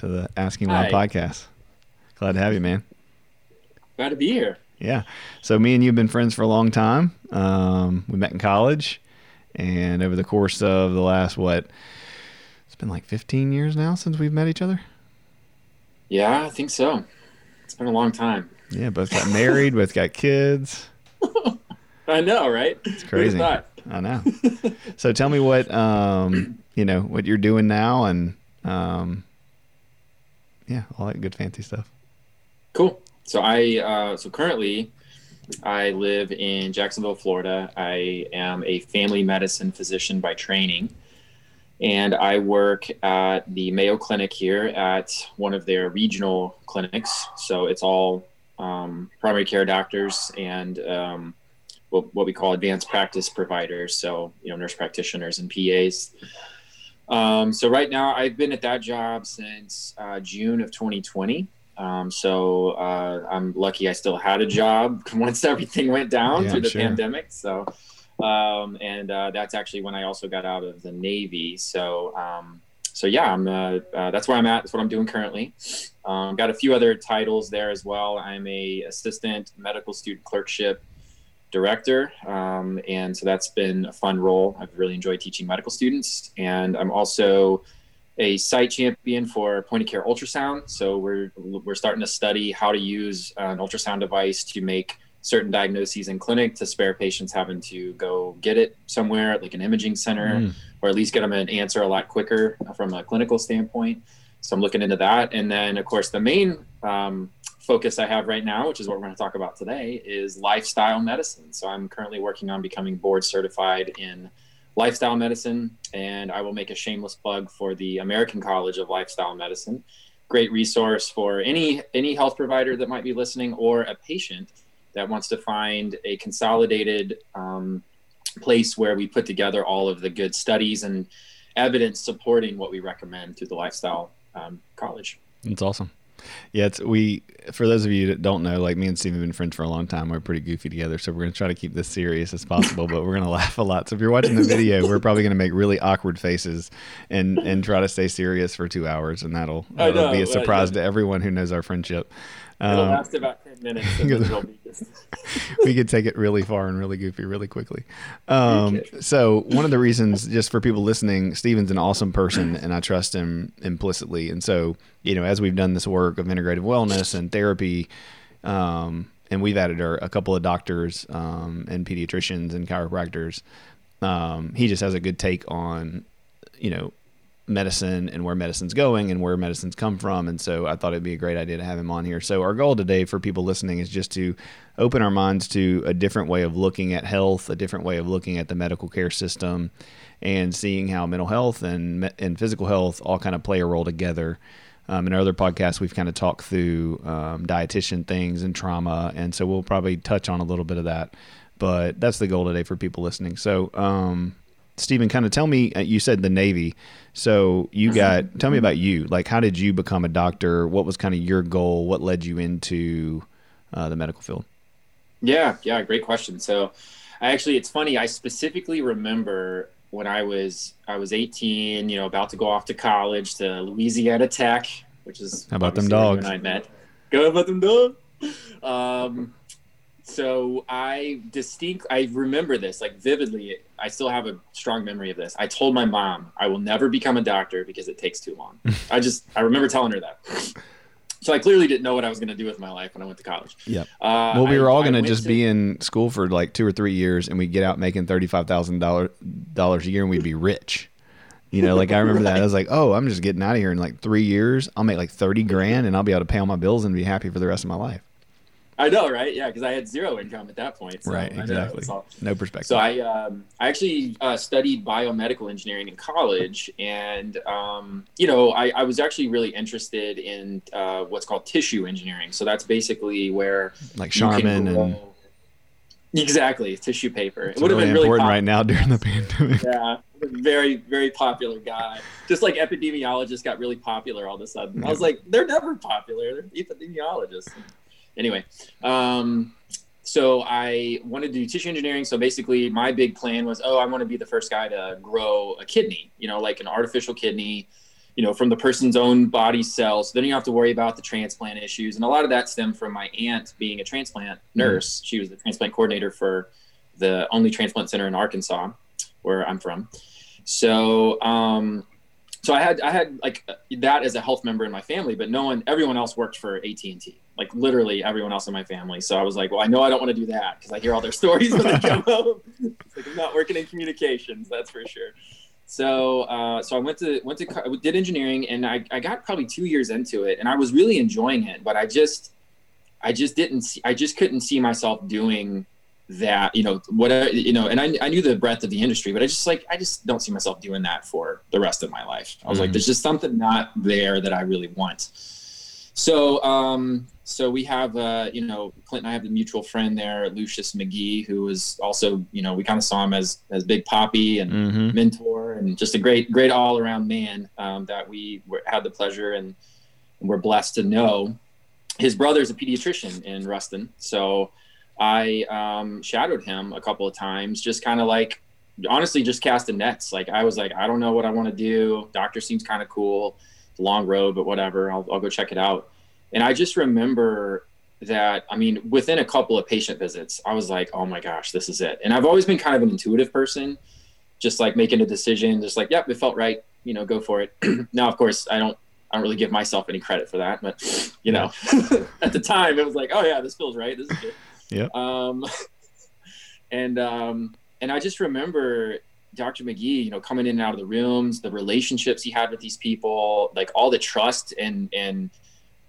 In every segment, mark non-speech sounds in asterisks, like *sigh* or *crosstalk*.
to the Asking Why podcast. Glad to have you, man. Glad to be here. Yeah. So me and you have been friends for a long time. Um, we met in college, and over the course of the last what, it's been like 15 years now since we've met each other. Yeah, I think so. It's been a long time. Yeah, both got married, both got kids. *laughs* I know, right? It's crazy. I know. so tell me what um, you know what you're doing now, and um, yeah, all that good fancy stuff. Cool. So I uh, so currently I live in Jacksonville, Florida. I am a family medicine physician by training, and I work at the Mayo Clinic here at one of their regional clinics. So it's all um, primary care doctors and um, what, what we call advanced practice providers. So you know, nurse practitioners and PAs. Um, so right now, I've been at that job since uh, June of 2020. Um, so uh, I'm lucky I still had a job *laughs* once everything went down yeah, through the sure. pandemic. So, um, and uh, that's actually when I also got out of the Navy. So, um, so yeah, I'm uh, uh, that's where I'm at. That's what I'm doing currently. Um, got a few other titles there as well. I'm a assistant medical student clerkship director. Um, and so that's been a fun role. I've really enjoyed teaching medical students. And I'm also a site champion for point of care ultrasound. So we're, we're starting to study how to use an ultrasound device to make certain diagnoses in clinic to spare patients having to go get it somewhere like an imaging center mm. or at least get them an answer a lot quicker from a clinical standpoint. So I'm looking into that. And then of course the main um, focus I have right now, which is what we're going to talk about today, is lifestyle medicine. So I'm currently working on becoming board certified in lifestyle medicine, and I will make a shameless plug for the American College of Lifestyle Medicine. Great resource for any any health provider that might be listening or a patient that wants to find a consolidated um, place where we put together all of the good studies and evidence supporting what we recommend through the lifestyle um, college. That's awesome. Yeah, it's we. For those of you that don't know, like me and Steve have been friends for a long time. We're pretty goofy together, so we're gonna try to keep this serious as possible. but we're gonna *laughs* laugh a lot. So if you're watching the *laughs* video, we're probably gonna make really awkward faces and and try to stay serious for two hours, and that'll, that'll be a surprise to everyone who knows our friendship. It'll um, last about minutes. *laughs* *laughs* we could take it really far and really goofy really quickly. Um, so one of the reasons, just for people listening, Steven's an awesome person, and I trust him implicitly. And so, you know, as we've done this work of integrative wellness and therapy, um, and we've added our, a couple of doctors um, and pediatricians and chiropractors. Um, he just has a good take on, you know, medicine and where medicine's going and where medicines come from. And so I thought it'd be a great idea to have him on here. So our goal today for people listening is just to open our minds to a different way of looking at health, a different way of looking at the medical care system, and seeing how mental health and and physical health all kind of play a role together. Um, in our other podcasts, we've kind of talked through um, dietitian things and trauma, and so we'll probably touch on a little bit of that. But that's the goal today for people listening. So, um, Stephen, kind of tell me. Uh, you said the Navy, so you mm-hmm. got. Tell me about you. Like, how did you become a doctor? What was kind of your goal? What led you into uh, the medical field? Yeah, yeah, great question. So, I actually, it's funny. I specifically remember when I was I was 18. You know, about to go off to college to Louisiana Tech, which is how about them dogs? When I met, go about them dogs. Um, so I distinct I remember this like vividly. I still have a strong memory of this. I told my mom I will never become a doctor because it takes too long. *laughs* I just I remember telling her that. *laughs* so I clearly didn't know what I was going to do with my life when I went to college. Yeah. Uh, well, we were I, all going to just be in school for like two or three years, and we'd get out making thirty five thousand dollars a year, and we'd be rich. You know, like I remember right. that. I was *laughs* like, oh, I'm just getting out of here in like three years. I'll make like thirty grand, and I'll be able to pay all my bills and be happy for the rest of my life. I know, right? Yeah, because I had zero income at that point. So right, exactly. No perspective. So I, um, I actually uh, studied biomedical engineering in college, and um, you know, I, I, was actually really interested in uh, what's called tissue engineering. So that's basically where like Charmin and exactly tissue paper. It's it would really have been really important right now during the pandemic. Yeah, very very popular guy. Just like epidemiologists got really popular all of a sudden. I was like, they're never popular. They're epidemiologists anyway, um, so I wanted to do tissue engineering. So basically, my big plan was, oh, I want to be the first guy to grow a kidney, you know, like an artificial kidney, you know, from the person's own body cells. So then you have to worry about the transplant issues, and a lot of that stemmed from my aunt being a transplant nurse. Mm-hmm. She was the transplant coordinator for the only transplant center in Arkansas, where I'm from. So um, so I had I had like that as a health member in my family, but no one, everyone else worked for AT and T, like literally everyone else in my family. So I was like, well, I know I don't want to do that because I hear all their *laughs* stories when they come *laughs* home. It's like I'm not working in communications, that's for sure. So uh, so I went to went to did engineering, and I I got probably two years into it, and I was really enjoying it, but I just I just didn't see, I just couldn't see myself doing that you know what you know and I, I knew the breadth of the industry but i just like i just don't see myself doing that for the rest of my life i was mm-hmm. like there's just something not there that i really want so um so we have uh you know clint and i have the mutual friend there lucius mcgee who was also you know we kind of saw him as as big poppy and mm-hmm. mentor and just a great great all-around man um, that we were, had the pleasure and, and we're blessed to know his brother's a pediatrician in ruston so I um, shadowed him a couple of times, just kind of like honestly just casting nets. Like I was like, I don't know what I want to do. Doctor seems kind of cool. It's a long road, but whatever. I'll, I'll go check it out. And I just remember that, I mean, within a couple of patient visits, I was like, oh my gosh, this is it. And I've always been kind of an intuitive person, just like making a decision, just like, yep, it felt right, you know, go for it. *clears throat* now, of course, I don't, I don't really give myself any credit for that, but you know, *laughs* at the time it was like, oh yeah, this feels right. This is good. Yeah. Um, *laughs* and um, and I just remember Dr. McGee, you know, coming in and out of the rooms, the relationships he had with these people, like all the trust and and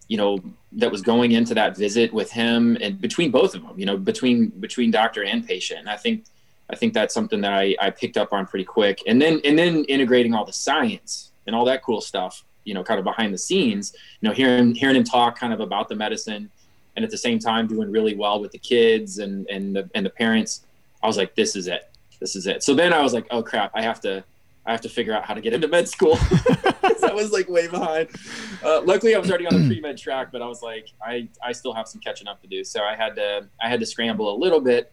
you know that was going into that visit with him and between both of them, you know, between between doctor and patient. And I think I think that's something that I, I picked up on pretty quick. And then and then integrating all the science and all that cool stuff, you know, kind of behind the scenes, you know, hearing hearing him talk kind of about the medicine and at the same time doing really well with the kids and and the, and the parents i was like this is it. This is it. So then i was like oh crap. I have to i have to figure out how to get into med school. *laughs* I was like way behind. Uh, luckily i was already on the pre-med track but i was like i i still have some catching up to do. So i had to i had to scramble a little bit.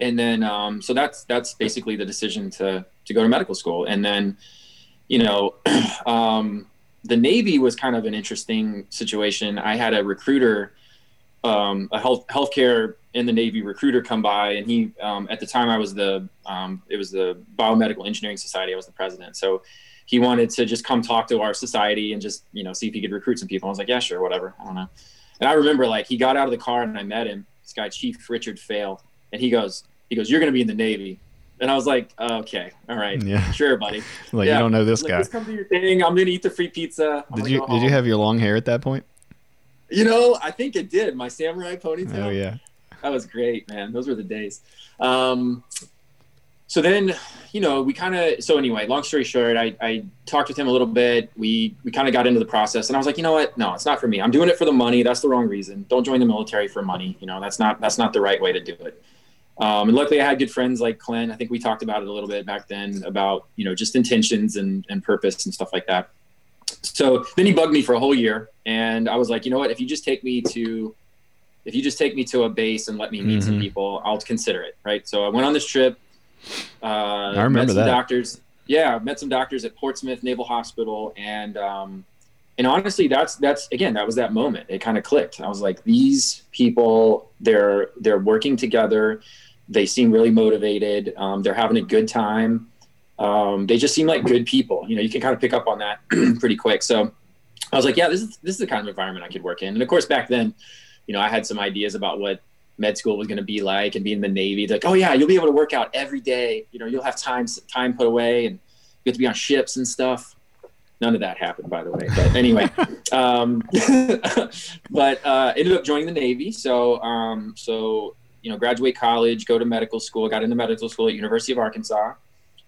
And then um, so that's that's basically the decision to to go to medical school. And then you know *clears throat* um, the navy was kind of an interesting situation. I had a recruiter um, a health healthcare in the Navy recruiter come by, and he um, at the time I was the um, it was the Biomedical Engineering Society. I was the president, so he wanted to just come talk to our society and just you know see if he could recruit some people. I was like, yeah, sure, whatever. I don't know. And I remember like he got out of the car and I met him. This guy Chief Richard Fail, and he goes, he goes, you're going to be in the Navy. And I was like, okay, all right, yeah, sure, buddy. *laughs* like yeah. you don't know this like, guy. Let's come do your thing. I'm gonna eat the free pizza. I'm did you did you have your long hair at that point? You know, I think it did. My samurai ponytail. Oh yeah, that was great, man. Those were the days. Um, so then, you know, we kind of. So anyway, long story short, I, I talked with him a little bit. We we kind of got into the process, and I was like, you know what? No, it's not for me. I'm doing it for the money. That's the wrong reason. Don't join the military for money. You know, that's not that's not the right way to do it. Um, and luckily, I had good friends like Clint. I think we talked about it a little bit back then about you know just intentions and and purpose and stuff like that so then he bugged me for a whole year and i was like you know what? If you just take me to if you just take me to a base and let me meet mm-hmm. some people i'll consider it right? So i went on this trip uh, i remember met some that. doctors yeah I met some doctors at portsmouth naval hospital and um, and honestly that's that's again that was that moment. It kind of clicked. I was like these people they're they're working together. They seem really motivated. Um, they're having a good time um, they just seem like good people. You know, you can kind of pick up on that *clears throat* pretty quick. So I was like, yeah, this is this is the kind of environment I could work in. And of course, back then, you know, I had some ideas about what med school was going to be like and be in the Navy. Like, oh yeah, you'll be able to work out every day. You know, you'll have time time put away and you get to be on ships and stuff. None of that happened, by the way. But anyway, *laughs* um, *laughs* but uh, ended up joining the Navy. So, um, so you know, graduate college, go to medical school. Got into medical school at University of Arkansas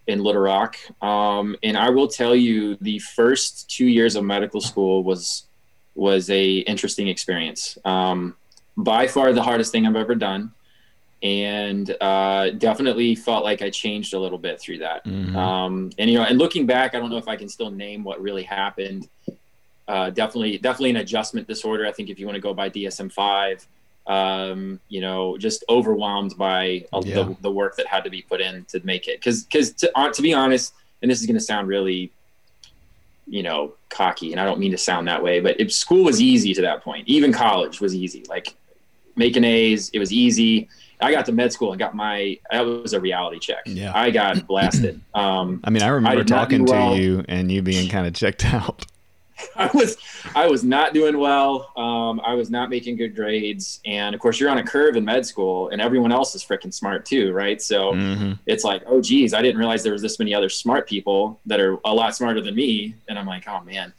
in Little Rock. Um, and I will tell you, the first two years of medical school was was a interesting experience. Um, by far the hardest thing I've ever done, and uh, definitely felt like I changed a little bit through that. Mm-hmm. Um, and you know, and looking back, I don't know if I can still name what really happened. Uh, definitely, definitely an adjustment disorder. I think if you want to go by DSM five, um, you know, just overwhelmed by yeah. the, the, work that had to be put in to make it. Because, because to, uh, to be honest, and this is going to sound really, you know, cocky, and I don't mean to sound that way, but if school was easy to that point, even college was easy. Like making A's, it was easy. I got to med school and got my that was a reality check. Yeah. I got blasted. *clears throat* Um, I mean, I remember I talking to you and you being kind of checked *laughs* out. *laughs* I was I was not doing well. Um, I was not making good grades, and of course, you're on a curve in med school, and everyone else is freaking smart too, right? So mm-hmm. it's like, oh, geez, I didn't realize there was this many other smart people that are a lot smarter than me, and I'm like, oh man.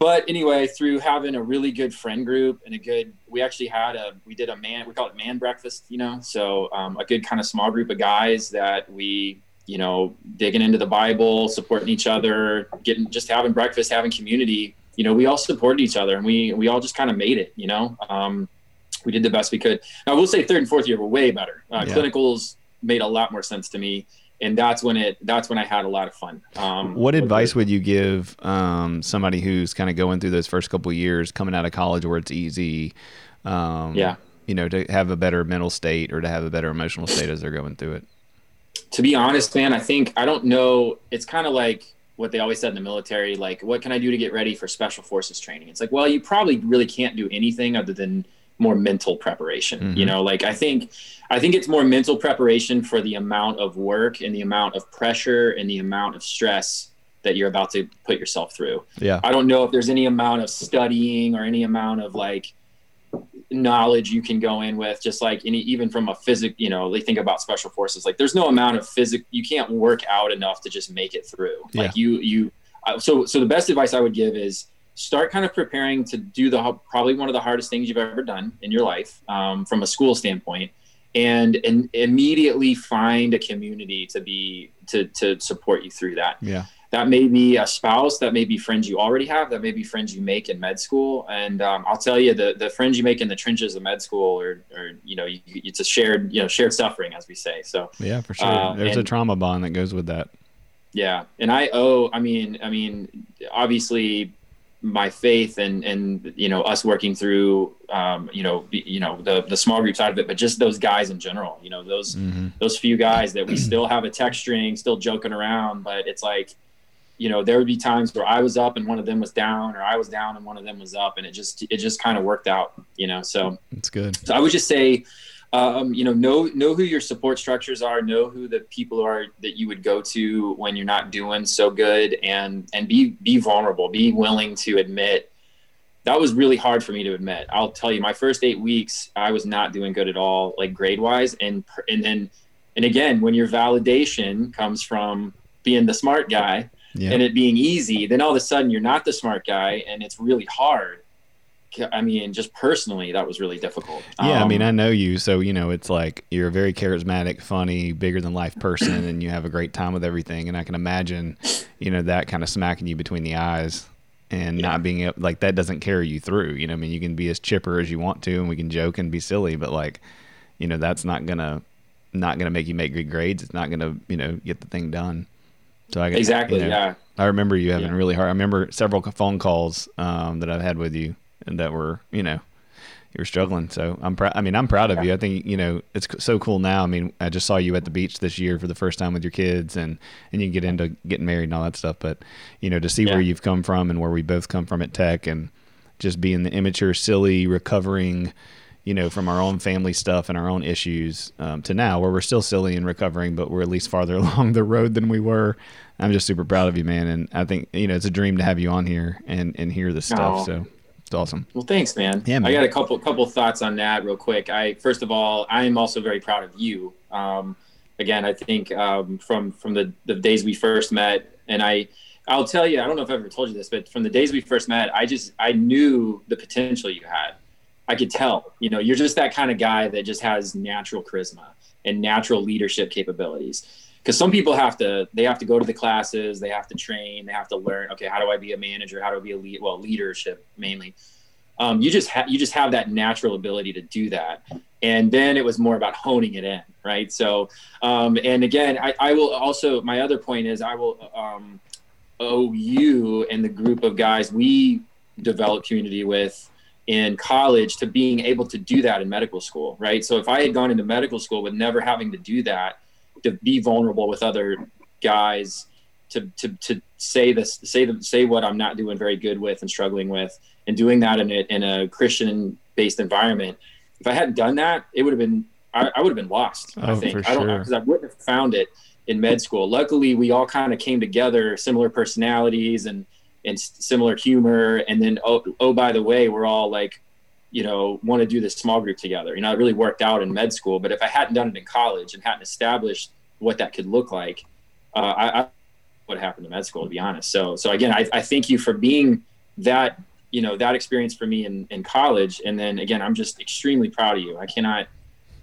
But anyway, through having a really good friend group and a good, we actually had a, we did a man, we call it man breakfast, you know, so um, a good kind of small group of guys that we you know, digging into the Bible, supporting each other, getting just having breakfast, having community. You know, we all supported each other, and we we all just kind of made it. You know, um, we did the best we could. Now, I will say, third and fourth year were way better. Uh, yeah. Clinicals made a lot more sense to me, and that's when it that's when I had a lot of fun. Um, what advice would you give um, somebody who's kind of going through those first couple years, coming out of college where it's easy? Um, yeah, you know, to have a better mental state or to have a better emotional state as they're going through it to be honest, man, I think I don't know. It's kind of like what they always said in the military, like, what can I do to get ready for special forces training? It's like, well, you probably really can't do anything other than more mental preparation. Mm-hmm. You know, like I think I think it's more mental preparation for the amount of work and the amount of pressure and the amount of stress that you're about to put yourself through. Yeah. I don't know if there's any amount of studying or any amount of like knowledge you can go in with just like any even from a physic you know they think about special forces like there's no amount of physic you can't work out enough to just make it through. Yeah. like you you uh, so so the best advice i would give is start kind of preparing to do the probably one of the hardest things you've ever done in your life um, from a school standpoint and and immediately find a community to be to to support you through that. Yeah that may be a spouse that may be friends you already have that may be friends you make in med school and um, i'll tell you the, the friends you make in the trenches of med school or, or you know you, it's a shared you know shared suffering as we say so yeah for sure uh, there's and, a trauma bond that goes with that yeah and i owe i mean i mean obviously my faith and and you know us working through um, you know you know the the small group side of it, but just those guys in general. You know those mm-hmm. those few guys that we still have a text string, still joking around, but it's like you know, there would be times where I was up and one of them was down, or I was down and one of them was up, and it just it just kind of worked out, you know. So it's good. So I would just say, um, you know, know know who your support structures are, know who the people are that you would go to when you're not doing so good, and and be be vulnerable, be willing to admit. That was really hard for me to admit. I'll tell you, my first eight weeks, I was not doing good at all, like grade wise, and and then and again, when your validation comes from being the smart guy yeah. and it being easy, then all of a sudden you're not the smart guy and it's really hard. I mean, just personally, that was really difficult. Yeah, um, I mean, um, I know you, so you know it's like you're a very charismatic, funny, bigger than life person, and you have a great time with everything. And I can imagine, you know, that kind of smacking you between the eyes and yeah. not being able, like that doesn't carry you through. You know, I mean, you can be as chipper as you want to, and we can joke and be silly, but like, you know, that's not gonna not gonna make you make good grades. It's not gonna, you know, get the thing done. So I exactly, you know, yeah. I remember you having yeah. really hard. I remember several phone calls um, that I've had with you, and that were you know you were struggling. So I'm proud. I mean, I'm proud of yeah. you. I think you know it's so cool now. I mean, I just saw you at the beach this year for the first time with your kids, and and you get into getting married and all that stuff. But you know, to see yeah. where you've come from and where we both come from at Tech, and just being the immature, silly, recovering, you know, from our own family stuff and our own issues um, to now where we're still silly and recovering, but we're at least farther *laughs* along the road than we were. I'm just super proud of you, man. And I think, you know, it's a dream to have you on here and, and hear this stuff. Oh. So it's awesome. Well, thanks, man. Yeah, man. I got a couple, couple thoughts on that real quick. I, first of all, I am also very proud of you. Um, again, I think um, from, from the, the days we first met and I, I'll tell you, I don't know if I've ever told you this, but from the days we first met, I just, I knew the potential you had I could tell, you know, you're just that kind of guy that just has natural charisma and natural leadership capabilities. Because some people have to, they have to go to the classes, they have to train, they have to learn. Okay, how do I be a manager? How do I be a lead? Well, leadership mainly. Um, you just have you just have that natural ability to do that, and then it was more about honing it in, right? So, um, and again, I, I will also my other point is I will um, owe you and the group of guys we develop community with in college to being able to do that in medical school, right? So if I had gone into medical school with never having to do that, to be vulnerable with other guys, to to to say this, say the, say what I'm not doing very good with and struggling with, and doing that in a in a Christian based environment. If I hadn't done that, it would have been I, I would have been lost. Oh, I think I don't know because I wouldn't have found it in med school. Luckily, we all kind of came together, similar personalities and and similar humor. And then, oh, oh, by the way, we're all like, you know, want to do this small group together. You know, it really worked out in med school. But if I hadn't done it in college and hadn't established what that could look like, uh, I, I would have happened in med school, to be honest. So, so again, I, I thank you for being that, you know, that experience for me in, in college. And then again, I'm just extremely proud of you. I cannot,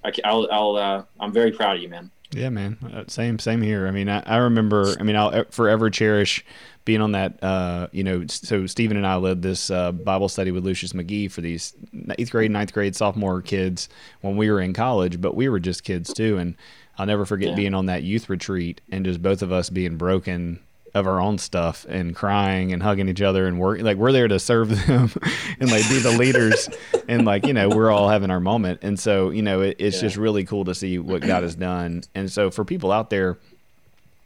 I, I'll, I'll, uh, I'm very proud of you, man. Yeah, man. Uh, same, same here. I mean, I, I remember. I mean, I'll forever cherish being on that, uh, you know, so Stephen and I led this uh, Bible study with Lucius McGee for these eighth grade, ninth grade, sophomore kids when we were in college, but we were just kids too. And I'll never forget yeah. being on that youth retreat and just both of us being broken of our own stuff and crying and hugging each other and work like we're there to serve *laughs* them and like be the leaders *laughs* and like you know we're all having our moment and so you know it, it's yeah. just really cool to see what God has done and so for people out there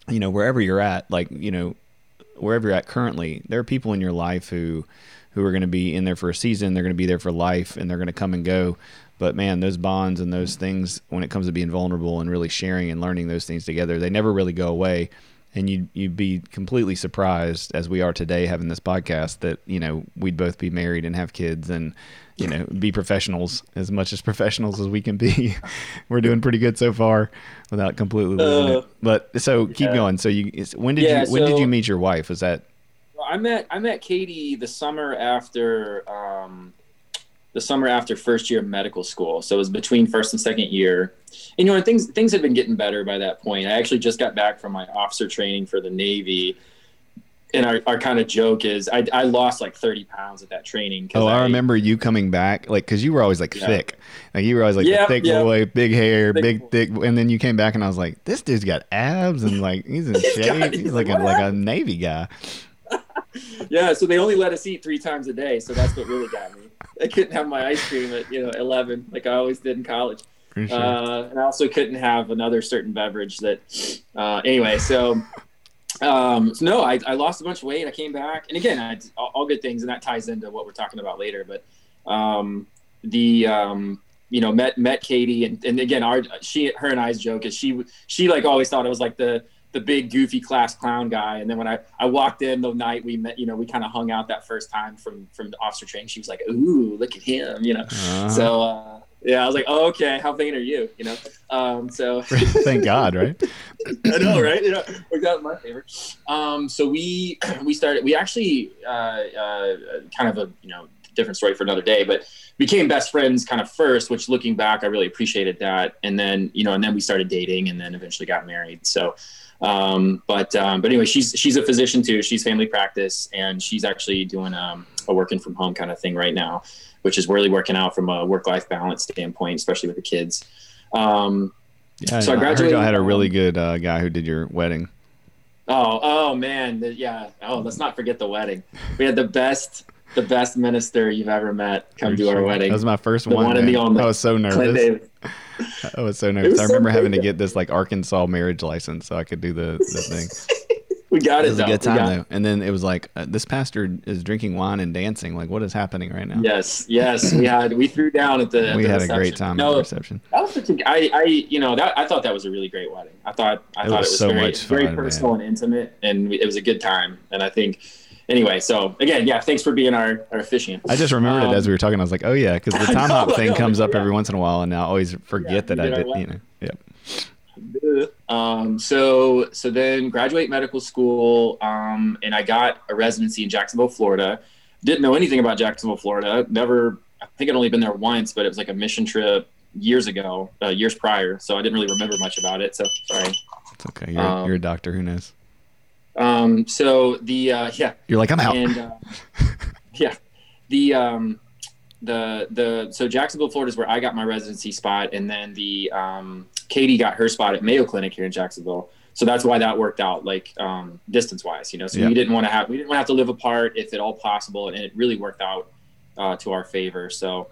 you know wherever you're at like you know wherever you're at currently, there are people in your life who who are going to be in there for a season. They're going to be there for life, and they're going to come and go. But man, those bonds and those things, when it comes to being vulnerable and really sharing and learning those things together, they never really go away. And you'd you'd be completely surprised, as we are today, having this podcast, that you know we'd both be married and have kids, and you know, be professionals as much as professionals as we can be. *laughs* We're doing pretty good so far without completely losing uh, it. But so keep yeah. going. So you, when did yeah, you, when so, did you meet your wife? Was that? I met, I met Katie the summer after, um, the summer after first year of medical school. So it was between first and second year. And, you know, things, things had been getting better by that point. I actually just got back from my officer training for the Navy and our, our kind of joke is I, I lost like 30 pounds at that training. Oh, I, I, remember you coming back, like, cause you were always like yeah. thick. Like you were always like yeah, thick yeah. boy, big hair, thick big, thick. And then you came back and I was like, this dude's got abs and like, he's in *laughs* shape. he's, he's like a, like a Navy guy. *laughs* yeah. So they only let us eat three times a day. So that's what really got me. I couldn't have my ice cream at, you know, 11, like I always did in college. Sure. Uh, and I also couldn't have another certain beverage that, uh, anyway, so um, so no, I, I lost a bunch of weight. I came back, and again, I, all, all, good things, and that ties into what we're talking about later. But um, the um, you know met met Katie, and, and again, our she her and I's joke is she she like always thought it was like the the big goofy class clown guy. And then when I, I walked in the night we met, you know, we kind of hung out that first time from from the officer training. She was like, "Ooh, look at him," you know. Uh-huh. So uh, yeah, I was like, oh, okay, how vain are you? You know, um, so *laughs* thank God, right? I know, right? You know, worked out in my favor. Um, so we *clears throat* we started. We actually uh, uh, kind of a you know different story for another day, but became best friends kind of first. Which looking back, I really appreciated that. And then you know, and then we started dating, and then eventually got married. So. Um, but um, but anyway, she's she's a physician too. She's family practice, and she's actually doing um, a working from home kind of thing right now which is really working out from a work life balance standpoint, especially with the kids. Um, yeah, so I graduated. I, I had a really good uh, guy who did your wedding. Oh, oh man, yeah. Oh, let's not forget the wedding. We had the best, the best minister you've ever met come to sure. our wedding. That was my first the one. one the I was so nervous. *laughs* I was so nervous. Was I remember so having to get this like Arkansas marriage license so I could do the, the thing. *laughs* we got It it. was a good time though. And then it was like uh, this pastor is drinking wine and dancing. Like, what is happening right now? Yes, yes, we had we threw down at the. at we the had a great reception. time at No, the reception. that was such a, I, I, you know, that I thought that was a really great wedding. I thought, I It thought was it was so very, much very fun, personal and intimate, and it was a good time. And I think, anyway, so again, yeah, thanks for being our our officiant. I just remembered Um, it as we were talking. I was like, oh yeah, because the *laughs* time know, hop thing know, comes up yeah. every once in a while, and I always forget Yeah, that we I did did. You know, yep. Um, so so then graduate medical school, um, and I got a residency in Jacksonville, Florida. Didn't know anything about Jacksonville, Florida. Never, I think I'd only been there once, but it was like a mission trip years ago, uh, years prior. So I didn't really remember much about it. So sorry. It's okay. You're, Um, you're a doctor. Who knows? Um, so the uh, yeah, You're like, I'm out. and uh, *laughs* yeah, the um, the the so Jacksonville, Florida is where I got my residency spot, and then the um, Katie got her spot at Mayo Clinic here in Jacksonville. So that's why that worked out, like um, distance wise, you know. So Yeah. we didn't want to have we didn't want to have to live apart if at all possible, and it really worked out uh, to our favor. So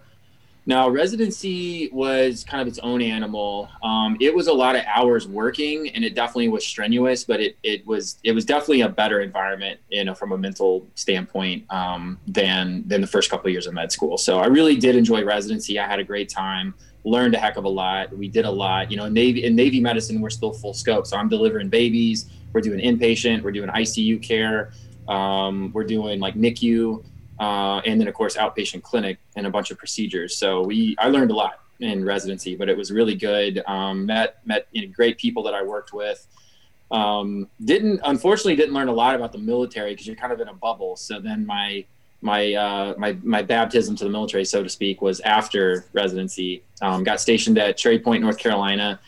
now residency was kind of its own animal. Um, it was a lot of hours working, and it definitely was strenuous, but it it was it was definitely a better environment, you know, from a mental standpoint um, than than the first couple of years of med school. So I really did enjoy residency. I had a great time, learned a heck of a lot. We did a lot. You know, in Navy in Navy medicine, we're still full scope. So I'm delivering babies. We're doing inpatient. We're doing ICU care. Um, we're doing like NICU uh, and then of course outpatient clinic and a bunch of procedures. So we I learned a lot in residency, but it was really good. Um, met met you know, great people that I worked with. Um, didn't unfortunately didn't learn a lot about the military because you're kind of in a bubble. So then my my uh, my my baptism to the military, so to speak, was after residency. Um, got stationed at Cherry Point, North Carolina,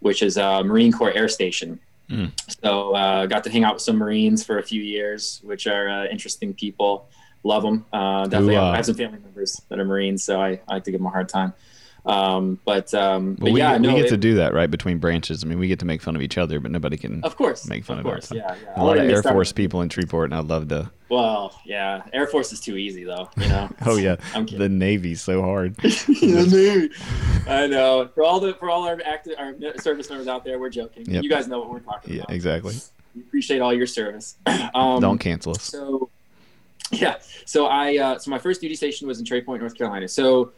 which is a Marine Corps Air Station. Mm. So uh, got to hang out with some Marines for a few years, which are uh, interesting people. Love them. Uh, definitely, Who, uh, I have some family members that are Marines, so I, I like to give them a hard time. Um, but um, But but we, yeah, get, no, we get it- to do that right between branches. I mean, we get to make fun of each other, but nobody can. of course make fun of course, us. Yeah, yeah. a lot of Air started. Force people in Treeport, and I'd love to. Well, yeah, Air Force is too easy though. You know. *laughs* Oh yeah, I'm the. Navy's so hard. *laughs* The Navy. I know. For all the for all our active our service members out there, we're joking. Yep. You guys know what we're talking Yeah, about. exactly. We appreciate all your service. *clears throat* Um, Don't cancel us. So, *laughs* yeah. So I uh, so my first duty station was in Cherry Point, North Carolina. So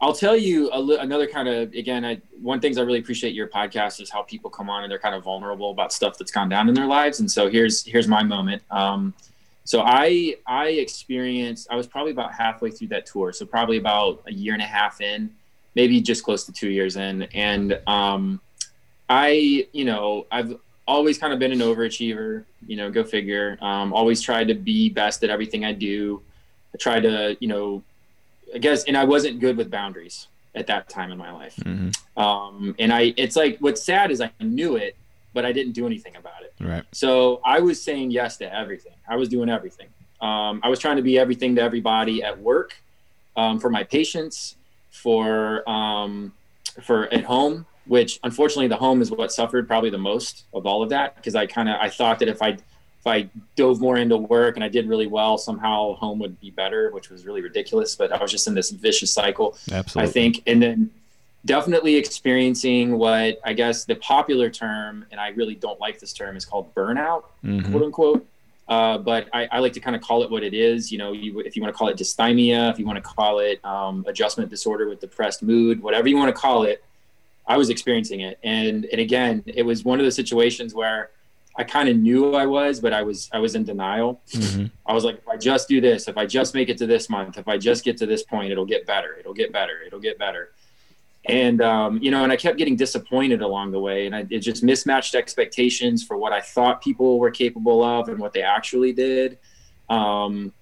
I'll tell you li- another kind of again. I, one things I really appreciate your podcast is how people come on and they're kind of vulnerable about stuff that's gone down in their lives. And so here's here's my moment. Um, so I I experienced I was probably about halfway through that tour. So probably about a year and a half in, maybe just close to two years in, and um, I you know I've always kind of been an overachiever. You know, go figure. Um, always tried to be best at everything I do. I tried to, you know, I guess, and I wasn't good with boundaries at that time in my life. hmm Um, and I, it's like what's sad is I knew it, but I didn't do anything about it. Right. So I was saying yes to everything. I was doing everything. Um, I was trying to be everything to everybody at work, um, for my patients, for um, for at home. Which unfortunately, the home is what suffered probably the most of all of that because I kind of I thought that if I if I dove more into work and I did really well, somehow home would be better, which was really ridiculous. But I was just in this vicious cycle. Absolutely. I think, and then definitely experiencing what I guess the popular term, and I really don't like this term, is called burnout, Mhm. quote unquote. Uh, but I, I like to kind of call it what it is. You know, you, if you want to call it dysthymia, if you want to call it um, adjustment disorder with depressed mood, whatever you want to call it, I was experiencing it. And and again, it was one of those situations where I kind of knew I was, but I was I was in denial. Mhm. I was like, if I just do this, if I just make it to this month, if I just get to this point, it'll get better. It'll get better. It'll get better. And um, you know, and I kept getting disappointed along the way, and I, it just mismatched expectations for what I thought people were capable of and what they actually did. Um,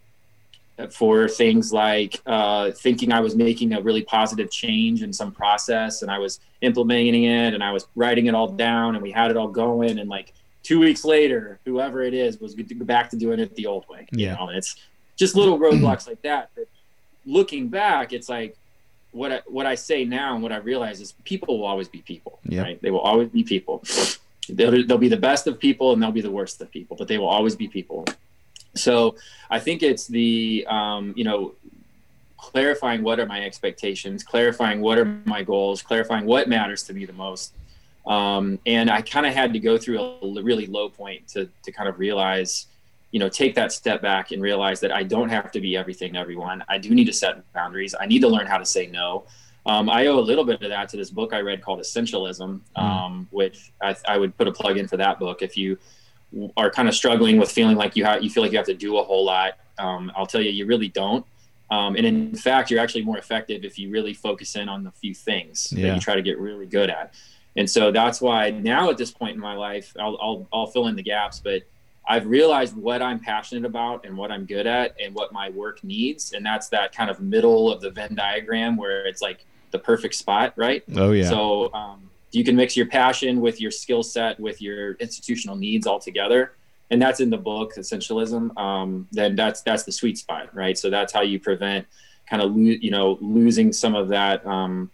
for things like uh, thinking I was making a really positive change in some process, and I was implementing it, and I was writing it all down, and we had it all going, and like two weeks later, whoever it is was good to go back to doing it the old way. You Yeah. know, and it's just little roadblocks like that. But looking back, it's like what I, what I say now and what I realize is people will always be people. Yeah. Right? They will always be people. They'll, they'll be the best of people and they'll be the worst of people, but they will always be people. So I think it's the um, you know clarifying what are my expectations, clarifying what are my goals, clarifying what matters to me the most, Um, and I kind of had to go through a really low point to, to kind of realize, you know, take that step back and realize that I don't have to be everything to everyone. I do need to set boundaries. I need to learn how to say no. Um, I owe a little bit of that to this book I read called Essentialism, mm. um, which I, I, would put a plug in for that book. If you are kind of struggling with feeling like you have, you feel like you have to do a whole lot, um, I'll tell you, you really don't. Um, and in fact, you're actually more effective if you really focus in on the few things yeah. that you try to get really good at. And so that's why now at this point in my life, I'll, I'll, I'll fill in the gaps, but I've realized what I'm passionate about and what I'm good at and what my work needs. And that's that kind of middle of the Venn diagram where it's like the perfect spot, right? Oh, yeah. So um, you can mix your passion with your skill set, with your institutional needs all together. And that's in the book, Essentialism. Um, then that's that's the sweet spot, right? So that's how you prevent kind of lo- you know losing some of that um,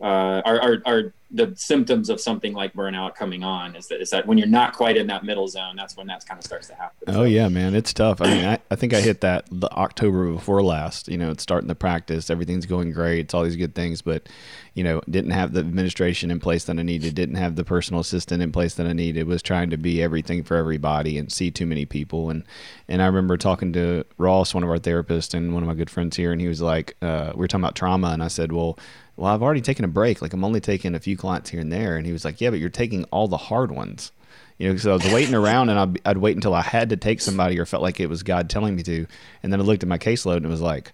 uh, our, our, our the symptoms of something like burnout coming on is that is that when you're not quite in that middle zone, that's when that kind of starts to happen. Oh yeah, man, it's tough. I mean, I, I think I hit that the October before last. You know, it's starting to practice, everything's going great, it's all these good things, but you know, didn't have the administration in place that I needed, didn't have the personal assistant in place that I needed, was trying to be everything for everybody and see too many people. And and I remember talking to Ross, one of our therapists, and one of my good friends here, and he was like, uh, we were talking about trauma, and I said, well well, I've already taken a break. Like I'm only taking a few clients here and there. And he was like, yeah, but you're taking all the hard ones. You know, so I was waiting around and I'd, I'd wait until I had to take somebody or felt like it was God telling me to. And then I looked at my caseload and it was like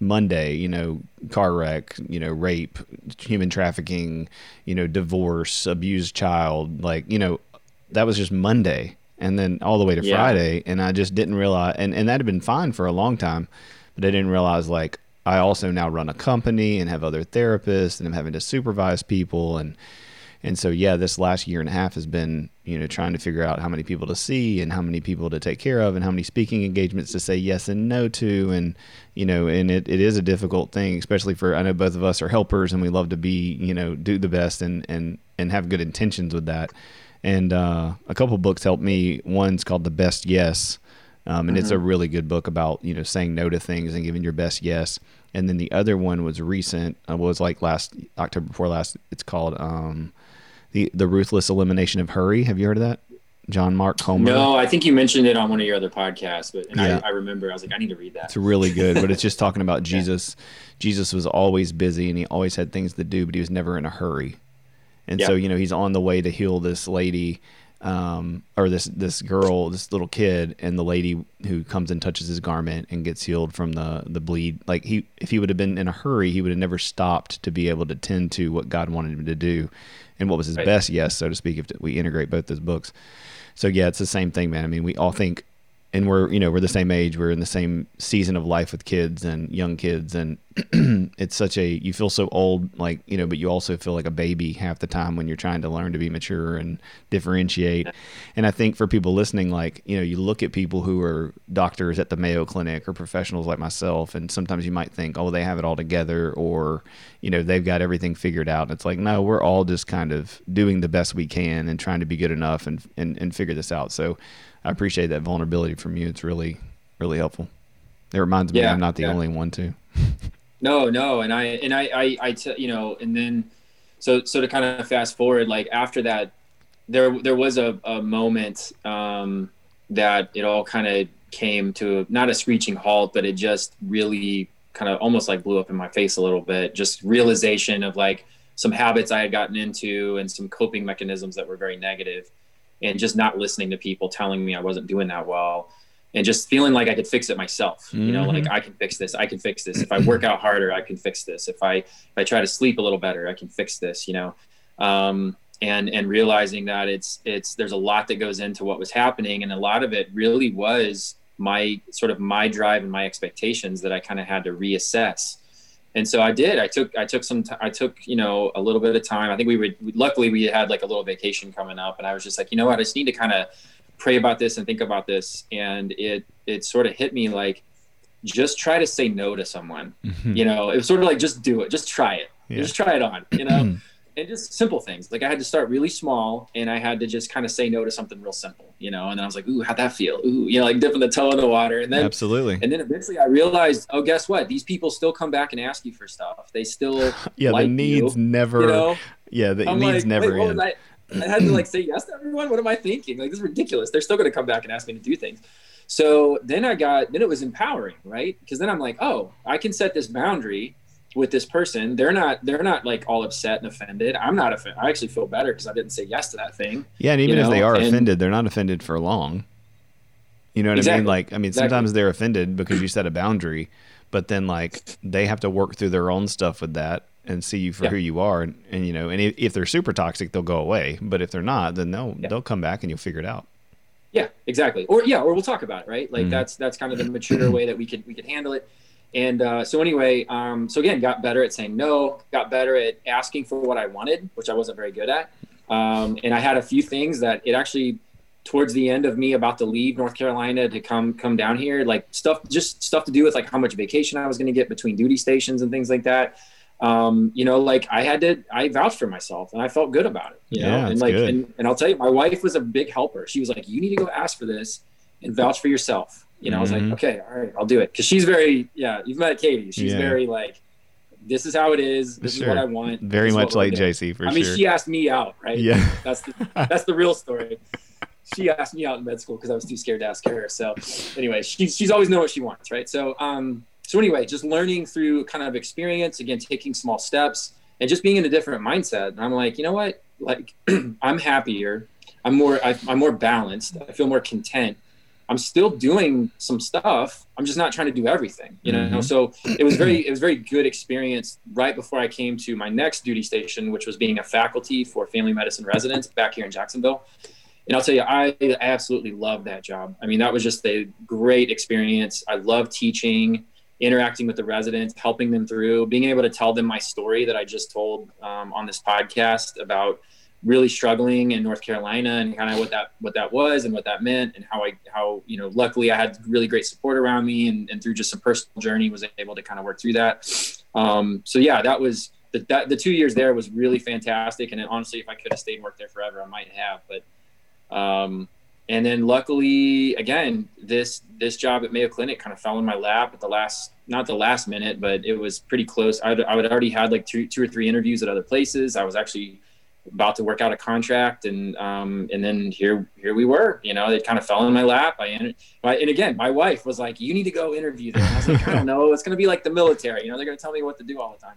Monday, you know, car wreck, you know, rape, human trafficking, you know, divorce, abused child. Like, you know, that was just Monday. And then all the way to yeah. Friday. And I just didn't realize, and, and that had been fine for a long time, but I didn't realize like, I also now run a company and have other therapists and I'm having to supervise people and and so yeah, this last year and a half has been, you know, trying to figure out how many people to see and how many people to take care of and how many speaking engagements to say yes and no to and you know, and it, it is a difficult thing, especially for I know both of us are helpers and we love to be, you know, do the best and and and have good intentions with that. And uh, a couple books helped me. One's called The Best Yes. Um, and mm-hmm. it's a mm-hmm. really good book about you know saying no to things and giving your best yes and then the other one was recent. Uh, was like last October before last. It's called um, the the ruthless elimination of hurry. Have you heard of that? John Mark Comer. No, I think you mentioned it on one of your other podcasts, but yeah. I, I, remember I was like, I need to read that. It's really good, but it's just *laughs* talking about Jesus. yeah. Jesus was always busy and he always had things to do, but he was never in a hurry. And yeah. so, you know, he's on the way to heal this lady um, or this this girl, this little kid, and the lady who comes and touches his garment and gets healed from the the bleed. Like he, if he would have been in a hurry, he would have never stopped to be able to tend to what God wanted him to do, and what was his right. best yes, so to speak. If we integrate both those books, so yeah, it's the same thing, man. I mean, we all think and we're you know we're the same age we're in the same season of life with kids and young kids and *clears throat* it's such a you feel so old like you know but you also feel like a baby half the time when you're trying to learn to be mature and differentiate. And i think for people listening like you know you look at people who are doctors at the mayo clinic or professionals like myself and sometimes you might think oh they have it all together or you know they've got everything figured out. And it's like no we're all just kind of doing the best we can and trying to be good enough and and, and figure this out. So I appreciate that vulnerability from you. It's really, really helpful. It reminds me yeah, I'm not the yeah. only one too. no, no, and I and I I, I t- you know, and then so so to kind of fast forward, like after that, there there was a, a moment um, that it all kind of came to a, not a screeching halt, but it just really kind of almost like blew up in my face a little bit. Just realization of like some habits I had gotten into and some coping mechanisms that were very negative and just not listening to people telling me I wasn't doing that well and just feeling like I could fix it myself. You know, like mm-hmm. I can fix this. I can fix this. If I work out harder, I can fix this. If I if I try to sleep a little better, I can fix this. You know, um, and and realizing that it's it's there's a lot that goes into what was happening, and a lot of it really was my sort of my drive and my expectations that I kind of had to reassess and so I did. I took I took some t- I took you know a little bit of time. I think we would luckily we had like a little vacation coming up, and I was just like, you know what, I just need to kind of pray about this and think about this. And it it sort of hit me like, just try to say no to someone. Mm-hmm. You know, it was sort of like just do it, just try it, yeah. just try it on. You know. *clears throat* and just simple things. Like I had to start really small and I had to just kind of say no to something real simple, you know, and then I was like, Ooh, how'd that feel? Ooh, you know, like dipping the toe in the water. And then absolutely. And then eventually I realized, oh, guess what? These people still come back and ask you for stuff. They still, *laughs* yeah, like the needs you, never, you know? Yeah, the I'm needs like, never end. I, I had to like say yes to everyone. What am I thinking? Like this is ridiculous. They're still going to come back and ask me to do things. So then I got then it was empowering, right? Because then I'm like, oh, I can set this boundary with this person. They're not they're not like all upset and offended. I'm not offended. I actually feel better because I didn't say yes to that thing. Yeah, and even if know? they are and, offended, they're not offended for long. You know what exactly. I mean? Like, I mean, exactly. sometimes they're offended because you set a boundary, but then like they have to work through their own stuff with that and see you for yeah. who you are, and, and, you know, and if, if, they're super toxic, they'll go away. But if they're not, then they'll yeah. they'll come back and you'll figure it out. Yeah, exactly. Or yeah, or we'll talk about it, right? Like mm-hmm. that's that's kind of the mature way that we could we could handle it. And uh, so anyway, um, so again, got better at saying no, got better at asking for what I wanted, which I wasn't very good at. Um, and I had a few things that it actually towards the end of me about to leave North Carolina to come come down here, like stuff just stuff to do with like how much vacation I was going to get between duty stations and things like that. Um, you know, like I had to I vouched for myself and I felt good about it. You yeah, know, and like and, and I'll tell you, my wife was a big helper. She was like, You need to go ask for this and vouch for yourself. You know, mm-hmm. I was like, mm-hmm. okay, all right, I'll do it. Cause she's very, yeah, you've met Katie. She's yeah. very like, this is how it is. This sure. is what I want. Very much like JC for I sure. I mean, she asked me out, right? Yeah. *laughs* That's the, that's the real story *laughs* she asked me out in med school because I was too scared to ask her. So anyway, she's she's always know what she wants, right? So um, so anyway, just learning through kind of experience, again, taking small steps and just being in a different mindset. And I'm like, you know what? Like *clears throat* I'm happier. I'm more I, I'm more balanced. I feel more content. I'm still doing some stuff. I'm just not trying to do everything, you know. Mm-hmm. So it was very it was very good experience right before I came to my next duty station, which was being a faculty for family medicine residents back here in Jacksonville and I'll tell you, I, absolutely love that job. I mean, that was just a great experience. I love teaching, interacting with the residents, helping them through, being able to tell them my story that I just told um, on this podcast about really struggling in North Carolina and kind of what that what that was and what that meant and how I how you know luckily I had really great support around me and, and through just a personal journey was able to kind of work through that. Um, so yeah, that was the, that, the two years there was really fantastic. And honestly, if I could have stayed and worked there forever, I might have. But um, and then luckily, again, this this job at Mayo Clinic kind of fell in my lap at the last, not the last minute, but it was pretty close. I, I would already had like two two or three interviews at other places. I was actually about to work out a contract, and um, and then here here we were. You know, it kind of fell in my lap. I and again, my wife was like, "You need to go interview them." I was like, "I don't know. It's going to be like the military. You know, they're going to tell me what to do all the time."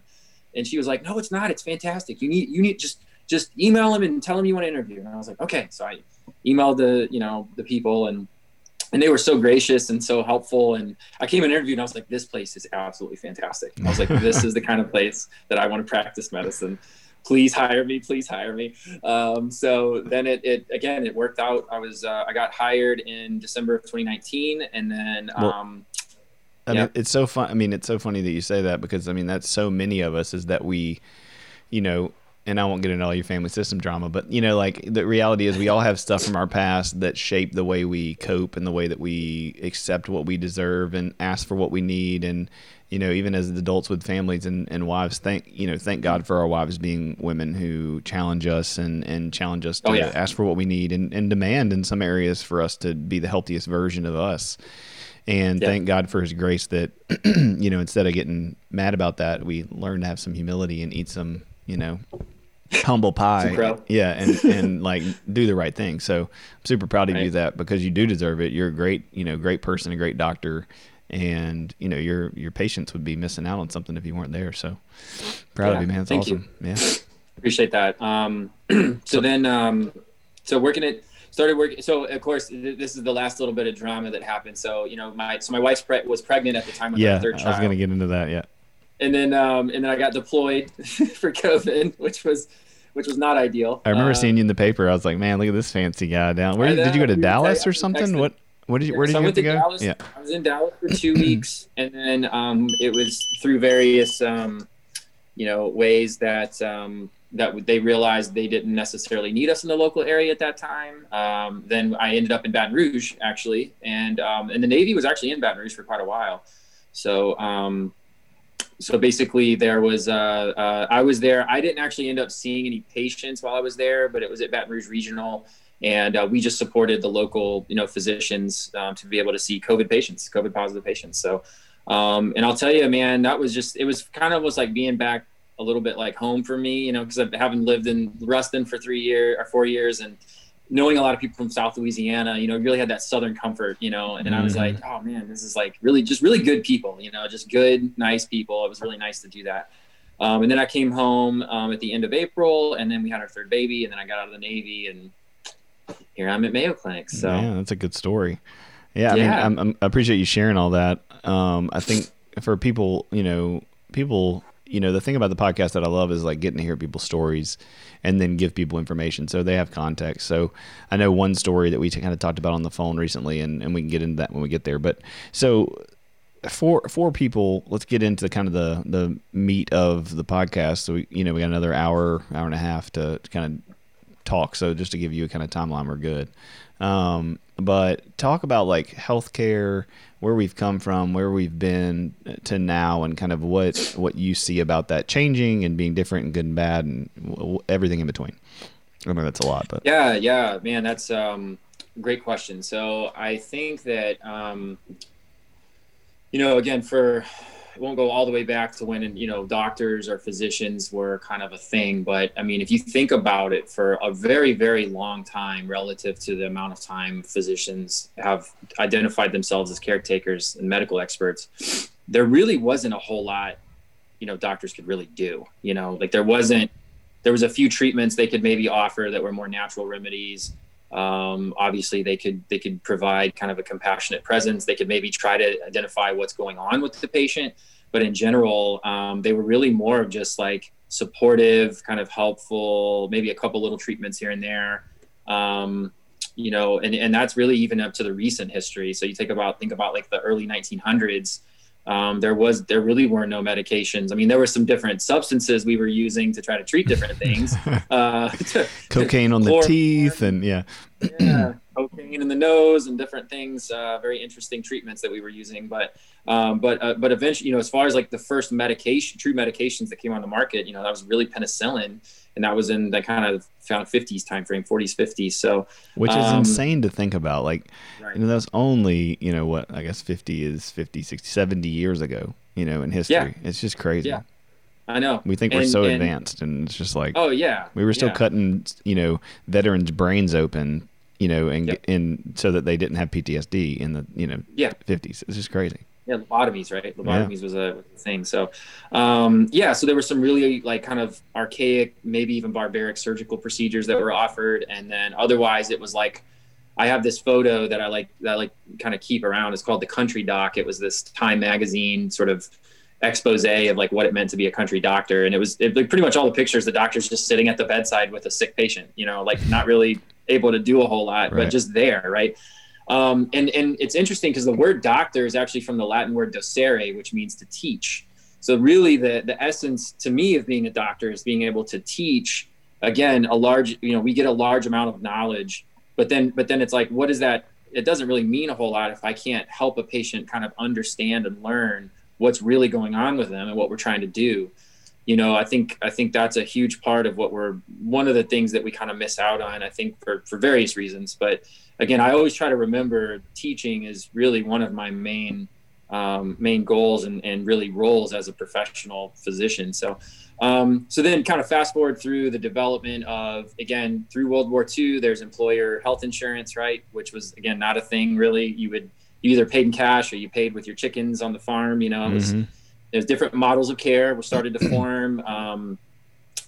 And she was like, "No, it's not. It's fantastic. You need you need just just email them and tell them you want to interview." And I was like, "Okay." So I emailed the you know the people and and they were so gracious and so helpful. And I came and interviewed and I was like, this place is absolutely fantastic. I was like, this is the kind of place that I want to practice medicine. Please hire me. Please hire me. Um, so then it, it, again, it worked out. I was, uh, I got hired in December of 2019 and then, well, um, I yeah. mean, it's so fun. I mean, it's so funny that you say that because I mean, that's so many of us is that we, you know, and I won't get into all your family system drama, but you know, like the reality is we all have stuff from our past that shape the way we cope and the way that we accept what we deserve and ask for what we need. And, you know, even as adults with families and, and wives, thank, you know, thank God for our wives being women who challenge us and, and challenge us oh, to oh, yeah. ask for what we need and, and demand in some areas for us to be the healthiest version of us. And yeah. thank God for his grace that, *clears throat* you know, instead of getting mad about that, we learn to have some humility and eat some, you know, humble pie. Yeah, and *laughs* and like do the right thing. So I'm super proud of right. you that because you do deserve it. You're a great, you know, great person, a great doctor, and you know your your patients would be missing out on something if you weren't there. So proud yeah, of you, man. It's thank awesome. You. Yeah, appreciate that. Um, *clears throat* so, so then, um, so working at started working. So of course, this is the last little bit of drama that happened. So you know, my so my wife pre- was pregnant at the time of yeah, third child. I was going to get into that. Yeah and then um, and then I got deployed *laughs* for COVID, which was which was not ideal. I remember uh, seeing you in the paper. I was like, man, look at this fancy guy down. Where did you go to Dallas or something? What what did you where did so you have to, go? Dallas, yeah, I was in Dallas for two weeks, *clears throat* and then um, it was through various um, you know ways that um, that they realized they didn't necessarily need us in the local area at that time. Um, then I ended up in Baton Rouge actually, and um, and the Navy was actually in Baton Rouge for quite a while. So um, so basically there was uh, uh, i was there i didn't actually end up seeing any patients while i was there but it was at baton rouge regional and uh, we just supported the local you know physicians um, to be able to see covid patients covid positive patients so um, and i'll tell you man that was just it was kind of was like being back a little bit like home for me, you know, because I haven't lived in Ruston for three years or four years and knowing a lot of people from South Louisiana, you know, really had that Southern comfort, you know, and mm-hmm. I was like, mm-hmm. oh man, this is like really just really good people, you know, just good, nice people. It was really nice to do that. Um, and then I came home um, at the end of April, and then we had our third baby, and then I got out of the Navy, and here I'm at Mayo Clinic. So yeah, that's a good story. Yeah, I yeah. mean, I'm, I'm, i appreciate you sharing all that. Um, I think for people, you know, people, you know, the thing about the podcast that I love is like getting to hear people's stories and then give people information so they have context. So I know one story that we kind of talked about on the phone recently, and, and we can get into that when we get there. But so for for people, let's get into kind of the the meat of the podcast. So we, you know, we got another hour, hour and a half to, to kind of talk. So just to give you a kind of timeline, we're good. Um, but talk about like healthcare, where we've come from, where we've been to now, and kind of what what you see about that changing and being different and good and bad and w- everything in between. I know that's a lot, but yeah, yeah, man, that's um, great question. So I think that um, you know, again, for it won't go all the way back to when you know doctors or physicians were kind of a thing but i mean if you think about it for a very very long time relative to the amount of time physicians have identified themselves as caretakers and medical experts there really wasn't a whole lot you know doctors could really do you know? Like there wasn't there was a few treatments they could maybe offer that were more natural remedies um, obviously, they could they could provide kind of a compassionate presence. They could maybe try to identify what's going on with the patient, but in general, um, they were really more of just like supportive, kind of helpful, maybe a couple little treatments here and there. Um, you know, and, and that's really even up to the recent history. So you think about think about like the early 1900s um, there was there really were no medications. I mean, there were some different substances we were using to try to treat different things. *laughs* Uh, to, *laughs* Cocaine on the teeth, and yeah, yeah, cocaine in the nose, and different things. Uh, very interesting treatments that we were using. But um, but uh, but eventually, you know, as far as like the first medication, true medications that came on the market, you know, that was really penicillin and that was in the kind of found 50s time frame 40s 50s so which is um, insane to think about. Like right. you know that's only you know what i guess 50 is 50 60 70 years ago you know in history. Yeah. it's just crazy. Yeah. I know. We think and, we're so and, advanced and it's just like oh yeah. we were still yeah. cutting you know veterans brains open you know and yep. and so that they didn't have ptsd in the you know yeah. 50s it's just crazy yeah, lobotomies, right? Lobotomies yeah. was a thing. So, um, yeah, so there were some really like kind of archaic, maybe even barbaric surgical procedures that were offered, and then otherwise it was like, I have this photo that I like that I like kind of keep around. It's called the Country Doc. It was this Time magazine sort of expose of like what it meant to be a country doctor, and it was it, like pretty much all the pictures. The doctor's just sitting at the bedside with a sick patient, you know, like not really able to do a whole lot, right. but just there, right? Um, and, and it's interesting because the word doctor is actually from the Latin word docere, which means to teach. So really the, the essence to me of being a doctor is being able to teach again, a large, you know, we get a large amount of knowledge, but then, but then it's like, what is that? It doesn't really mean a whole lot if I can't help a patient kind of understand and learn what's really going on with them and what we're trying to do you know i think i think that's a huge part of what we're one of the things that we kind of miss out on i think for for various reasons. But again i always try to remember teaching is really one of my main um, main goals and, and really roles as a professional physician. So um, so then kind of fast forward through the development of again through world war ii there's employer health insurance right? Which was again not a thing really. You would you either paid in cash or you paid with your chickens on the farm you know it was mm-hmm there's different models of care were started to *clears throat* form. Um,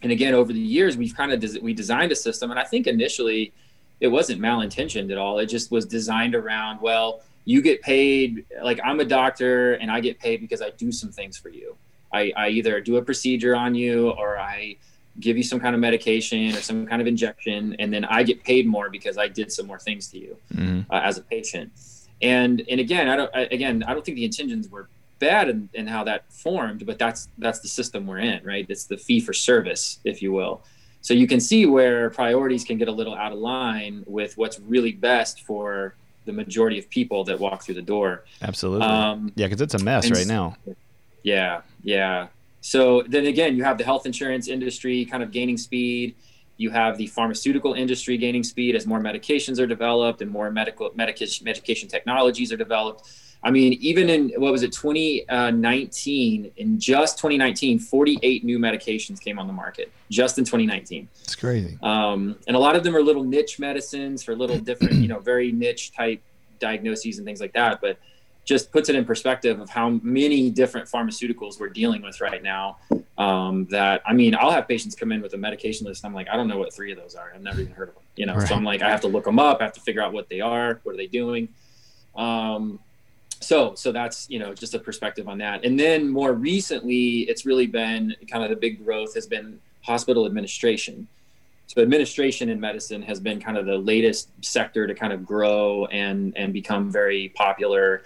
and again, over the years, we've kind of des- we designed a system, and I think initially it wasn't malintentioned at all. It just was designed around well, you get paid like I'm a doctor, and I get paid because I do some things for you. I, I either do a procedure on you or I give you some kind of medication or some kind of injection, and then I get paid more because I did some more things to you mm-hmm. uh, as a patient. And and again, I don't I, again I don't think the intentions were bad in, in how that formed, but that's that's the system we're in, right? It's the fee for service, if you will. So you can see where priorities can get a little out of line with what's really best for the majority of people that walk through the door. Absolutely. Um, yeah, because it's a mess right now. Yeah, yeah. So then again, you have the health insurance industry kind of gaining speed. You have the pharmaceutical industry gaining speed as more medications are developed and more medical medication medication technologies are developed I mean, even in what was it, 2019, in just 2019, 48 new medications came on the market just in 2019. It's crazy. Um, and a lot of them are little niche medicines for little different, you know, very niche type diagnoses and things like that. But just puts it in perspective of how many different pharmaceuticals we're dealing with right now. Um, that I mean, I'll have patients come in with a medication list. I'm like, I don't know what three of those are. I've never even heard of them. You know, right. so I'm like, I have to look them up. I have to figure out what they are. What are they doing? Um, so, so that's you know just a perspective on that. And then more recently, it's really been kind of the big growth has been hospital administration. So administration in medicine has been kind of the latest sector to kind of grow and and become very popular.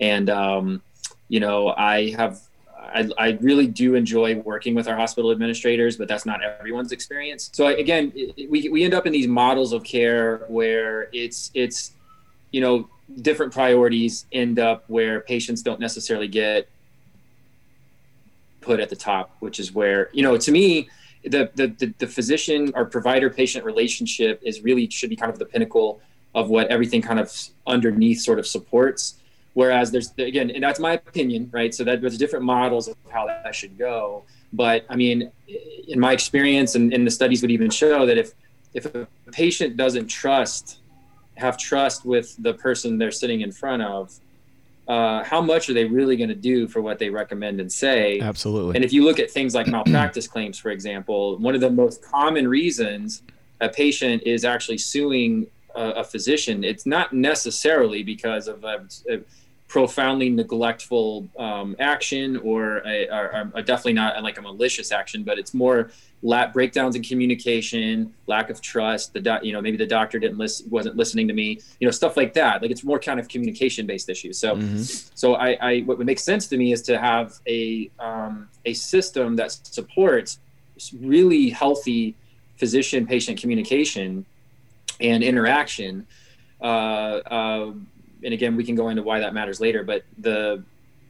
And um, you know, I have I, I, really do enjoy working with our hospital administrators, but that's not everyone's experience. So again, we, we end up in these models of care where it's it's you know different priorities end up where patients don't necessarily get put at the top, which is where you know to me the, the, the, physician or provider patient relationship is really should be kind of the pinnacle of what everything kind of underneath sort of supports. Whereas there's again, and that's my opinion, right? So that there's different models of how that should go. But I mean, in my experience, and, and the studies would even show that if if a patient doesn't trust, have trust with the person they're sitting in front of, uh, how much are they really going to do for what they recommend and say? Absolutely. And if you look at things like malpractice claims, for example, one of the most common reasons a patient is actually suing a, a physician, it's not necessarily because of a, a profoundly neglectful um, action or, a, or, or, definitely not like a malicious action, but it's more la- breakdowns in communication, lack of trust. The do- you know maybe the doctor didn't listen, wasn't listening to me. You know stuff like that. Like it's more kind of communication based issues. So mm-hmm. so I, I what would make sense to me is to have a um, a system that supports really healthy physician patient communication and interaction. Uh, uh, and again, we can go into why that matters later. But the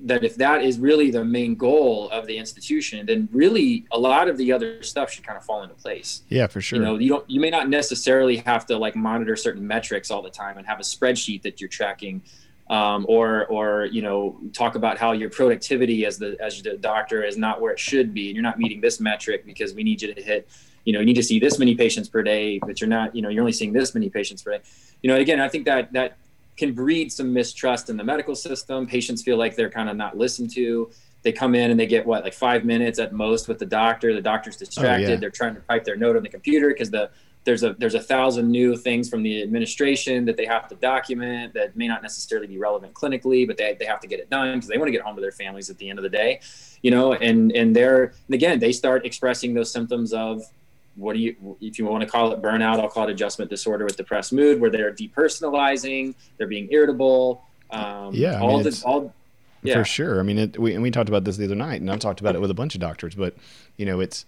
that if that is really the main goal of the institution, then really a lot of the other stuff should kind of fall into place. Yeah, for sure. You know, you don't you may not necessarily have to like monitor certain metrics all the time and have a spreadsheet that you're tracking. Um, or or you know talk about how your productivity as the as the doctor is not where it should be and you're not meeting this metric because we need you to hit you know you need to see this many patients per day but you're not you know you're only seeing this many patients per day you know again i think that that can breed some mistrust in the medical system. Patients feel like they're kind of not listened to. They come in and they get what, like five minutes at most with the doctor. The doctor's distracted. Oh, yeah. They're trying to type their note on the computer because the there's a there's a thousand new things from the administration that they have to document that may not necessarily be relevant clinically, but they, they have to get it done because they want to get home to their families at the end of the day, you know. And and they're and again they start expressing those symptoms of what do you if you want to call it burnout i'll call it adjustment disorder with depressed mood where they're depersonalizing they're being irritable um, yeah all I mean, the all yeah. for sure i mean it, we, and we talked about this the other night and i've talked about it with a bunch of doctors but you know it's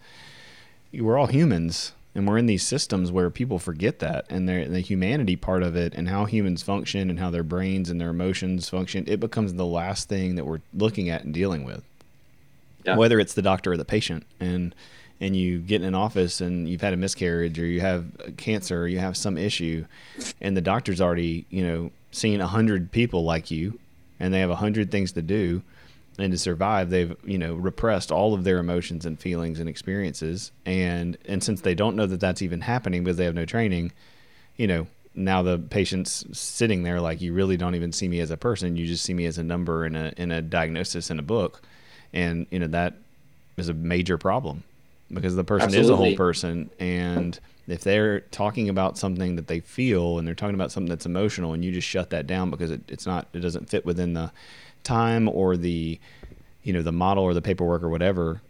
we're all humans and we're in these systems where people forget that and the humanity part of it and how humans function and how their brains and their emotions function it becomes the last thing that we're looking at and dealing with yeah. whether it's the doctor or the patient and and you get in an office and you've had a miscarriage or you have cancer or you have some issue and the doctor's already you know seen a hundred people like you and they have a hundred things to do and to survive they've you know repressed all of their emotions and feelings and experiences and and since they don't know that that's even happening because they have no training you know now the patient's sitting there like you really don't even see me as a person. You just see me as a number in a in a diagnosis in a book. And you know that is a major problem because the person Absolutely. is a whole person and if they're talking about something that they feel and they're talking about something that's emotional and you just shut that down because it, it's not it doesn't fit within the time or the you know the model or the paperwork or whatever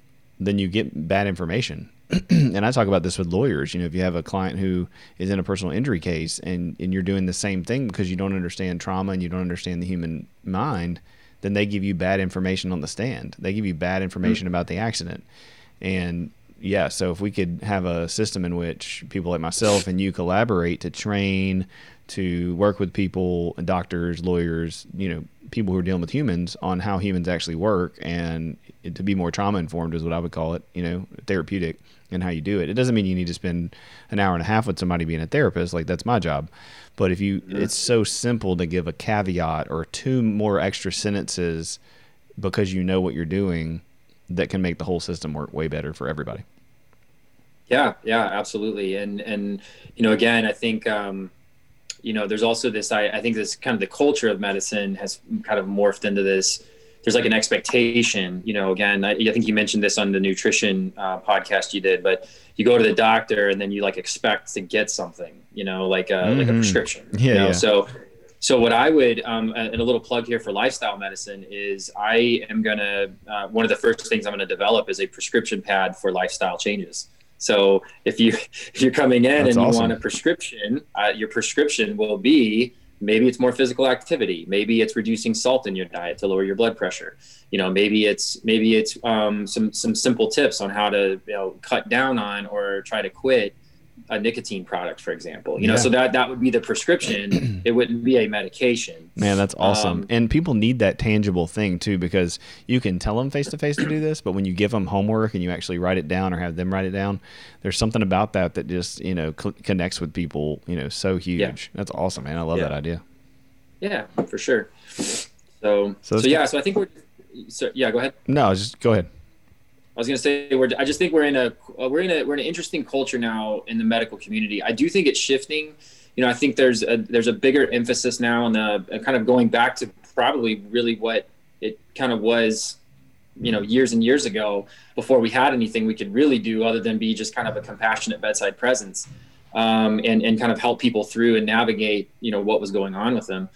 then you get bad information *clears throat* and I talk about this with lawyers. You know, if you have a client who is in a personal injury case and, and you're doing the same thing because you don't understand trauma and you don't understand the human mind, then they give you bad information on the stand. They give you bad information mm-hmm. about the accident. And yeah, so if we could have a system in which people like myself and you collaborate to train, to work with people, doctors, lawyers, you know, people who are dealing with humans on how humans actually work and to be more trauma informed is what I would call it, you know, therapeutic and how you do it. It doesn't mean you need to spend an hour and a half with somebody being a therapist, like that's my job. But if you mm-hmm. it's so simple to give a caveat or two more extra sentences because you know what you're doing that can make the whole system work way better for everybody. Yeah, yeah, absolutely. And and you know, again, I think um you know, there's also this I, I think this kind of the culture of medicine has kind of morphed into this there's like an expectation you know again I, I, think you mentioned this on the nutrition uh, podcast you did but you go to the doctor and then you like expect to get something you know like a mm-hmm. like a mm-hmm. prescription yeah, you know? yeah, so so what i would um, and a little plug here for lifestyle medicine is i am gonna uh, one of the first things i'm gonna develop is a prescription pad for lifestyle changes so if you *laughs* if you're coming in That's and you awesome. want a prescription uh, your prescription will be maybe it's more physical activity maybe it's reducing salt in your diet to lower your blood pressure you know maybe it's maybe it's um, some some simple tips on how to you know cut down on or try to quit a nicotine product, for example. You know, so that that would be the prescription. *clears throat* it wouldn't be a medication. Man, that's awesome. Um, and people need that tangible thing too, because you can tell them face to face to do this, but when you give them homework and you actually write it down or have them write it down, there's something about that that just you know cl- connects with people. You know, so huge. Yeah. That's awesome, man. I love yeah. that idea. Yeah, for sure. So so, so yeah, so I think we're. So yeah, go ahead. No, just go ahead. I was going to say we're. I just think we're in a we're in a we're in an interesting culture now in the medical community. I do think it's shifting. You know, I think there's a there's a bigger emphasis now on the kind of going back to probably really what it kind of was, you know, years and years ago before we had anything we could really do other than be just kind of a compassionate bedside presence, um, and and kind of help people through and navigate you know what was going on with them.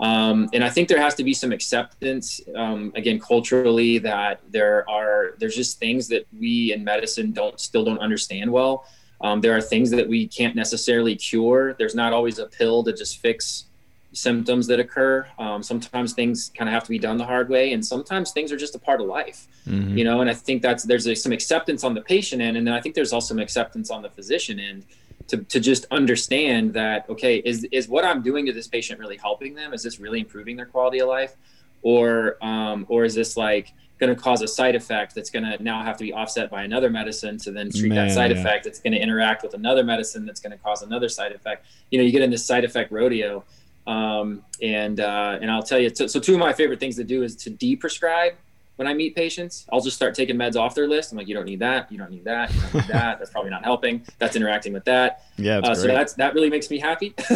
Um, and I think there has to be some acceptance, um, again, culturally, that there are there's just things that we in medicine don't still don't understand well. Um, there are things that we can't necessarily cure. There's not always a pill to just fix symptoms that occur. Um, sometimes things kind of have to be done the hard way, and sometimes things are just a part of life. Mm-hmm. You know, and I think that's there's a, some acceptance on the patient end, and then I think there's also some acceptance on the physician end to, to just understand that okay is is what i'm doing to this patient really helping them? Is this really improving their quality of life? Or um, or is this like going to cause a side effect that's going to now have to be offset by another medicine to then treat Man, that side yeah. effect that's going to interact with another medicine that's going to cause another side effect? You know you get in this side effect rodeo um, and uh, and i'll tell you so, so two of my favorite things to do is to de-prescribe when I meet patients, I'll just start taking meds off their list. I'm like, you don't need that. You don't need that. You don't need that. That's probably not helping. That's interacting with that. Yeah. Uh, so that's that really makes me happy. *laughs*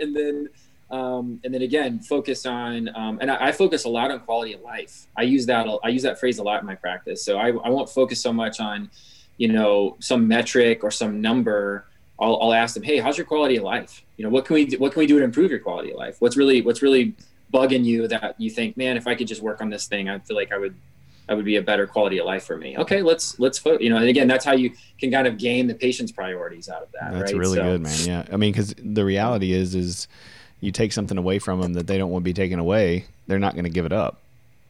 and then, um, and then again, focus on, um, and I, I, focus a lot on quality of life. I use that. I use that phrase a lot in my practice. So I, I won't focus so much on, you know, some metric or some number. I'll, I'll ask them, hey, how's your quality of life? You know, what can we do, what can we do to improve your quality of life? What's really what's really bugging you that you think, man, if I could just work on this thing, I feel like I would that would be a better quality of life for me. Okay, let's let's put, you know, and again, that's how you can kind of gain the patient's priorities out of that. That's right? really so, good, man. Yeah, I mean, because the reality is, is you take something away from them that they don't want to be taken away, they're not going to give it up.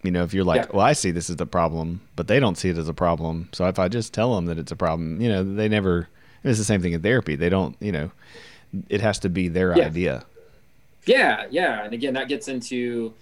You know, if you're like, yeah. well, I see this as a problem, but they don't see it as a problem. So if I just tell them that it's a problem, you know, they never. It's the same thing in therapy. They don't, you know, it has to be their yeah. idea. Yeah, yeah, and again, that gets into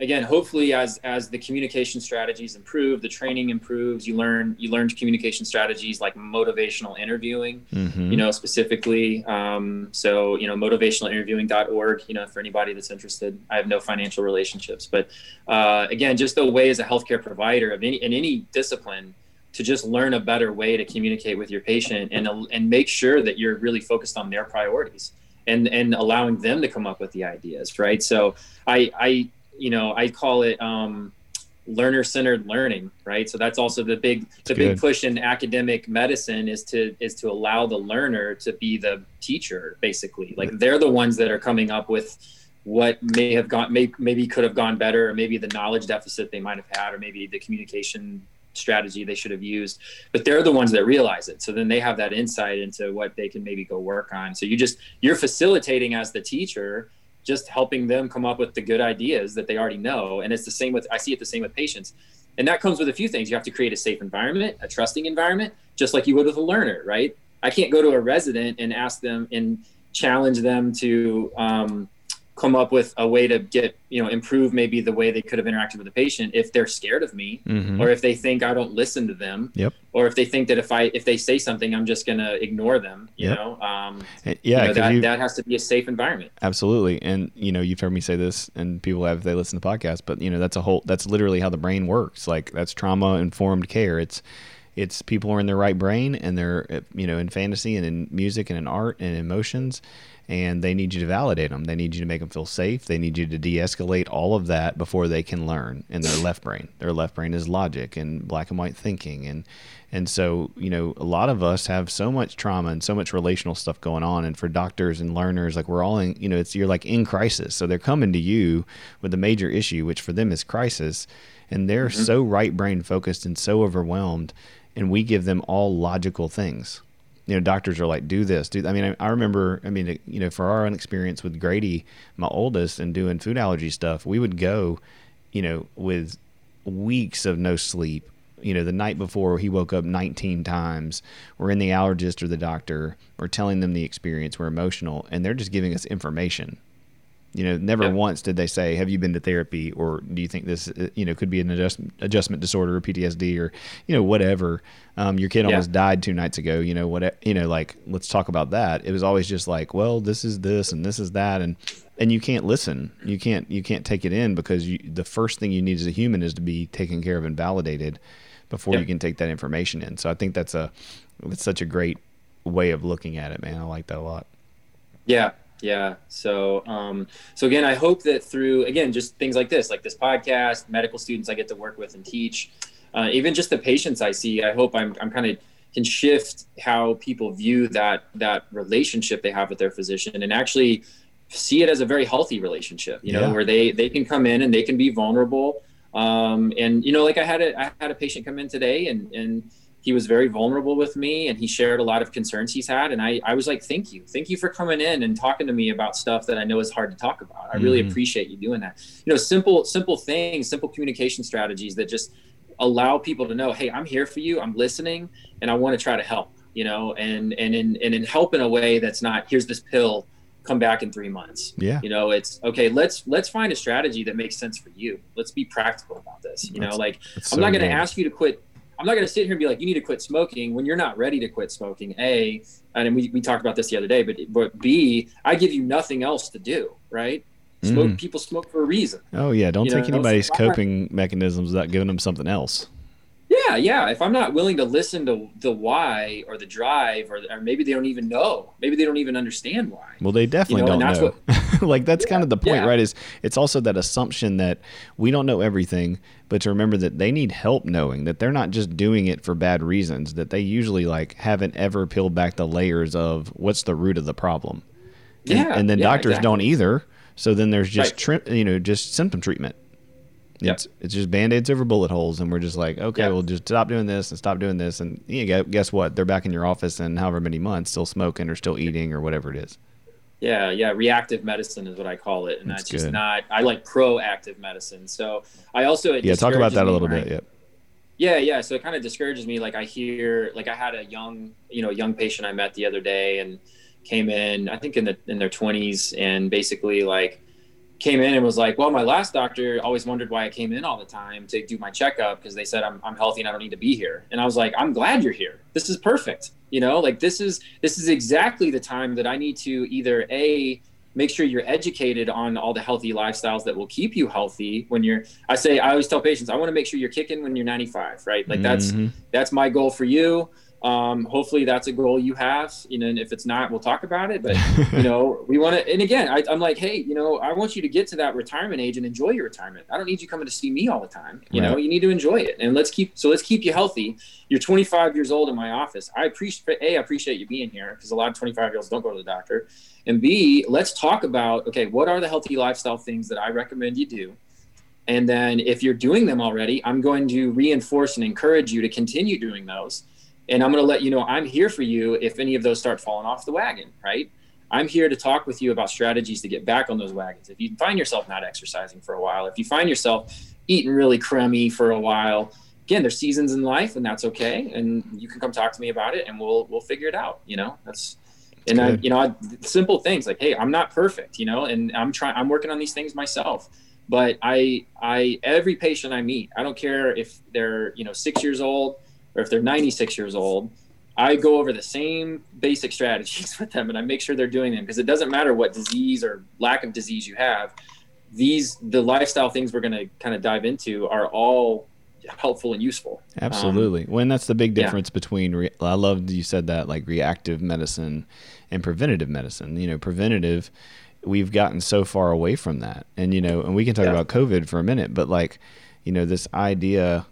again hopefully as as the communication strategies improve the training improves you learn you learn communication strategies like motivational interviewing mm-hmm. you know specifically um, so you know motivationalinterviewing.org you know for anybody that's interested i have no financial relationships but uh, again just the way as a healthcare provider of any in any discipline to just learn a better way to communicate with your patient and and make sure that you're really focused on their priorities and and allowing them to come up with the ideas right? So i i you know i call it um, learner centered learning right? So that's also the big the big push in academic medicine is to is to allow the learner to be the teacher basically. Like they're the ones that are coming up with what may have gone may, maybe could have gone better or maybe the knowledge deficit they might have had or maybe the communication strategy they should have used but they're the ones that realize it. So then they have that insight into what they can maybe go work on. So you just you're facilitating as the teacher just helping them come up with the good ideas that they already know. And it's the same with i see it the same with patients. And that comes with a few things. You have to create a safe environment a trusting environment just like you would with a learner right? I can't go to a resident and ask them and challenge them to um, come up with a way to get you know improve maybe the way they could have interacted with the patient if they're scared of me mm-hmm. or if they think i don't listen to them yep. or if they think that if i if they say something i'm just going to ignore them you yep. know? Um yeah you know, that, you, that has to be a safe environment. Absolutely. And you know you've heard me say this and people have they listen to podcasts but you know that's a whole that's literally how the brain works. Like that's trauma informed care. It's it's people are in their right brain and they're you know in fantasy and in music and in art and emotions and they need you to validate them. They need you to make them feel safe. They need you to de-escalate all of that before they can learn in their left brain. Their left brain is logic and black and white thinking and and so, you know, a lot of us have so much trauma and so much relational stuff going on and for doctors and learners like we're all in, you know, it's you're like in crisis. So they're coming to you with a major issue which for them is crisis and they're mm-hmm. so right brain focused and so overwhelmed and we give them all logical things you know, doctors are like, do this, do. I mean, I, I, remember, I mean, you know, for our own experience with Grady, my oldest, and doing food allergy stuff, we would go, you know, with weeks of no sleep. You know, the night before he woke up 19 times. We're in the allergist or the doctor. We're telling them the experience. We're emotional, and they're just giving us information. You know, never yeah. once did they say, "Have you been to therapy?" or "Do you think this, uh, you know, could be an adjustment adjustment disorder or PTSD or you know whatever." Um, your kid yeah. almost died two nights ago. You know what? You know, like let's talk about that. It was always just like, "Well, this is this and this is that," and and you can't listen. You can't you can't take it in because you, the first thing you need as a human is to be taken care of and validated before yeah. you can take that information in. So I think that's a that's such a great way of looking at it, man. I like that a lot. Yeah, yeah. So, um, so again, I hope that through again just things like this, like this podcast, medical students I get to work with and teach, uh, even just the patients I see, I hope I'm I'm kind of can shift how people view that that relationship they have with their physician and actually see it as a very healthy relationship. You know, yeah. where they they can come in and they can be vulnerable. Um, and you know, like I had a I had a patient come in today and and he was very vulnerable with me and he shared a lot of concerns he's had. And I, I was like thank you. Thank you for coming in and talking to me about stuff that i know is hard to talk about. I really mm-hmm. appreciate you doing that. You know simple simple things simple communication strategies that just allow people to know hey i'm here for you. I'm listening and i want to try to help you know and and in and in help in a way that's not here's this pill come back in three months. Yeah. You know it's okay let's let's find a strategy that makes sense for you. Let's be practical about this. You that's, know like i'm so not going to ask you to quit I'm not going to sit here and be like, you need to quit smoking when you're not ready to quit smoking. A, and we, we talked about this the other day, but, but B, I give you nothing else to do, right? Smoke, mm. people smoke for a reason. Oh yeah. Don't you take know? anybody's coping mechanisms without giving them something else. Yeah, yeah. If I'm not willing to listen to the why or the drive, or, or maybe they don't even know, maybe they don't even understand why. Well, they definitely you know, don't know. What, *laughs* like that's yeah, kind of the point, yeah. right? Is it's also that assumption that we don't know everything, but to remember that they need help knowing that they're not just doing it for bad reasons. That they usually like haven't ever peeled back the layers of what's the root of the problem. And, yeah, and then yeah, doctors exactly. don't either. So then there's just right. tri- you know just symptom treatment. Yep. It's it's just band-aids over bullet holes, and we're just like, okay, yep. we'll just stop doing this and stop doing this, and you know, guess what? They're back in your office in however many months, still smoking or still eating or whatever it is. Yeah, yeah, reactive medicine is what I call it, and that's, that's just not. I like proactive medicine. So I also yeah, talk about that a little bit. Yep. Yeah, yeah. So it kind of discourages me. Like I hear, like I had a young, you know, young patient I met the other day, and came in, I think in the in their twenties, and basically like came in and was like, well, my last doctor always wondered why I came in all the time to do my checkup because they said I'm, I'm healthy and I don't need to be here. And I was like, I'm glad you're here. This is perfect. You know, like this is this is exactly the time that I need to either a make sure you're educated on all the healthy lifestyles that will keep you healthy when you're i say i always tell patients i want to make sure you're kicking when you're 95 right like that's mm-hmm. that's my goal for you um, hopefully that's a goal you have you know and if it's not we'll talk about it but *laughs* you know we want to and again I, am like hey you know i want you to get to that retirement age and enjoy your retirement. I don't need you coming to see me all the time you right. know you need to enjoy it. And let's keep so let's keep you healthy. You're 25 years old in my office. I appreciate a i appreciate you being here because a lot of 25 year olds don't go to the doctor. And b let's talk about okay what are the healthy lifestyle things that i recommend you do? And then if you're doing them already i'm going to reinforce and encourage you to continue doing those and I'm going to let you know I'm here for you if any of those start falling off the wagon, right? I'm here to talk with you about strategies to get back on those wagons. If you find yourself not exercising for a while, if you find yourself eating really crummy for a while, again, there's seasons in life and that's okay. And you can come talk to me about it and we'll, we'll figure it out. You know, that's, And I, you know, I, simple things like, hey, I'm not perfect, you know, and I'm trying, I'm working on these things myself. But I, I, every patient I meet, I don't care if they're, you know, six years old or if they're 96 years old, I go over the same basic strategies *laughs* with them and I make sure they're doing them because it doesn't matter what disease or lack of disease you have. These, the lifestyle things we're going to kind of dive into are all helpful and useful. Absolutely. Um, when that's the big difference yeah. between, re- I love you said that like reactive medicine and preventative medicine. You know, preventative, we've gotten so far away from that. And, you know, and we can talk yeah. about COVID for a minute, but like, you know, this idea,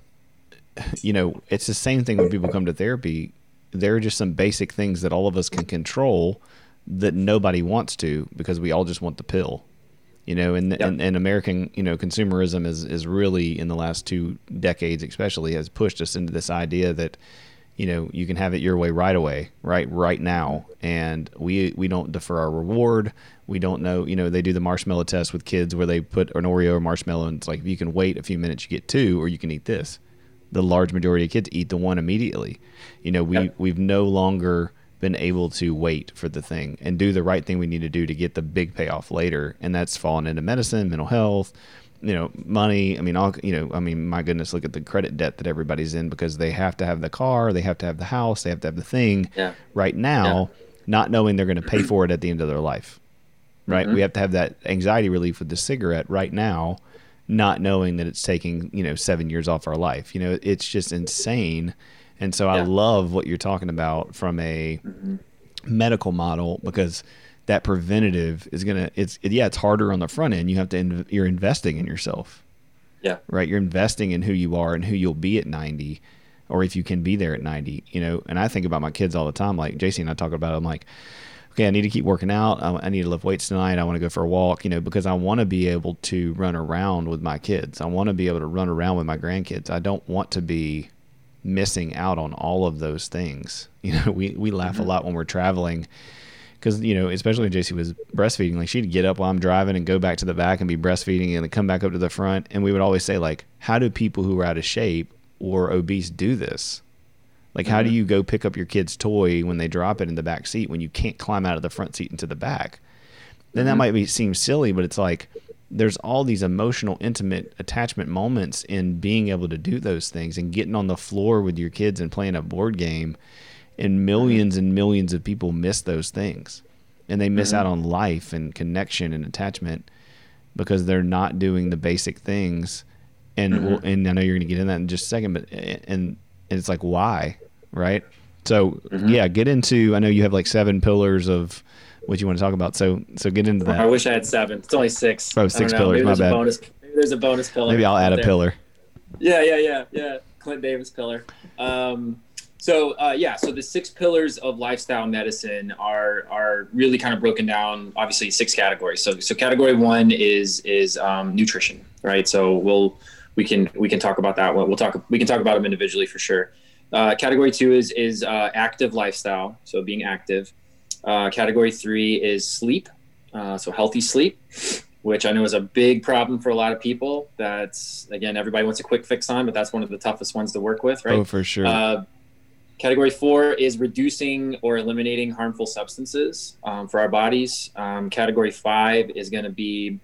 you know, it's the same thing when people come to therapy. There are just some basic things that all of us can control that nobody wants to because we all just want the pill you know and, yep. and, and american you know consumerism is is really in the last two decades especially has pushed us into this idea that you know you can have it your way right away right right now and we we don't defer our reward we don't know you know they do the marshmallow test with kids where they put an oreo or marshmallow and it's like if you can wait a few minutes you get two or you can eat this the large majority of kids eat the one immediately you know we yep. we've no longer been able to wait for the thing and do the right thing we need to do to get the big payoff later. And that's fallen into medicine, mental health, you know, money. I mean, all, you know, I mean, my goodness, look at the credit debt that everybody's in because they have to have the car, they have to have the house, they have to have the thing yeah. right now, yeah. not knowing they're going to pay for it at the end of their life. Right. Mm-hmm. We have to have that anxiety relief with the cigarette right now, not knowing that it's taking, you know, seven years off our life. You know, it's just insane and so yeah. I love what you're talking about from a mm-hmm. medical model because that preventative is gonna it's it, yeah it's harder on the front end. You have to inv- you're investing in yourself. Yeah. Right. You're investing in who you are and who you'll be at 90 or if you can be there at 90, you know, and I think about my kids all the time. Like JC and I talk about it. I'm like, okay, I need to keep working out. I, need to lift weights tonight. I want to go for a walk, you know, because I want to be able to run around with my kids. I want to be able to run around with my grandkids. I don't want to be missing out on all of those things. *laughs* You know, we, we laugh mm-hmm. a lot when we're traveling because, you know, especially when JC was breastfeeding, like she'd get up while I'm driving and go back to the back and be breastfeeding and then come back up to the front. And we would always say, like, how do people who are out of shape or obese do this? Like, mm-hmm. how do mm-hmm. you go pick up your kid's toy when they drop it in the back seat when you can't climb out of the front seat into the back? Then mm-hmm. that might be seem silly, but it's like there's all these emotional, intimate attachment moments in being able to do those things and getting on the floor with your kids and playing a board game. And millions and millions of people miss those things. And they miss mm-hmm. out on life and connection and attachment because they're not doing the basic things. And mm-hmm. we'll, and I know you're going to get in that in just a second, but and and it's like why, right? So mm-hmm. yeah, get into. I know you have like seven pillars of what you want to talk about. So so get into that. I wish I had seven. It's only six. Oh, six pillars. My bad. Bonus, maybe there's a bonus pillar. Maybe I'll add a there. pillar. Yeah, yeah, yeah, yeah. Clint Davis pillar. Um, so uh, yeah, so the six pillars of lifestyle medicine are are really kind of broken down. Obviously, six categories. So so category one is is um, nutrition, right? So we'll we can we can talk about that. We'll talk we can talk about them individually for sure. Uh, category two is is uh, active lifestyle, so being active. Uh, category three is sleep, uh, so healthy sleep, which I know is a big problem for a lot of people. That's again, everybody wants a quick fix on, but that's one of the toughest ones to work with, right? Oh, for sure. Uh, category four is reducing or eliminating harmful substances um, for our bodies. Um, category five is going to be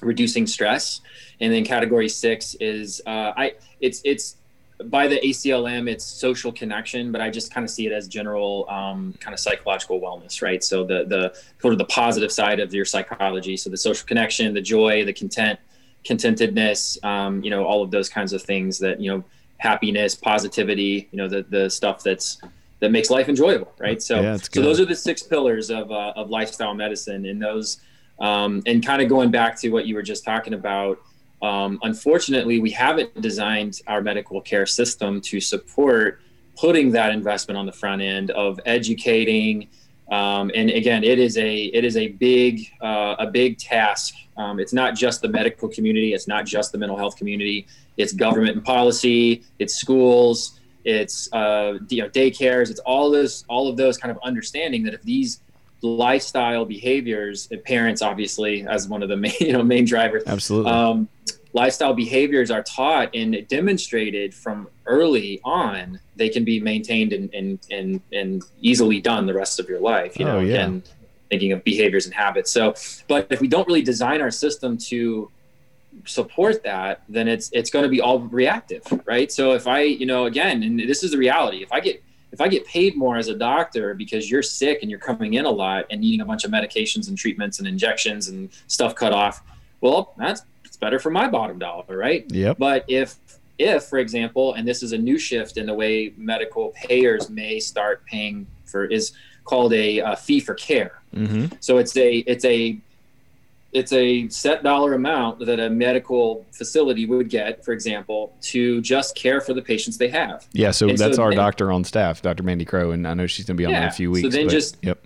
reducing stress, and then category six is uh, I. It's it's by the ACLM, it's social connection, but I just kind of see it as general um, kind of psychological wellness, right? So the the sort of the positive side of your psychology, so the social connection, the joy, the content, contentedness, um, you know, all of those kinds of things that you know, happiness, positivity, you know, the the stuff that's that makes life enjoyable, right? So yeah, so those are the six pillars of uh, of lifestyle medicine, and those um, and kind of going back to what you were just talking about um, unfortunately, we haven't designed our medical care system to support putting that investment on the front end of educating. Um, and again, it is a it is a big uh, a big task. Um, it's not just the medical community. It's not just the mental health community. It's government and policy. It's schools. It's uh, you know daycares. It's all those all of those kind of understanding that if these lifestyle behaviors, parents obviously as one of the *laughs* main you know main drivers. Absolutely. Um, lifestyle behaviors are taught and demonstrated from early on, they can be maintained and and and, and easily done the rest of your life. You know, Oh, yeah. again, thinking of behaviors and habits. So, but if we don't really design our system to support that, then it's it's going to be all reactive, right? So if I, you know, again, and this is the reality, if I get if I get paid more as a doctor because you're sick and you're coming in a lot and needing a bunch of medications and treatments and injections and stuff cut off, well, that's it's better for my bottom dollar, right? Yep. But if if, for example, and this is a new shift in the way medical payers may start paying for is called a, uh fee for care. Mm-hmm. So it's a it's a it's a set dollar amount that a medical facility would get, for example, to just care for the patients they have. Yeah. So And so that's our then- doctor on staff, Dr. Mandy Crow, and I know she's going to be on in a few weeks. so then but- just- yep.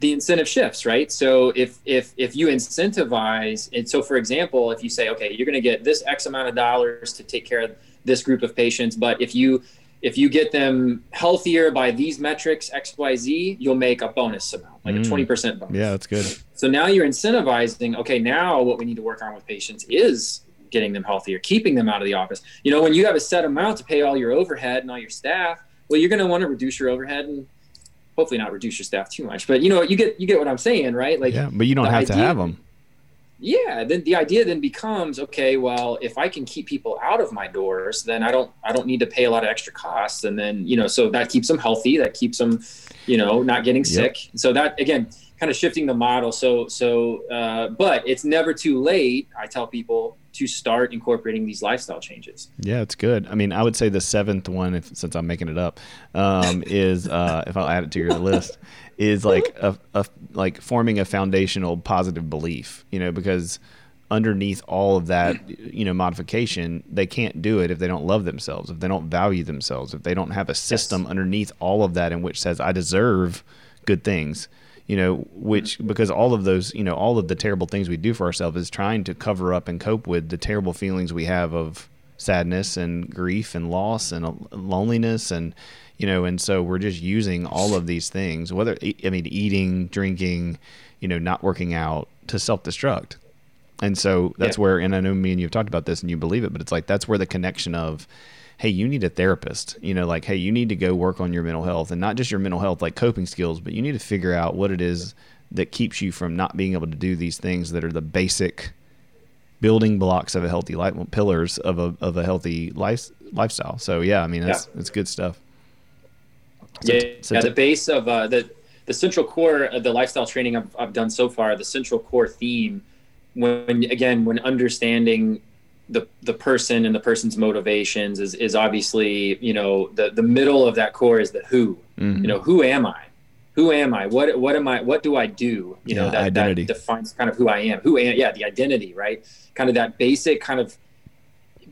the incentive shifts, right? So if if if you incentivize, and so for example, if you say, okay, you're going to get this X amount of dollars to take care of this group of patients, but if you if you get them healthier by these metrics X Y Z, you'll make a bonus amount, like a Mm. twenty percent bonus. Yeah, that's good. So now you're incentivizing, okay, now what we need to work on with patients is getting them healthier, keeping them out of the office. You know, when you have a set amount to pay all your overhead and all your staff, well, you're going to want to reduce your overhead and hopefully not reduce your staff too much. But you know, you get you get what I'm saying, right? Like yeah, but you don't have to have them. Yeah, then the idea then becomes, okay, well, if I can keep people out of my doors, then I don't I don't need to pay a lot of extra costs and then, you know, so that keeps them healthy, that keeps them, you know, not getting Yep. sick. So that again, kind of shifting the model. So so uh, but it's never too late, I tell people, to start incorporating these lifestyle changes. Yeah, it's good. I mean, I would say the seventh one, if, since I'm making it up, um, is uh, if I'll add it to your list, is like a, a like forming a foundational positive belief. You know, because underneath all of that, you know, modification, they can't do it if they don't love themselves, if they don't value themselves, if they don't have a system underneath all of that in which says I deserve good things. You know, which because all of those, you know, all of the terrible things we do for ourselves is trying to cover up and cope with the terrible feelings we have of sadness and grief and loss and uh, loneliness and you know and so we're just using all of these things whether I mean eating drinking you know not working out to self-destruct and so that's Yeah. where and i know me and you have talked about this and you believe it but it's like that's where the connection of hey you need a therapist you know like hey you need to go work on your mental health and not just your mental health like coping skills but you need to figure out what it is that keeps you from not being able to do these things that are the basic building blocks of a healthy life, pillars of a of a healthy life lifestyle. So yeah, I mean that's that's good stuff. So- yeah, so yeah the base of uh, the the central core of the lifestyle training I've, I've done so far, the central core theme, when again when understanding the the person and the person's motivations is is obviously you know the the middle of that core is the who. Mhm. You know, who am I? Who am I? What what am I? What do I do? You know, Yeah, that, identity. that defines kind of who I am. Who am? Yeah, the identity, right? Kind of that basic kind of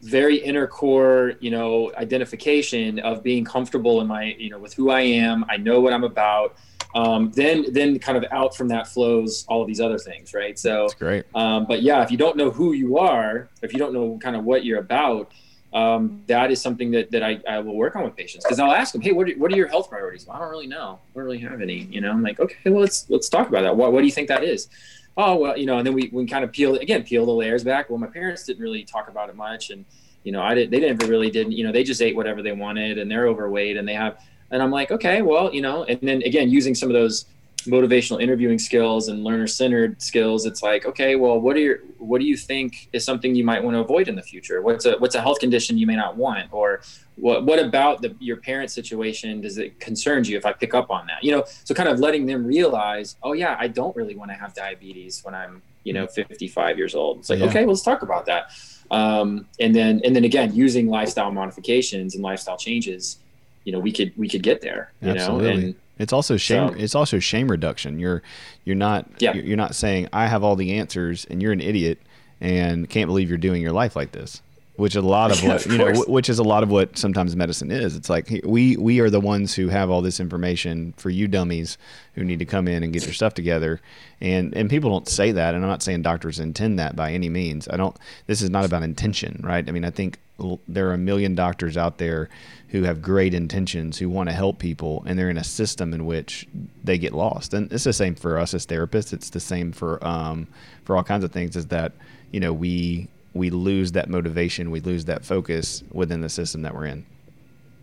very inner core, you know, identification of being comfortable in my, you know, with who I am. I know what I'm about. Um, then, then kind of out from that flows all of these other things, right? So, that's great. um, but yeah, if you don't know who you are, if you don't know kind of what you're about, um, that is something that, that I, I will work on with patients because I'll ask them, Hey, what are, what are your health priorities? Well, I don't really know. I don't really have any, you know, I'm like, okay, well, let's, let's talk about that. What, what do you think that is? Oh, well, you know, and then we, we kind of peel again, peel the layers back. Well, my parents didn't really talk about it much. And, you know, I didn't, they didn't really didn't, you know, they just ate whatever they wanted and they're overweight and they have, and I'm like, okay, well, you know, and then again, using some of those motivational interviewing skills and learner centered skills, it's like, okay, well, what are your, what do you think is something you might want to avoid in the future? What's a, what's a health condition you may not want? Or what, what about the, your parent situation? Does it concerns you if I pick up on that? You know, so kind of letting them realize, oh yeah, I don't really want to have diabetes when I'm, you know, 55 years old. It's like, Yeah. okay, well, let's talk about that. Um, and then, and then again, using lifestyle modifications and lifestyle changes, you know, we could, we could get there, you Absolutely. know, and It's also shame. So- it's also shame reduction. You're you're not Yeah. you're, not saying I have all the answers and you're an idiot and can't believe you're doing your life like this. Which is a lot of what of you know. course. Which is a lot of what sometimes medicine is. It's like we we are the ones who have all this information for you dummies who need to come in and get your stuff together. And and people don't say that. And I'm not saying doctors intend that by any means. I don't. This is not about intention, right? I mean, I think l- there are a million doctors out there who have great intentions, who want to help people, and they're in a system in which they get lost. And it's the same for us as therapists. It's the same for um, for all kinds of things. Is that you know we we lose that motivation, we lose that focus within the system that we're in.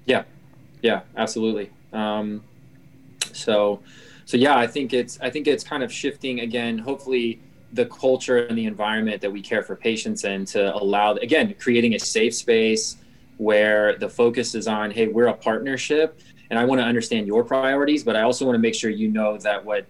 Yeah, yeah, absolutely. Um, so, so yeah, I think it's I think it's kind of shifting again. Hopefully, the culture and the environment that we care for patients and to allow again creating a safe space where the focus is on hey we're a partnership and i want to understand your priorities but i also want to make sure you know that what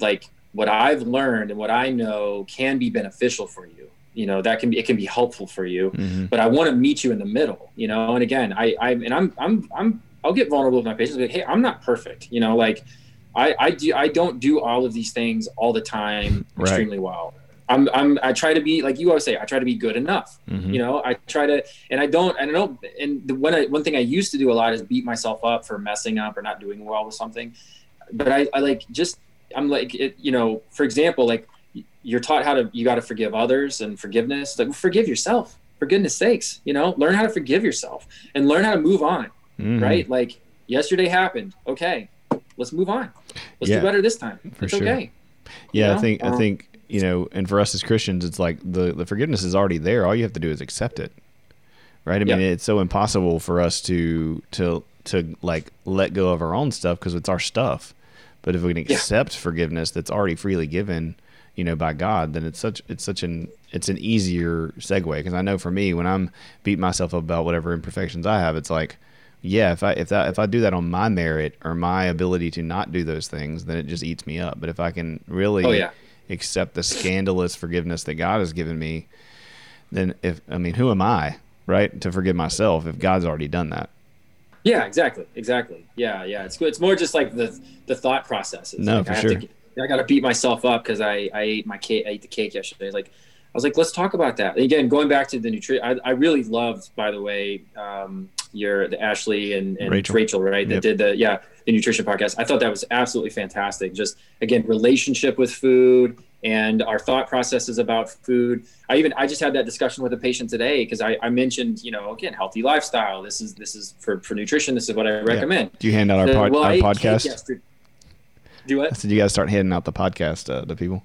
like what i've learned and what i know can be beneficial for you you know that can be it can be helpful for you mm-hmm. but i want to meet you in the middle you know and again i i and i'm i'm i'm i'll get vulnerable with my patients like hey i'm not perfect you know like I, I do I don't do all of these things all the time right. extremely well. I'm, I'm I try to be like you always say I try to be good enough. Mm-hmm. You know I try to and I don't I don't and the one I, one thing I used to do a lot is beat myself up for messing up or not doing well with something. But I, I like just I'm like it, you know for example like you're taught how to you got to forgive others and forgiveness like forgive yourself for goodness sakes you know learn how to forgive yourself and learn how to move on mm-hmm. right like yesterday happened okay let's move on. Let's yeah, do better this time. It's sure. okay. Yeah, you know? I think I think you know, and for us as Christians, it's like the the forgiveness is already there. All you have to do is accept it, right? I mean, it's so impossible for us to to to like let go of our own stuff because it's our stuff. But if we can accept yeah. forgiveness that's already freely given, you know, by God, then it's such it's such an it's an easier segue. Because I know for me, when I'm beating myself up about whatever imperfections I have, it's like yeah, if I if that if I do that on my merit or my ability to not do those things, then it just eats me up. But if I can really oh, yeah. Accept the scandalous forgiveness that God has given me, then if I mean, who am I, right, to forgive myself if God's already done that? Yeah, exactly, exactly. Yeah, yeah. It's good. It's more just like the the thought process. It's no, like for I sure. To, I got to beat myself up because I I ate my cake. I ate the cake yesterday. Like I was like, let's talk about that. again, going back to the nutrition, I, I really loved, by the way, um, your the Ashley and, and Rachel. Rachel. right? That yep. did the yeah the nutrition podcast. I thought that was absolutely fantastic. Just again, relationship with food and our thought processes about food. I even I just had that discussion with a patient today because I, I mentioned you know again healthy lifestyle. This is this is for for nutrition. This is what I recommend. Yeah. Do you hand out our, pod, well, our podcast? Do what? I said you guys start handing out the podcast uh, to people.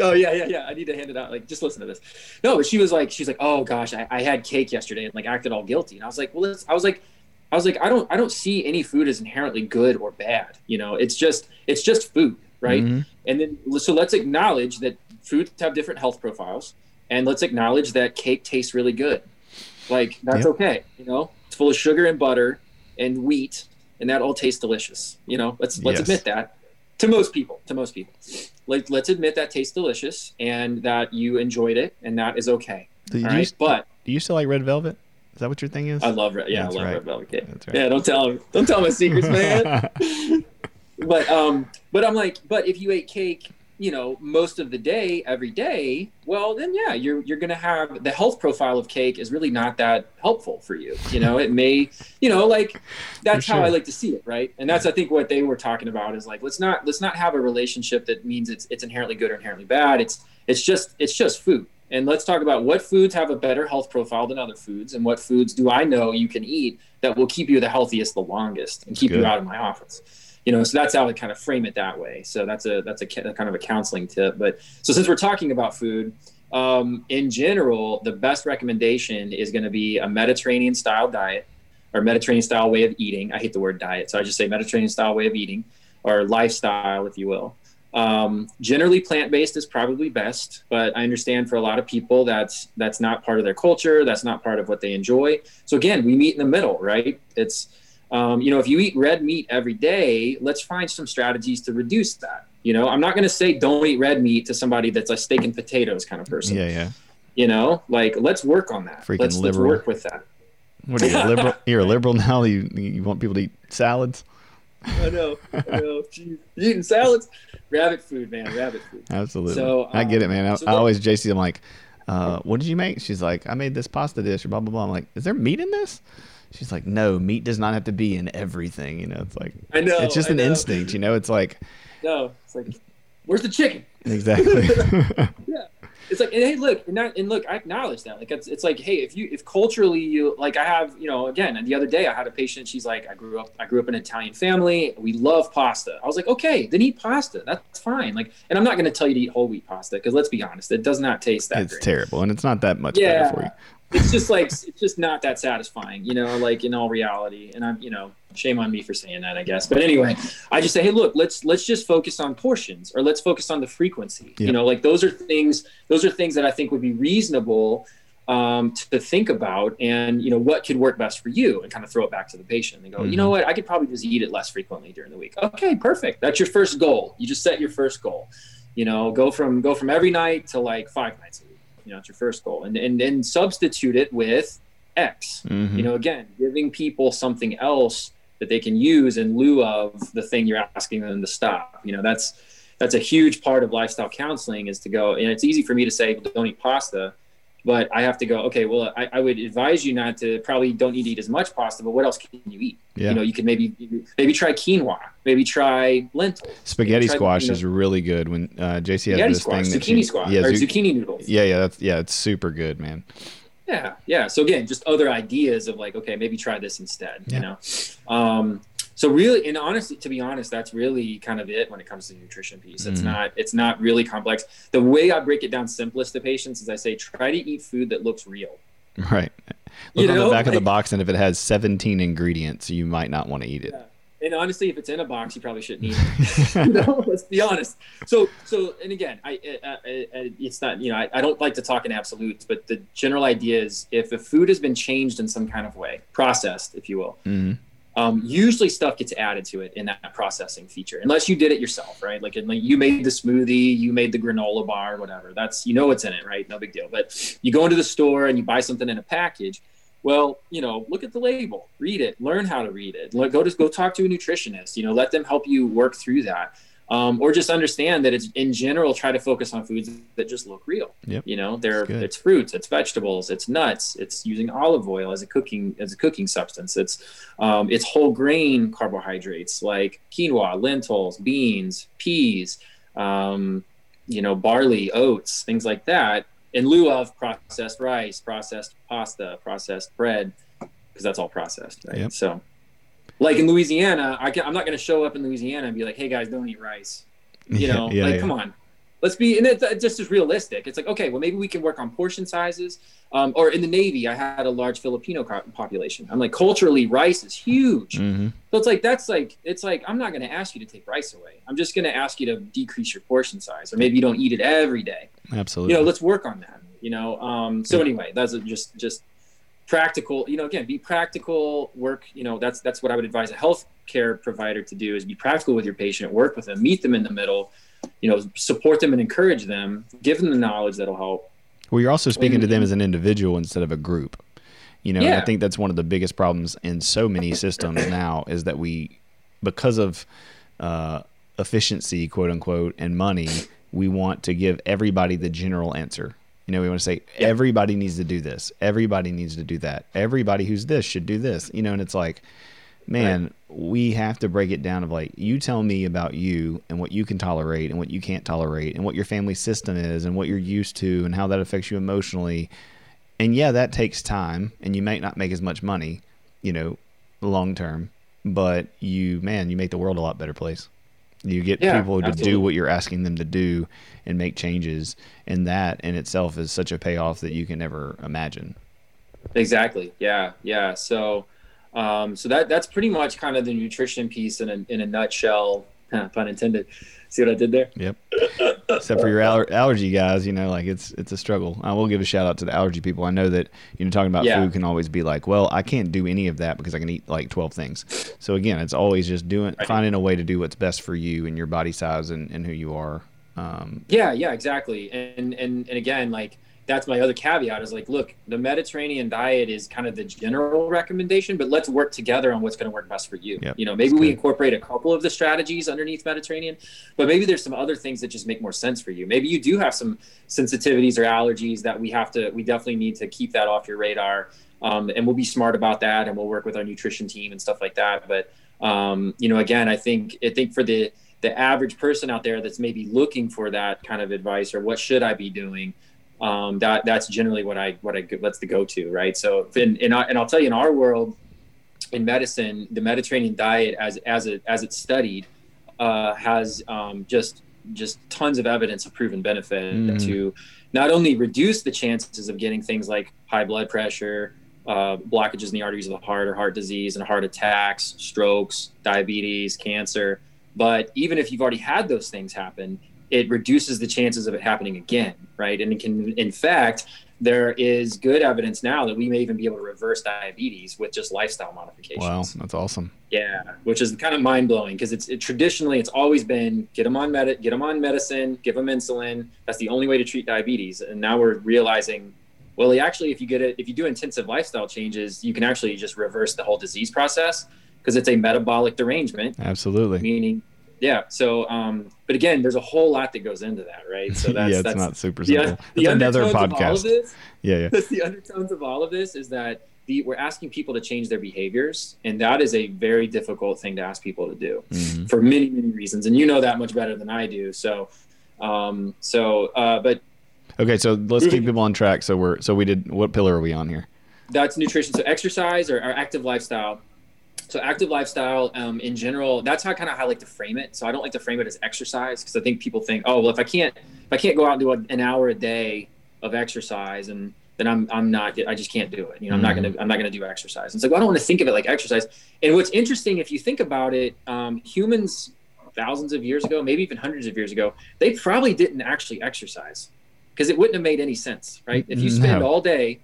Oh yeah, yeah, yeah. I need to hand it out. Like, just listen to this. No, but she was like, she's like, oh gosh, I, I had cake yesterday and like acted all guilty. And I was like, well, I was like, I was like, I don't, I don't see any food as inherently good or bad. You know, it's just, it's just food, right? Mm-hmm. And then, so let's acknowledge that foods have different health profiles, and let's acknowledge that cake tastes really good. Like that's yep. okay. You know, it's full of sugar and butter and wheat, and that all tastes delicious. You know, let's let's yes. admit that to most people. To most people like let, us admit that tastes delicious and that you enjoyed it, and that is okay. Do you, right? but do you still like red velvet? Is that what your thing is? I love red. Yeah, That's I love right. red velvet cake. Right. Yeah, don't tell them. Don't tell my secrets, man. *laughs* but um, but I'm like, but if you ate cake you know most of the day every day well then yeah you're you're going to have the health profile of cake is really not that helpful for you you know? It may you know like that's sure. how i like to see it right? And that's i think what they were talking about is like let's not let's not have a relationship that means it's it's inherently good or inherently bad. It's it's just it's just food. And let's talk about what foods have a better health profile than other foods and what foods do i know you can eat that will keep you the healthiest the longest and keep you out of my office you know so that's how i kind of frame it that way. So that's a that's a, a kind of a counseling tip. But so since we're talking about food um, in general the best recommendation is going to be a mediterranean style diet or mediterranean style way of eating. I hate the word diet so i just say mediterranean style way of eating or lifestyle if you will. Um, generally plant-based is probably best but i understand for a lot of people that's that's not part of their culture that's not part of what they enjoy. So again we meet in the middle right? It's um, you know, if you eat red meat every day, let's find some strategies to reduce that. You know, I'm not going to say don't eat red meat to somebody that's a steak and potatoes kind of person. Yeah, yeah. You know, like let's work on that. Freaking let's, liberal. let's work with that. What are you, *laughs* liberal? You're a liberal now. You you want people to eat salads? I know. I know. *laughs* Jeez. Eating salads? Rabbit food, man. Rabbit food. Absolutely. So um, I get it, man. I, so I always JC. I'm like, uh, what did you make? She's like, I made this pasta dish or blah blah blah. I'm like, is there meat in this? She's like, no, meat does not have to be in everything. You know, it's like I know it's just I an know. instinct. You know, it's like *laughs* no, it's like where's the chicken? Exactly. *laughs* yeah, *laughs* it's like and hey, look, and, and look, I acknowledge that. Like it's it's like hey, if you if culturally you like, I have you know again, the other day I had a patient. She's like, I grew up I grew up in an Italian family. We love pasta. I was like, okay, then eat pasta. That's fine. Like, and I'm not going to tell you to eat whole wheat pasta because let's be honest, it does not taste that. It's great. terrible, and it's not that much yeah. better for you it's just like it's just not that satisfying, you know, like in all reality. And I'm, you know, shame on me for saying that, I guess. But anyway, I just say, hey, look, let's let's just focus on portions or let's focus on the frequency. Yeah. You know, like those are things those are things that I think would be reasonable um, to think about and you know what could work best for you and kind of throw it back to the patient and go mm-hmm. you know what i could probably just eat it less frequently during the week okay perfect that's your first goal you just set your first goal you know go from go from every night to like five nights a week you know it's your first goal. And and then substitute it with x mm-hmm. you know again giving people something else that they can use in lieu of the thing you're asking them to stop. You know that's that's a huge part of lifestyle counseling is to go and it's easy for me to say don't eat pasta but I have to go, okay, well, I, I, would advise you not to probably don't need to eat as much pasta, but what else can you eat? Yeah. You know, you can maybe, maybe try quinoa, maybe try lentils. Spaghetti try, squash you know, is really good when uh, JC has this squash, thing. Zucchini she, squash, yeah, or zucchini noodles. Yeah. Yeah. That's, yeah. It's super good, man. Yeah. Yeah. So again, just other ideas of like, okay, maybe try this instead, yeah. you know? Um, so really and honestly to be honest that's really kind of it when it comes to the nutrition piece it's mm-hmm. not it's not really complex the way i break it down simplest to patients is i say try to eat food that looks real right look you on know, the back like, of the box and if it has 17 ingredients you might not want to eat it yeah. And honestly, if it's in a box, you probably shouldn't eat it. *laughs* you know, let's be honest. So, so, and again, I, I, I, it's not, you know, I, I don't like to talk in absolutes, but the general idea is if the food has been changed in some kind of way, processed, if you will, mm-hmm um, usually stuff gets added to it in that processing feature, unless you did it yourself, right? Like, like you made the smoothie, you made the granola bar, whatever. That's you know what's in it, right? No big deal. But you go into the store and you buy something in a package. Well, you know, look at the label, read it, learn how to read it. Go to go talk to a nutritionist. You know, let them help you work through that um, or just understand that it's in general try to focus on foods that just look real yep. you know they're it's fruits it's vegetables it's nuts it's using olive oil as a cooking as a cooking substance it's um, it's whole grain carbohydrates like quinoa lentils beans peas um, you know barley oats things like that in lieu of processed rice processed pasta processed bread because that's all processed right yep. so like in Louisiana, I can, I'm not going to show up in Louisiana and be like, "Hey guys, don't eat rice." You know, yeah, like yeah. come on, let's be. And it, it just is realistic. It's like, okay, well maybe we can work on portion sizes. Um, or in the Navy, I had a large Filipino population. I'm like, culturally, rice is huge. Mm-hmm. So it's like that's like it's like I'm not going to ask you to take rice away. I'm just going to ask you to decrease your portion size, or maybe you don't eat it every day. Absolutely. You know, let's work on that. You know, um, so anyway, that's just just practical you know again be practical work you know that's that's what i would advise a healthcare provider to do is be practical with your patient work with them meet them in the middle you know support them and encourage them give them the knowledge that'll help well you're also speaking and, to them as an individual instead of a group you know yeah. i think that's one of the biggest problems in so many systems now is that we because of uh, efficiency quote unquote and money we want to give everybody the general answer you know, we want to say yeah. everybody needs to do this. Everybody needs to do that. Everybody who's this should do this. You know, and it's like, man, right. we have to break it down of like you tell me about you and what you can tolerate and what you can't tolerate and what your family system is and what you're used to and how that affects you emotionally. And yeah, that takes time and you might not make as much money, you know, long term, but you man, you make the world a lot better place. You get yeah, people to absolutely. do what you're asking them to do and make changes, and that in itself is such a payoff that you can never imagine. Exactly. Yeah. Yeah. So, um, so that that's pretty much kind of the nutrition piece in a in a nutshell, pun intended. See what I did there? Yep. Except for your aller- allergy guys, you know, like it's it's a struggle. I will give a shout out to the allergy people. I know that you know talking about yeah. food can always be like, well, I can't do any of that because I can eat like twelve things. So again, it's always just doing right. finding a way to do what's best for you and your body size and, and who you are. Um, yeah, yeah, exactly. And and and again, like that's my other caveat is like, look, the Mediterranean diet is kind of the general recommendation, but let's work together on what's going to work best for you. Yep, you know, maybe we incorporate a couple of the strategies underneath Mediterranean, but maybe there's some other things that just make more sense for you. Maybe you do have some sensitivities or allergies that we have to, we definitely need to keep that off your radar. Um, and we'll be smart about that and we'll work with our nutrition team and stuff like that. But, um, you know, again, I think, I think for the, the average person out there that's maybe looking for that kind of advice or what should I be doing? Um, that that's generally what I what I that's the go to right. So in, in and I'll tell you in our world in medicine, the Mediterranean diet as as it as it's studied uh, has um, just just tons of evidence of proven benefit mm. to not only reduce the chances of getting things like high blood pressure, uh, blockages in the arteries of the heart or heart disease and heart attacks, strokes, diabetes, cancer. But even if you've already had those things happen, it reduces the chances of it happening again, right? And it can, in fact, there is good evidence now that we may even be able to reverse diabetes with just lifestyle modifications. Wow, that's awesome. Yeah, which is kind of mind blowing because it's it, traditionally it's always been get them on med- get them on medicine, give them insulin. That's the only way to treat diabetes, and now we're realizing, well, actually, if you get it, if you do intensive lifestyle changes, you can actually just reverse the whole disease process because it's a metabolic derangement. Absolutely. Meaning yeah so um but again there's a whole lot that goes into that right? So *laughs* that's yeah it's that's, not super simple. The, the another podcast. this, yeah yeah. *laughs* the undertones of all of this is that the, we're asking people to change their behaviors and that is a very difficult thing to ask people to do mm-hmm. for many many reasons and you know that much better than i do. So um so uh but okay so let's keep people on track. So we're so we did what pillar are we on here? That's nutrition. So exercise or, or active lifestyle so active lifestyle um, in general that's how kind of how i like to frame it. So i don't like to frame it as exercise because i think people think oh well if i can't if i can't go out and do an hour a day of exercise and then i'm i'm not i just can't do it. You know i'm not gonna mm-hmm. i'm not gonna do exercise. And so like, well, i don't want to think of it like exercise. And what's interesting if you think about it um, humans thousands of years ago maybe even hundreds of years ago they probably didn't actually exercise because it wouldn't have made any sense right? If you spend no. all day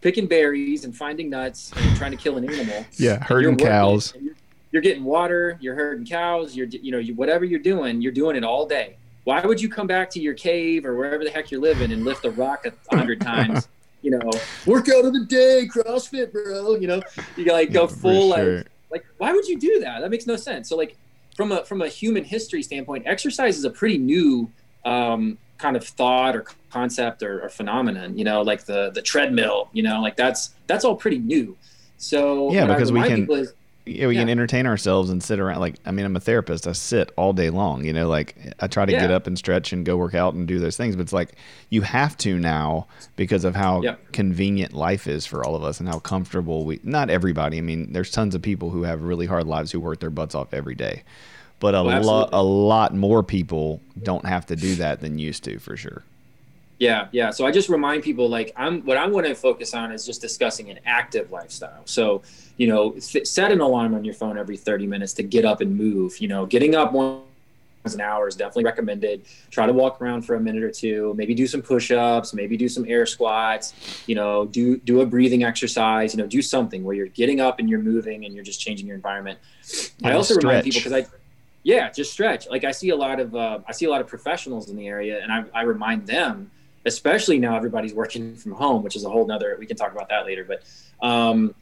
picking berries and finding nuts and trying to kill an animal. *laughs* Yeah, herding cows. You're, you're, getting water. You're herding cows. You're you know you, whatever you're doing, you're doing it all day. Why would you come back to your cave or wherever the heck you're living and lift a rock a hundred times? *laughs* You know, workout of the day, CrossFit, bro. You know, you like go full sure. like like why would you do that? That makes no sense. So like from a from a human history standpoint, exercise is a pretty new um, kind of thought or concept or, or, phenomenon you know like the the treadmill you know like that's that's all pretty new so yeah because we can is, yeah, we yeah. can entertain ourselves and sit around like i mean i'm a therapist i sit all day long you know like i try to yeah. get up and stretch and go work out and do those things but it's like you have to now because of how convenient life is for all of us and how comfortable we not everybody i mean there's tons of people who have really hard lives who work their butts off every day but a oh, lot a lot more people don't have to do that than used to for sure. Yeah, yeah. So I just remind people like I'm what I'm going to focus on is just discussing an active lifestyle. So, you know, th- set an alarm on your phone every 30 minutes to get up and move. You know, getting up once an hour is definitely recommended. Try to walk around for a minute or two, maybe do some push-ups, maybe do some air squats, you know, do do a breathing exercise, you know, do something where you're getting up and you're moving and you're just changing your environment. I also stretch. remind people because I yeah, just stretch. Like I see a lot of uh, I see a lot of professionals in the area, and I, I remind them, especially now everybody's working from home, which is a whole nother. We can talk about that later, but um,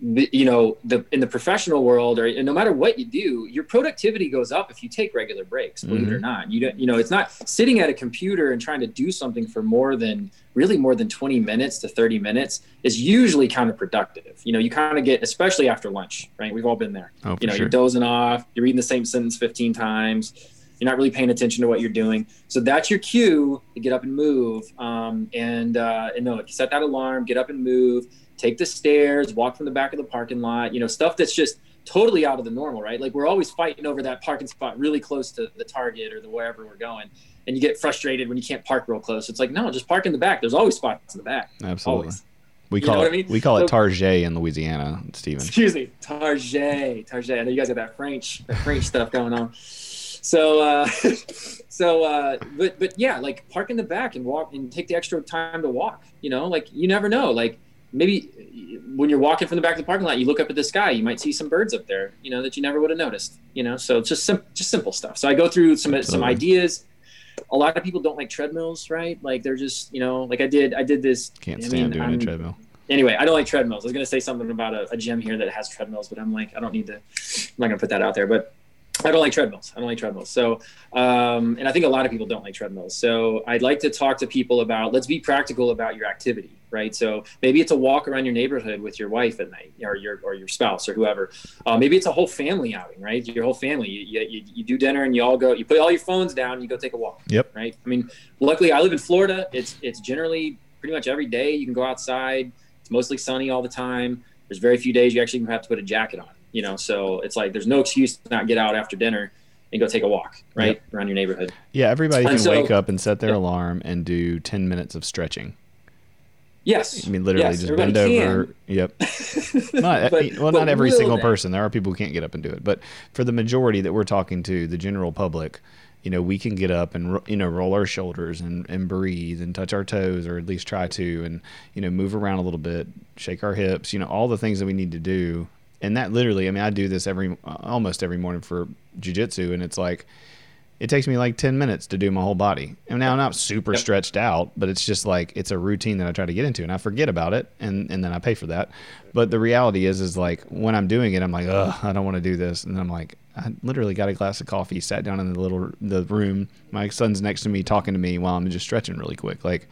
you know the in the professional world or no matter what you do your productivity goes up if you take regular breaks believe mm-hmm. it or mm-hmm. not you don't you know it's not sitting at a computer and trying to do something for more than really more than 20 minutes to 30 minutes is usually counterproductive you know you kind of get especially after lunch right we've all been there oh, you know sure. you're dozing off you're reading the same sentence 15 times you're not really paying attention to what you're doing so that's your cue to get up and move um, and uh, and no set that alarm get up and move take the stairs, walk from the back of the parking lot, you know, stuff that's just totally out of the normal, right? Like we're always fighting over that parking spot really close to the target or the wherever we're going. And you get frustrated when you can't park real close. It's like, no, just park in the back. There's always spots in the back. Absolutely. Always. We call it I mean? we call it Target in Louisiana, Stephen. Excuse me, Target, Target. I know you guys got that French, that French stuff going on. So, uh, *laughs* so, uh, but, but yeah, like park in the back and walk and take the extra time to walk. You know, like you never know. Like maybe uh, when you're walking from the back of the parking lot, you look up at the sky, you might see some birds up there, you know, that you never would have noticed, you know, so it's just just simple stuff. So I go through some, some ideas. A lot of people don't like treadmills, right? Like they're just, you know, like I did, I did this. Can't stand mean, doing I'm, a treadmill. Anyway, I don't like treadmills. I was going to say something about a, a gym here that has treadmills, but I'm like, I don't need to, I'm not going to put that out there, but I don't like treadmills. I don't like treadmills. So, um, and I think a lot of people don't like treadmills. So, I'd like to talk to people about let's be practical about your activity, right? So, maybe it's a walk around your neighborhood with your wife at night, or your or your spouse or whoever. Uh, maybe it's a whole family outing, right? Your whole family. You, you, you do dinner and you all go. You put all your phones down. and You go take a walk. Yep. Right. I mean, luckily I live in Florida. It's it's generally pretty much every day you can go outside. It's mostly sunny all the time. There's very few days you actually have to put a jacket on you know so it's like there's no excuse to not get out after dinner and go take a walk right yep. around your neighborhood. Yeah, everybody can so, wake up and set their yeah. alarm and do 10 minutes of stretching. Yes. I mean, literally yes, just bend over. Yep. *laughs* not, but, eh, well, not every single person. There are people who can't get up and do it. But for the majority that we're talking to, the general public, you know, we can get up and, you know, roll our shoulders and, and breathe and touch our toes or at least try to and, you know, move around a little bit, shake our hips, you know, all the things that we need to do. And that literally, I mean, I do this every, almost every morning for jujitsu. And it's like, it takes me like 10 minutes to do my whole body. And now I'm not super yep. stretched out, but it's just like it's a routine that I try to get into and I forget about it and, and then I pay for that. But the reality is is like when I'm doing it, I'm like, oh, I don't want to do this. And then I'm like, I literally got a glass of coffee, sat down in the little the room. My son's next to me talking to me while I'm just stretching really quick. Like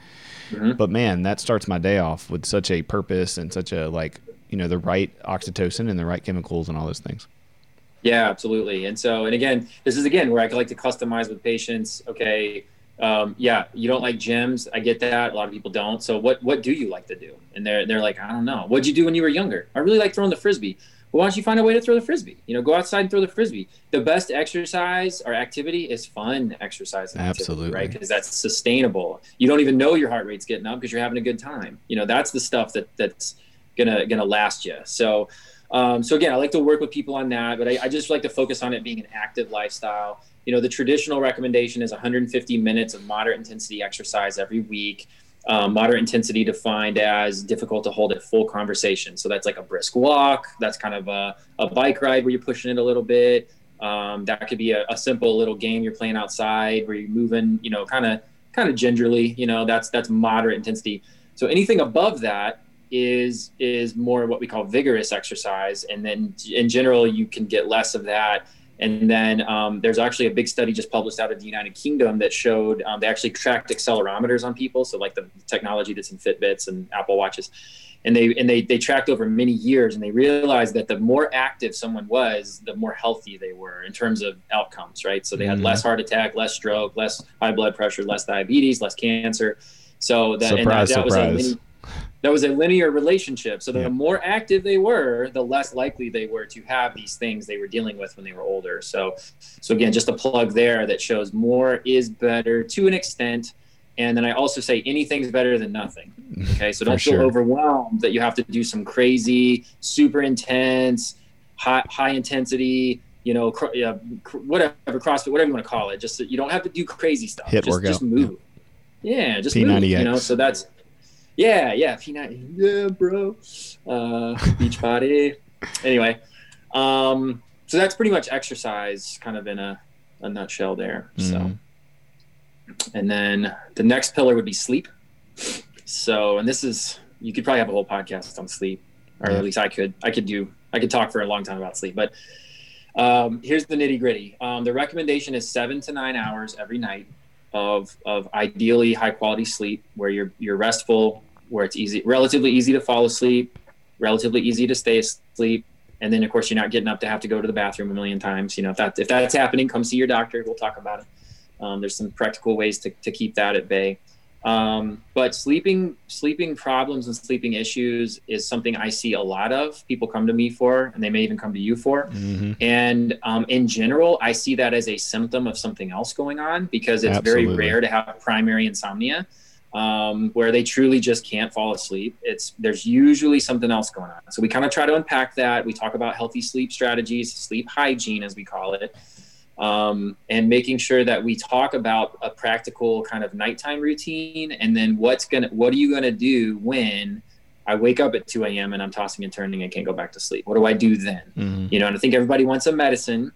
mm-hmm. but man, that starts my day off with such a purpose and such a like, you know, the right oxytocin and the right chemicals and all those things. Yeah, absolutely. And so, and again, this is again where I like to customize with patients. Okay, um, yeah, you don't like gyms. I get that. A lot of people don't. So what what do you like to do? And they're they're like, I don't know. What'd you do when you were younger? I really like throwing the frisbee. Well, why don't you find a way to throw the frisbee? You know, go outside and throw the frisbee. The best exercise or activity is fun exercise. Absolutely. right? Because that's sustainable. You don't even know your heart rate's getting up because you're having a good time. You know, that's the stuff that that's gonna gonna last you. So um, so again, I like to work with people on that, but I, I, just like to focus on it being an active lifestyle. You know, the traditional recommendation is 150 minutes of moderate intensity exercise every week. Um, moderate intensity defined as difficult to hold a full conversation. So that's like a brisk walk. That's kind of a, a bike ride where you're pushing it a little bit. Um, that could be a, a, simple little game you're playing outside where you're moving, you know, kind of kind of gingerly. You know, that's that's moderate intensity. So anything above that is is more what we call vigorous exercise, and then in general you can get less of that. And then um, there's actually a big study just published out of the United Kingdom that showed um, they actually tracked accelerometers on people, so like the technology that's in Fitbits and Apple Watches, and they and they they tracked over many years, and they realized that the more active someone was, the more healthy they were in terms of outcomes, right? So they had mm-hmm. less heart attack, less stroke, less high blood pressure, less diabetes, less cancer. So that, surprise, and that, that surprise. was a mini, that was a linear relationship. So the yeah. more active they were, the less likely they were to have these things they were dealing with when they were older. So, so again, just a plug there that shows more is better to an extent. And then I also say anything's better than nothing. Mm-hmm. Okay, so don't feel sure. overwhelmed that you have to do some crazy, super intense, high high intensity, you know, cr- yeah, cr- whatever CrossFit, whatever you want to call it. Just you don't have to do crazy stuff. Hit just, workout. Just move. Yeah, yeah just P90X. move. You know, so that's yeah, yeah, P90. Yeah, bro. Uh, *laughs* beach body. Anyway, um, so that's pretty much exercise, kind of in a, a nutshell there. Mm-hmm. So, and then the next pillar would be sleep. So, and this is you could probably have a whole podcast on sleep, or yeah. at least I could. I could do. I could talk for a long time about sleep, but um, here's the nitty gritty. Um, the recommendation is seven to nine hours every night of of ideally high quality sleep where you're you're restful, where it's easy, relatively easy to fall asleep, relatively easy to stay asleep, and then of course you're not getting up to have to go to the bathroom a million times. You know if that if that's happening, come see your doctor. We'll talk about it. Um, there's some practical ways to to keep that at bay. Um, but sleeping sleeping problems and sleeping issues is something I see a lot of people come to me for, and they may even come to you for. Mm-hmm. And um, in general, I see that as a symptom of something else going on because it's Absolutely. very rare to have primary insomnia um, where they truly just can't fall asleep. It's there's usually something else going on. So we kind of try to unpack that. We talk about healthy sleep strategies, sleep hygiene, as we call it um, and making sure that we talk about a practical kind of nighttime routine and then what's gonna what are you gonna do when I wake up at 2 a.m. and I'm tossing and turning and can't go back to sleep. What do I do then? Mm-hmm. You know, and I think everybody wants a medicine.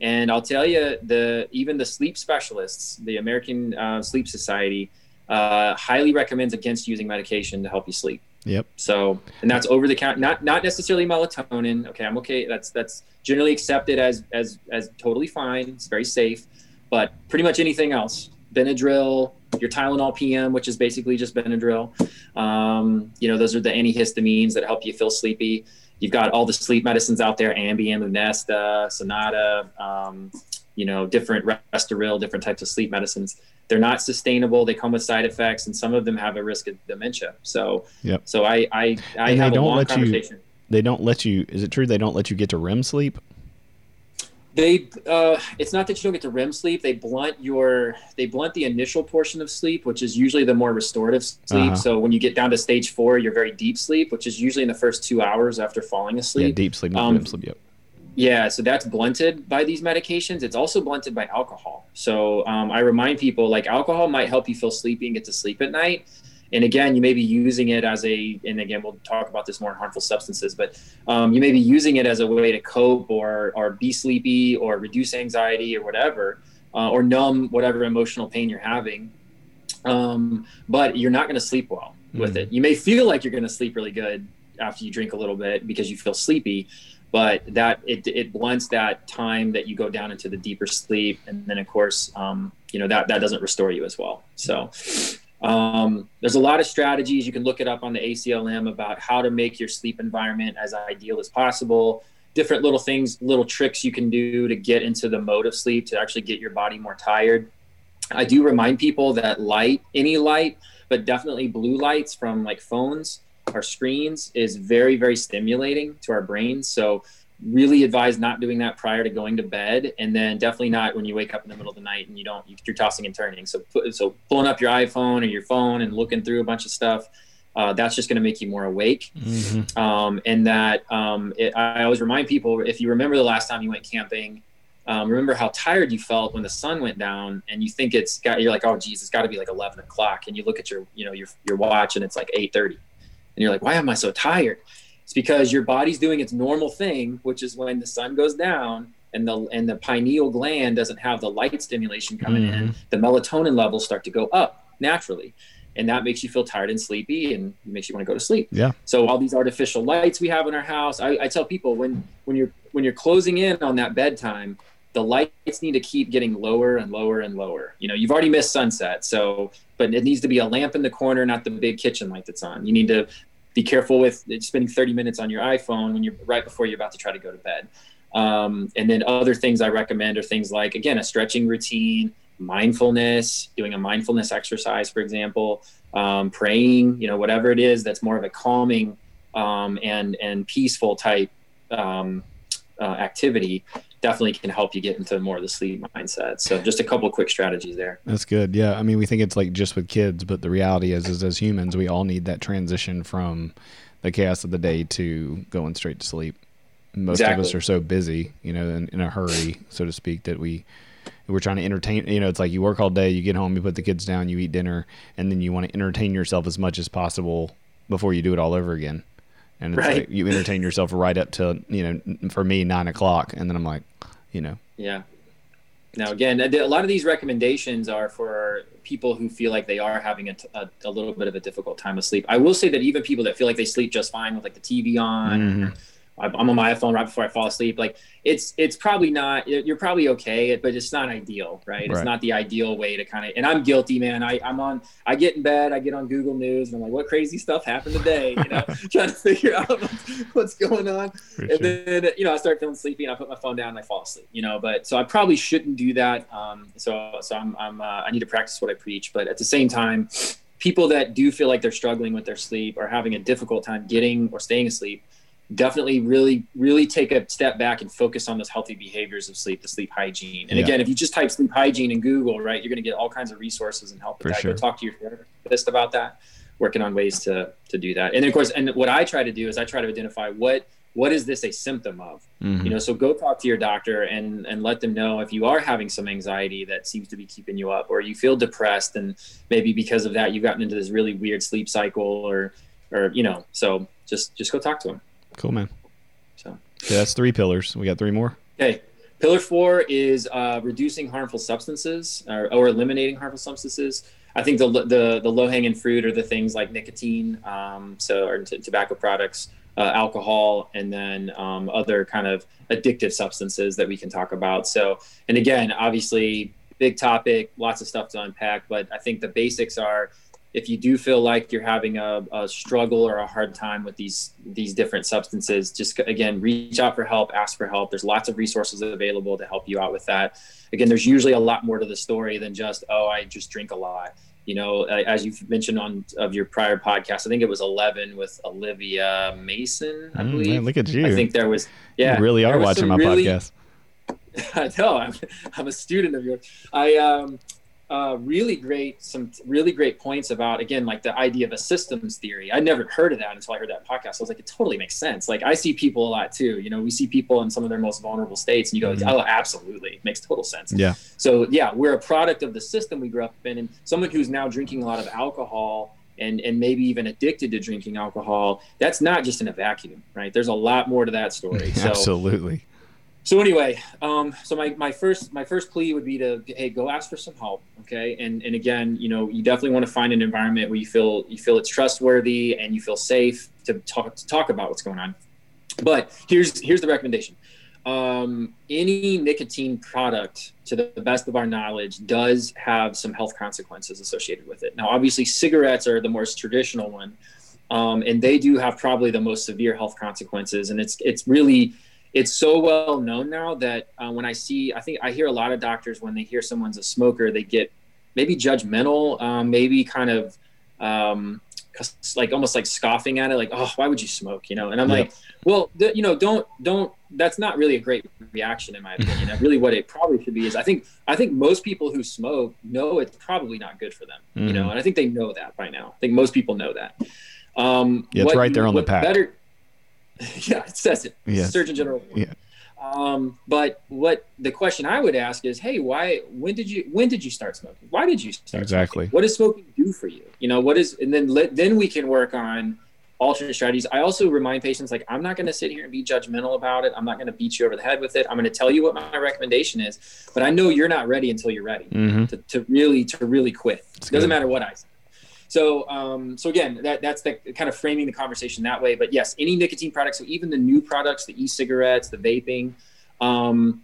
And I'll tell you, the even the sleep specialists, the American uh, Sleep Society, uh, highly recommends against using medication to help you sleep. Yep. So, and that's over the count, not not necessarily melatonin. Okay, I'm okay. That's that's generally accepted as as as totally fine. It's very safe, but pretty much anything else, Benadryl, your Tylenol PM, which is basically just Benadryl. Um, you know, those are the antihistamines that help you feel sleepy. You've got all the sleep medicines out there: Ambien, Lunesta, Sonata. Um, you know, different Restoril, different types of sleep medicines they're not sustainable. They come with side effects, and some of them have a risk of dementia. So, yep. so I I, I have a long conversation. You, they don't let you. Is it true they don't let you get to REM sleep? they uh, it's not that you don't get to REM sleep. They blunt your they blunt the initial portion of sleep, which is usually the more restorative sleep. Uh-huh. So when you get down to stage four, you're very deep sleep, which is usually in the first two hours after falling asleep. Yeah, deep sleep, not um, REM sleep. Yep. Yeah, so that's blunted by these medications. It's also blunted by alcohol. So um, I remind people like alcohol might help you feel sleepy and get to sleep at night, and again you may be using it as a and again we'll talk about this more in harmful substances but um, you may be using it as a way to cope or or be sleepy or reduce anxiety or whatever uh, or numb whatever emotional pain you're having um, but you're not going to sleep well with mm-hmm. it you may feel like you're going to sleep really good after you drink a little bit because you feel sleepy but that it, it blunts that time that you go down into the deeper sleep and then of course um, you know that that doesn't restore you as well so um, there's a lot of strategies you can look it up on the ACLM about how to make your sleep environment as ideal as possible. Different little things, little tricks you can do to get into the mode of sleep to actually get your body more tired. I do remind people that light, any light, but definitely blue lights from like phones or screens is very, very stimulating to our brains. So really advise not doing that prior to going to bed and then definitely not when you wake up in the middle of the night and you don't you're tossing and turning so so pulling up your iphone or your phone and looking through a bunch of stuff uh, that's just going to make you more awake mm-hmm. um, and that um, it, i always remind people if you remember the last time you went camping um, remember how tired you felt when the sun went down and you think it's got you're like oh geez it's got to be like 11 o'clock and you look at your you know your, your watch and it's like 8.30 and you're like why am i so tired it's because your body's doing its normal thing, which is when the sun goes down and the and the pineal gland doesn't have the light stimulation coming mm-hmm. in, the melatonin levels start to go up naturally. And that makes you feel tired and sleepy and makes you want to go to sleep. Yeah. So all these artificial lights we have in our house, I, I tell people when when you're when you're closing in on that bedtime, the lights need to keep getting lower and lower and lower. You know, you've already missed sunset, so but it needs to be a lamp in the corner, not the big kitchen light that's on. You need to be careful with spending 30 minutes on your iPhone when you're right before you're about to try to go to bed. Um, and then other things I recommend are things like, again, a stretching routine, mindfulness, doing a mindfulness exercise, for example, um, praying, you know, whatever it is that's more of a calming um, and, and peaceful type um, uh, activity definitely can help you get into more of the sleep mindset. So just a couple quick strategies there. That's good. Yeah. I mean, we think it's like just with kids, but the reality is, is as humans, we all need that transition from the chaos of the day to going straight to sleep. Most exactly. of us are so busy, you know, in, in a hurry, so to speak, that we we're trying to entertain you know it's like you work all day you get home you put the kids down you eat dinner and then you want to entertain yourself as much as possible before you do it all over again and it's right. like you entertain yourself right up to you know for me nine o'clock and then i'm like you know? Yeah. Now again a lot of these recommendations are for people who feel like they are having a, a, a little bit of a difficult time of sleep. I will say that even people that feel like they sleep just fine with like the tv on mm-hmm. I'm on my iPhone right before I fall asleep. Like it's it's probably not you're probably okay, but it's not ideal, right? right. It's not the ideal way to kind of. And I'm guilty, man. I I'm on. I get in bed. I get on Google News, and I'm like, what crazy stuff happened today? You know, *laughs* trying to figure out what's going on. And sure. then you know I start feeling sleepy, and I put my phone down and I fall asleep. You know, but so I probably shouldn't do that. Um, so so I'm I'm uh, I need to practice what I preach, but at the same time. People that do feel like they're struggling with their sleep or having a difficult time getting or staying asleep, definitely really really take a step back and focus on those healthy behaviors of sleep the sleep hygiene and yeah. again if you just type sleep hygiene in google right you're going to get all kinds of resources and help with that sure. go talk to your therapist about that working on ways to to do that and of course and what i try to do is i try to identify what what is this a symptom of mm-hmm. you know so go talk to your doctor and and let them know if you are having some anxiety that seems to be keeping you up or you feel depressed and maybe because of that you've gotten into this really weird sleep cycle or or you know so just just go talk to them Cool, man. So yeah, that's three pillars. We got three more. Okay. Pillar four is uh, reducing harmful substances or, or, eliminating harmful substances. I think the the, the low hanging fruit are the things like nicotine, um, so or t- tobacco products, uh, alcohol, and then um, other kind of addictive substances that we can talk about. So, and again, obviously, big topic, lots of stuff to unpack. But I think the basics are if you do feel like you're having a, a, struggle or a hard time with these these different substances just again reach out for help ask for help. There's lots of resources available to help you out with that. Again there's usually a lot more to the story than just oh i just drink a lot. You know as you've mentioned on of your prior podcast i think it was 11 with olivia mason i mm, believe. man, look at you. i think there was yeah you really are watching my really, podcast. *laughs* I know I'm, I'm a student of yours. I um, uh, really great some really great points about again like the idea of a systems theory. I never heard of that until I heard that podcast. I was like, it totally makes sense. Like I see people a lot too. You know, we see people in some of their most vulnerable states, and you go, mm-hmm. oh, absolutely, it makes total sense. Yeah. So yeah, we're a product of the system we grew up in, and someone who's now drinking a lot of alcohol and and maybe even addicted to drinking alcohol. That's not just in a vacuum, right? There's a lot more to that story. *laughs* So, absolutely so anyway, um, so my, my first my first plea would be to hey go ask for some help, okay? And and again, you know, you definitely want to find an environment where you feel you feel it's trustworthy and you feel safe to talk to talk about what's going on. But here's here's the recommendation. Um, any nicotine product, to the best of our knowledge, does have some health consequences associated with it. Now, obviously, cigarettes are the most traditional one, um, and they do have probably the most severe health consequences. And it's it's really it's so well known now that uh, when I see, I think I hear a lot of doctors when they hear someone's a smoker, they get maybe judgmental, um, maybe kind of um, like almost like scoffing at it, like, oh, why would you smoke? You know? And I'm like, well, th- you know, don't, don't, that's not really a great reaction in my *laughs* opinion. really what it probably should be is I think, I think most people who smoke know it's probably not good for them, mm-hmm. you know, mm-hmm. and I think they know that by now. I think most people know that. Um, yeah, it's right there on the pack. Better, *laughs* yeah, it says it. Yeah. Surgeon General. Yeah. Um, but what the question I would ask is, hey, why? When did you? When did you start smoking? Why did you start? Exactly. Smoking? What does smoking do for you? You know, what is? And then let, then we can work on alternate strategies. I also remind patients like I'm not going to sit here and be judgmental about it. I'm not going to beat you over the head with it. I'm going to tell you what my recommendation is, but I know you're not ready until you're ready mm-hmm. to, to really to really quit. It doesn't matter what I say. So, um, so again, that, that's the kind of framing the conversation that way. But yes, any nicotine products, so even the new products, the e-cigarettes, the vaping, um,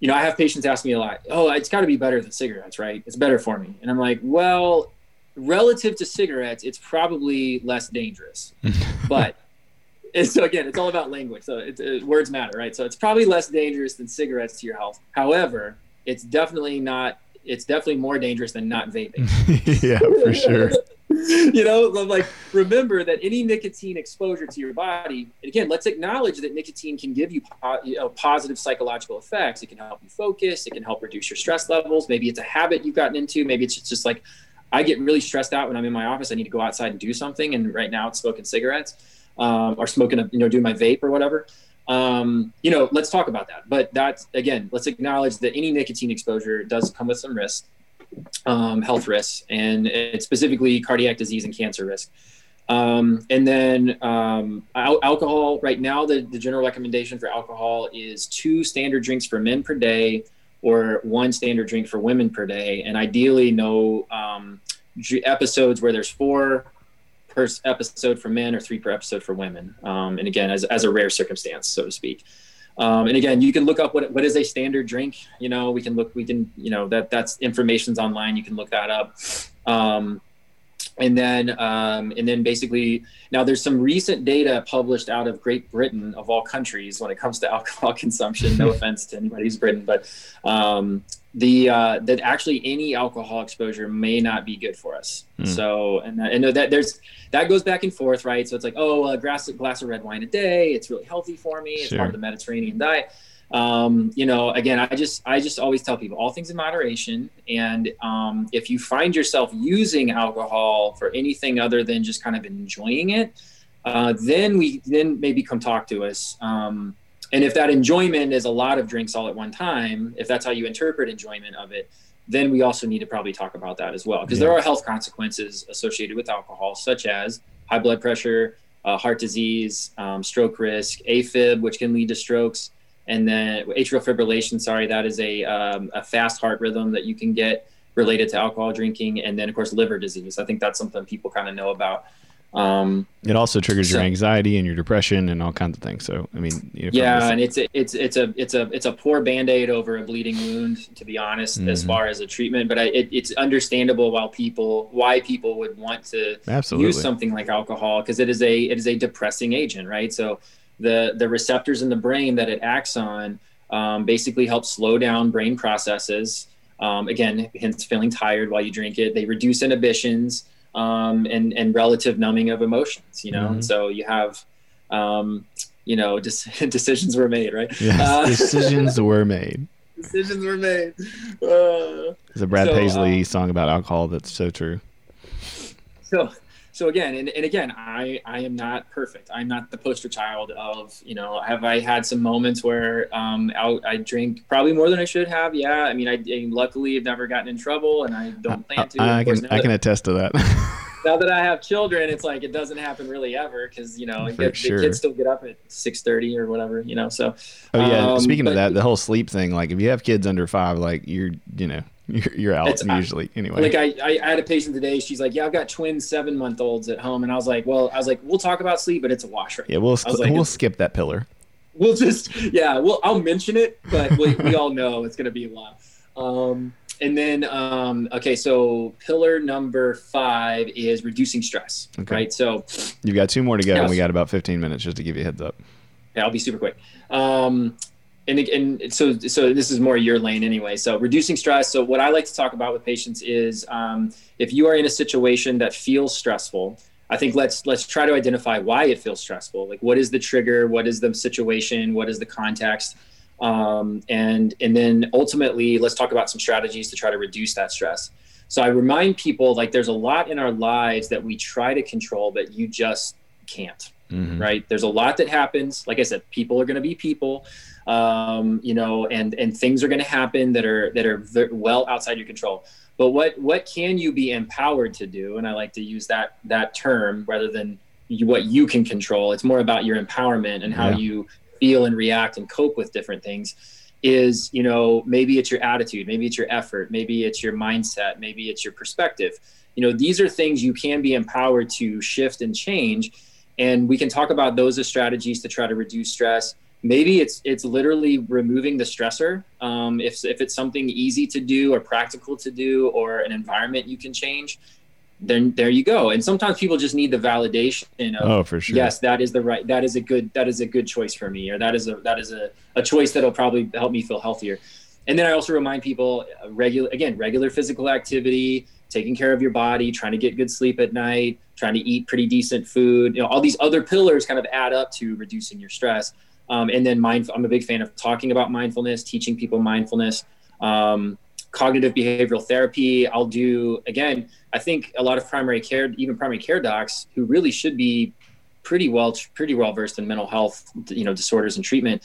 you know, I have patients ask me a lot, oh, it's got to be better than cigarettes, right? It's better for me. And I'm like, well, relative to cigarettes, it's probably less dangerous. *laughs* but so again, it's all about language. So it's, uh, words matter, right? So it's probably less dangerous than cigarettes to your health. However, it's definitely not it's definitely more dangerous than not vaping. *laughs* yeah, for sure. *laughs* you know, like remember that any nicotine exposure to your body, again, let's acknowledge that nicotine can give you, you know, positive psychological effects. It can help you focus. It can help reduce your stress levels. Maybe it's a habit you've gotten into. Maybe it's just like, I get really stressed out when I'm in my office. I need to go outside and do something. And right now it's smoking cigarettes um, or smoking, a, you know, doing my vape or whatever um, you know, let's talk about that. But that's again, let's acknowledge that any nicotine exposure does come with some risks, um, health risks, and it's specifically cardiac disease and cancer risk. Um, and then um, al- alcohol. Right now, the, the general recommendation for alcohol is two standard drinks for men per day, or one standard drink for women per day, and ideally no um, episodes where there's four per episode for men or three per episode for women. Um, and again, as, as a rare circumstance, so to speak. Um, and again, you can look up what, what is a standard drink. You know, we can look, we can, you know, that that's information's online. You can look that up. Um, and then, um, and then basically now there's some recent data published out of Great Britain of all countries when it comes to *laughs* alcohol consumption. No *laughs* offense to anybody who's Britain, but um, the uh, that actually any alcohol exposure may not be good for us. Mm. So and I know that there's that goes back and forth, right? So it's like, oh, a glass, a glass of red wine a day, it's really healthy for me. It's sure. part of the Mediterranean diet. Um, you know, again, I just I just always tell people all things in moderation. And um, if you find yourself using alcohol for anything other than just kind of enjoying it, uh, then we then maybe come talk to us. Um, and if that enjoyment is a lot of drinks all at one time, if that's how you interpret enjoyment of it, then we also need to probably talk about that as well because yeah. there are health consequences associated with alcohol, such as high blood pressure, uh, heart disease, um, stroke risk, AFib, which can lead to strokes, and then atrial fibrillation. Sorry, that is a um, a fast heart rhythm that you can get related to alcohol drinking, and then of course liver disease. I think that's something people kind of know about. Um, it also triggers so, your anxiety and your depression and all kinds of things. So, I mean, you know, yeah, and it's a, it's it's a it's a it's a poor band aid over a bleeding wound, to be honest, mm-hmm. as far as a treatment. But I, it, it's understandable why people why people would want to Absolutely. use something like alcohol because it is a it is a depressing agent, right? So the the receptors in the brain that it acts on um, basically help slow down brain processes. Um, again, hence feeling tired while you drink it. They reduce inhibitions um, and and relative numbing of emotions. You know, mm-hmm. so you have um, you know, *laughs* decisions were made, right? Yes, uh, *laughs* decisions were made. Decisions were made. Uh, There's a Brad so, Paisley um, song about alcohol that's so true. So so again and, and again i i am not perfect. I'm not the poster child of you know have i had some moments where um i, I drink probably more than i should have? Yeah i mean i, I luckily have never gotten in trouble and i don't plan to i, I can i can attest to that. *laughs* Now that i have children it's like it doesn't happen really ever because you know get, sure. the kids still get up at 6 or whatever you know so oh yeah um, speaking but, of that the whole sleep thing like if you have kids under five like you're you know *laughs* you're, you're out usually anyway. Like I, I had a patient today. She's like, "Yeah, I've got twin seven month olds at home," and I was like, "Well, I was like, we'll talk about sleep, but it's a wash right." Yeah, we'll like, we'll skip that pillar. We'll just yeah, well, I'll mention it, but we, we all know it's gonna be a lot. Um, and then um, okay, so pillar number five is reducing stress. Okay. Right. So you've got two more to go, and we got about 15 minutes just to give you a heads up. Yeah, I'll be super quick. Um, and, and so so this is more your lane anyway. So reducing stress so what i like to talk about with patients is um, if you are in a situation that feels stressful i think let's let's try to identify why it feels stressful. Like what is the trigger? What is the situation? What is the context? Um, and and then ultimately let's talk about some strategies to try to reduce that stress. So i remind people like there's a lot in our lives that we try to control but you just can't mm-hmm. right? There's a lot that happens. Like i said people are going to be people um, you know, and and things are going to happen that are that are very well outside your control. But what what can you be empowered to do? And I like to use that that term rather than you, what you can control. It's more about your empowerment and how yeah. you feel and react and cope with different things. Is you know maybe it's your attitude, maybe it's your effort, maybe it's your mindset, maybe it's your perspective. You know these are things you can be empowered to shift and change, and we can talk about those as strategies to try to reduce stress maybe it's it's literally removing the stressor. Um, if, if it's something easy to do or practical to do or an environment you can change then there you go. And sometimes people just need the validation of oh for sure. yes that is the right that is a good that is a good choice for me or that is a that is a, a choice that'll probably help me feel healthier. And then i also remind people uh, regular again regular physical activity taking care of your body trying to get good sleep at night trying to eat pretty decent food you know all these other pillars kind of add up to reducing your stress um, and then mindful, I'm a big fan of talking about mindfulness, teaching people mindfulness, um, cognitive behavioral therapy. I'll do, again, I think a lot of primary care, even primary care docs who really should be pretty well, pretty well versed in mental health, you know, disorders and treatment.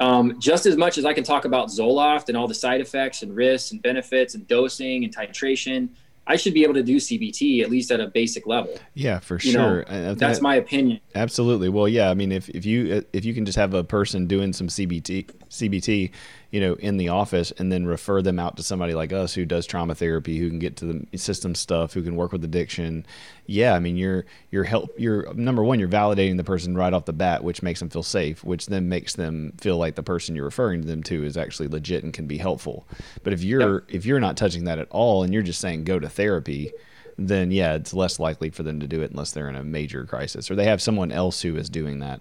Um, just as much as I can talk about Zoloft and all the side effects and risks and benefits and dosing and titration, I should be able to do CBT at least at a basic level. Yeah, for you sure. Know, that's my opinion. Absolutely. Well, yeah. I mean, if, if you uh, if you can just have a person doing some CBT CBT, you know, in the office, and then refer them out to somebody like us who does trauma therapy, who can get to the system stuff, who can work with addiction. Yeah, I mean, you're you're help. You're number one. You're validating the person right off the bat, which makes them feel safe, which then makes them feel like the person you're referring to them to is actually legit and can be helpful. But if you're yep. if you're not touching that at all, and you're just saying go to therapy then yeah, it's less likely for them to do it unless they're in a major crisis or they have someone else who is doing that.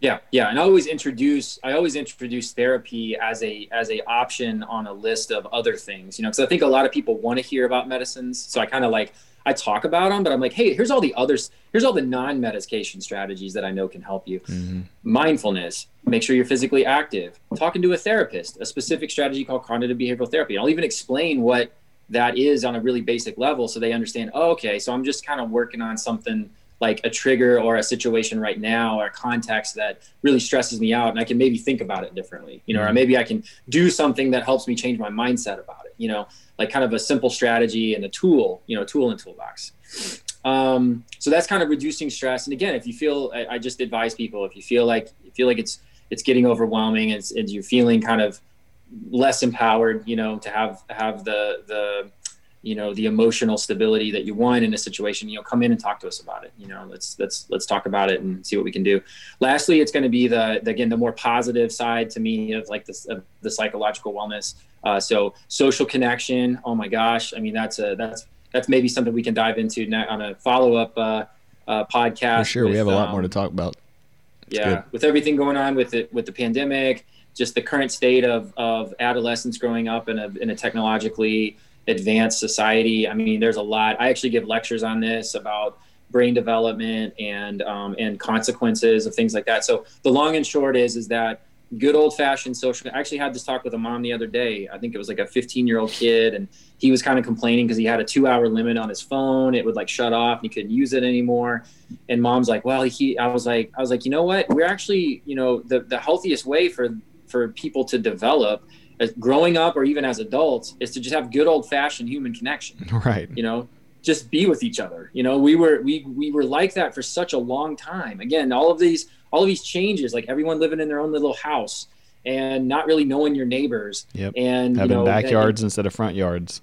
Yeah, yeah, and I always introduce I always introduce therapy as a as a option on a list of other things, you know, because I think a lot of people want to hear about medicines, so I kind of like I talk about them, but I'm like, hey, here's all the others, here's all the non-medication strategies that I know can help you. Mm-hmm. Mindfulness, make sure you're physically active. Talking to a therapist, a specific strategy called cognitive behavioral therapy. I'll even explain what that is on a really basic level, so they understand. Oh, okay, so I'm just kind of working on something like a trigger or a situation right now or a context that really stresses me out and I can maybe think about it differently, you know, mm-hmm. or maybe I can do something that helps me change my mindset about it, you know, like kind of a simple strategy and a tool, you know, tool and toolbox. Um, so that's kind of reducing stress. And again, if you feel, I, I just advise people, if you feel like, you feel like it's, it's getting overwhelming and, and you're feeling kind of less empowered, you know, to have, have the, the, you know the emotional stability that you want in a situation you know come in and talk to us about it. You know let's let's let's talk about it and see what we can do. Lastly it's going to be the, the, again the more positive side to me of like this of the psychological wellness. Uh, so social connection oh my gosh i mean that's a that's that's maybe something we can dive into on a follow-up uh, uh, podcast for sure with, we have a lot um, more to talk about. It's yeah good. with everything going on with it with the pandemic just the current state of of adolescents growing up in a in a technologically advanced society. I mean, there's a lot. I actually give lectures on this about brain development and um, and consequences of things like that. So the long and short is is that good old fashioned social. I actually had this talk with a mom the other day. I think it was like a 15 year old kid, and he was kind of complaining because he had a two hour limit on his phone. It would like shut off, and he couldn't use it anymore. And mom's like, "Well, he." I was like, I was like, you know what? We're actually, you know, the the healthiest way for for people to develop as growing up or even as adults is to just have good old fashioned human connection. *laughs* Right. You know, just be with each other. You know, we were we we were like that for such a long time. Again, all of these all of these changes, like everyone living in their own little house and not really knowing your neighbors. Yep. And having you know, backyards and, instead of front yards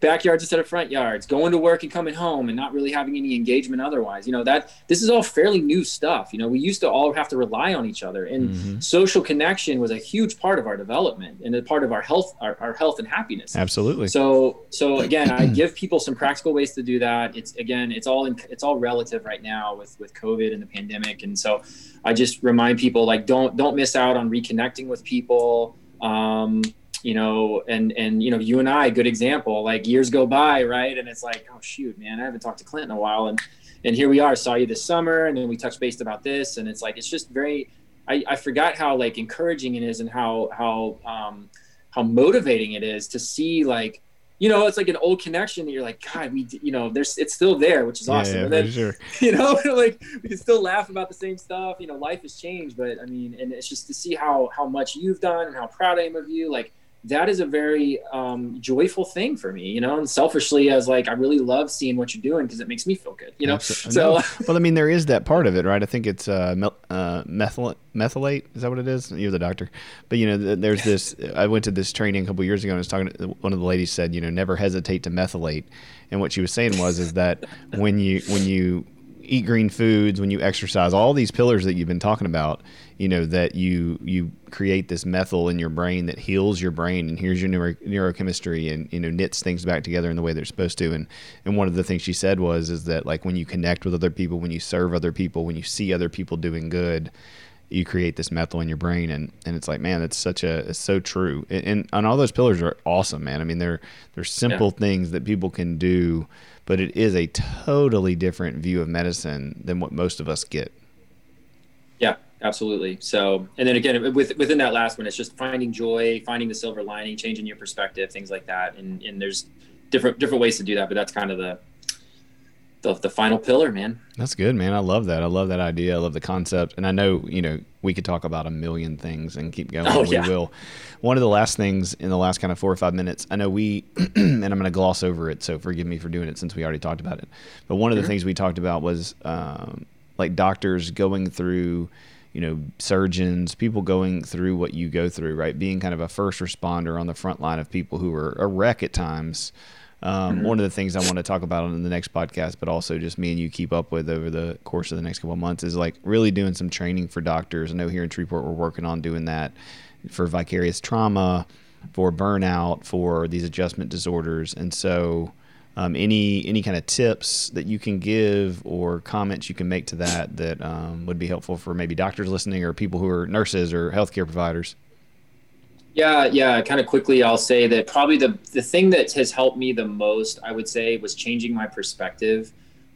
backyards instead of front yards, going to work and coming home and not really having any engagement otherwise. You know, that this is all fairly new stuff. You know, we used to all have to rely on each other and mm-hmm. social connection was a huge part of our development and a part of our health, our, our health and happiness. Absolutely. So, so again, I *clears throat* give people some practical ways to do that. It's again, it's all in, it's all relative right now with, with COVID and the pandemic. And so I just remind people like, don't, don't miss out on reconnecting with people. Um, you know, and and you know, you and I, good example. Like years go by, right? And it's like, oh shoot, man, I haven't talked to Clint in a while, and and here we are. Saw you this summer, and then we touched base about this, and it's like it's just very. I, I forgot how like encouraging it is, and how how um, how motivating it is to see like you know, it's like an old connection that you're like, God, we, you know, there's, it's still there, which is awesome. Yeah, and then, sure. *laughs* you know, *laughs* like we can still laugh about the same stuff. You know, life has changed, but I mean, and it's just to see how how much you've done and how proud I am of you. Like, that is a very um, joyful thing for me, you know, and selfishly as like, I really love seeing what you're doing because it makes me feel good, you know? Absolutely. So, *laughs* well, I mean, there is that part of it, right? I think it's uh, uh, methyl- methylate. Is that what it is? You're the doctor, but you know, there's this, I went to this training a couple years ago and I was talking to one of the ladies said, you know, never hesitate to methylate. And what she was saying was, is that when you, when you, eat green foods, when you exercise, all these pillars that you've been talking about, you know that you you create this methyl in your brain that heals your brain and here's your neuro, neurochemistry and you know knits things back together in the way they're supposed to. And and one of the things she said was is that like when you connect with other people when you serve other people when you see other people doing good you create this methyl in your brain. And and it's like man it's such a it's so true. And, and, and all those pillars are awesome man. I mean they're they're simple yeah. things that people can do but it is a totally different view of medicine than what most of us get. Yeah absolutely. So and then again with, within that last one it's just finding joy finding the silver lining changing your perspective things like that. And and there's different different ways to do that but that's kind of the the, the final pillar man. That's good man. I love that. I love that idea. I love the concept. And i know you know we could talk about a million things and keep going. Oh, we yeah. will. One of the last things in the last kind of four or five minutes i know we *clears throat* and i'm going to gloss over it so forgive me for doing it since we already talked about it. But one of the mm-hmm. things we talked about was um, like doctors going through you know, surgeons, people going through what you go through, right? Being kind of a first responder on the front line of people who are a wreck at times. Um, mm-hmm. One of the things I want to talk about in the next podcast, but also just me and you keep up with over the course of the next couple of months, is like really doing some training for doctors. I know here in Shreveport we're working on doing that for vicarious trauma, for burnout, for these adjustment disorders, and so um, any any kind of tips that you can give or comments you can make to that that um, would be helpful for maybe doctors listening or people who are nurses or healthcare providers? Yeah yeah kind of quickly i'll say that probably the the thing that has helped me the most i would say was changing my perspective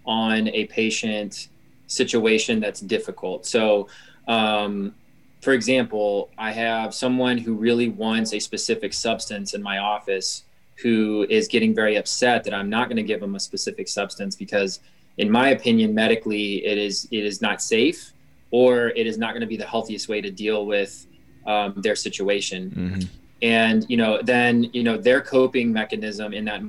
on a patient situation that's difficult. So um, for example i have someone who really wants a specific substance in my office who is getting very upset that I'm not going to give them a specific substance because, in my opinion, medically it is it is not safe or it is not going to be the healthiest way to deal with um, their situation. Mm-hmm. And you know, then you know their coping mechanism in that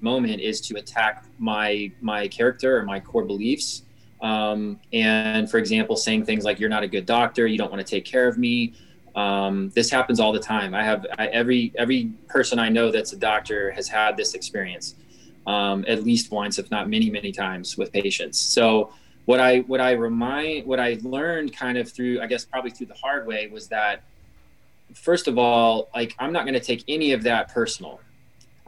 moment is to attack my my character or my core beliefs. Um, and for example, saying things like "You're not a good doctor. You don't want to take care of me." Um, this happens all the time. I have I, every every person I know that's a doctor has had this experience um, at least once, if not many, many times with patients. So what I what I remind what I learned kind of through I guess probably through the hard way was that first of all, like I'm not going to take any of that personal.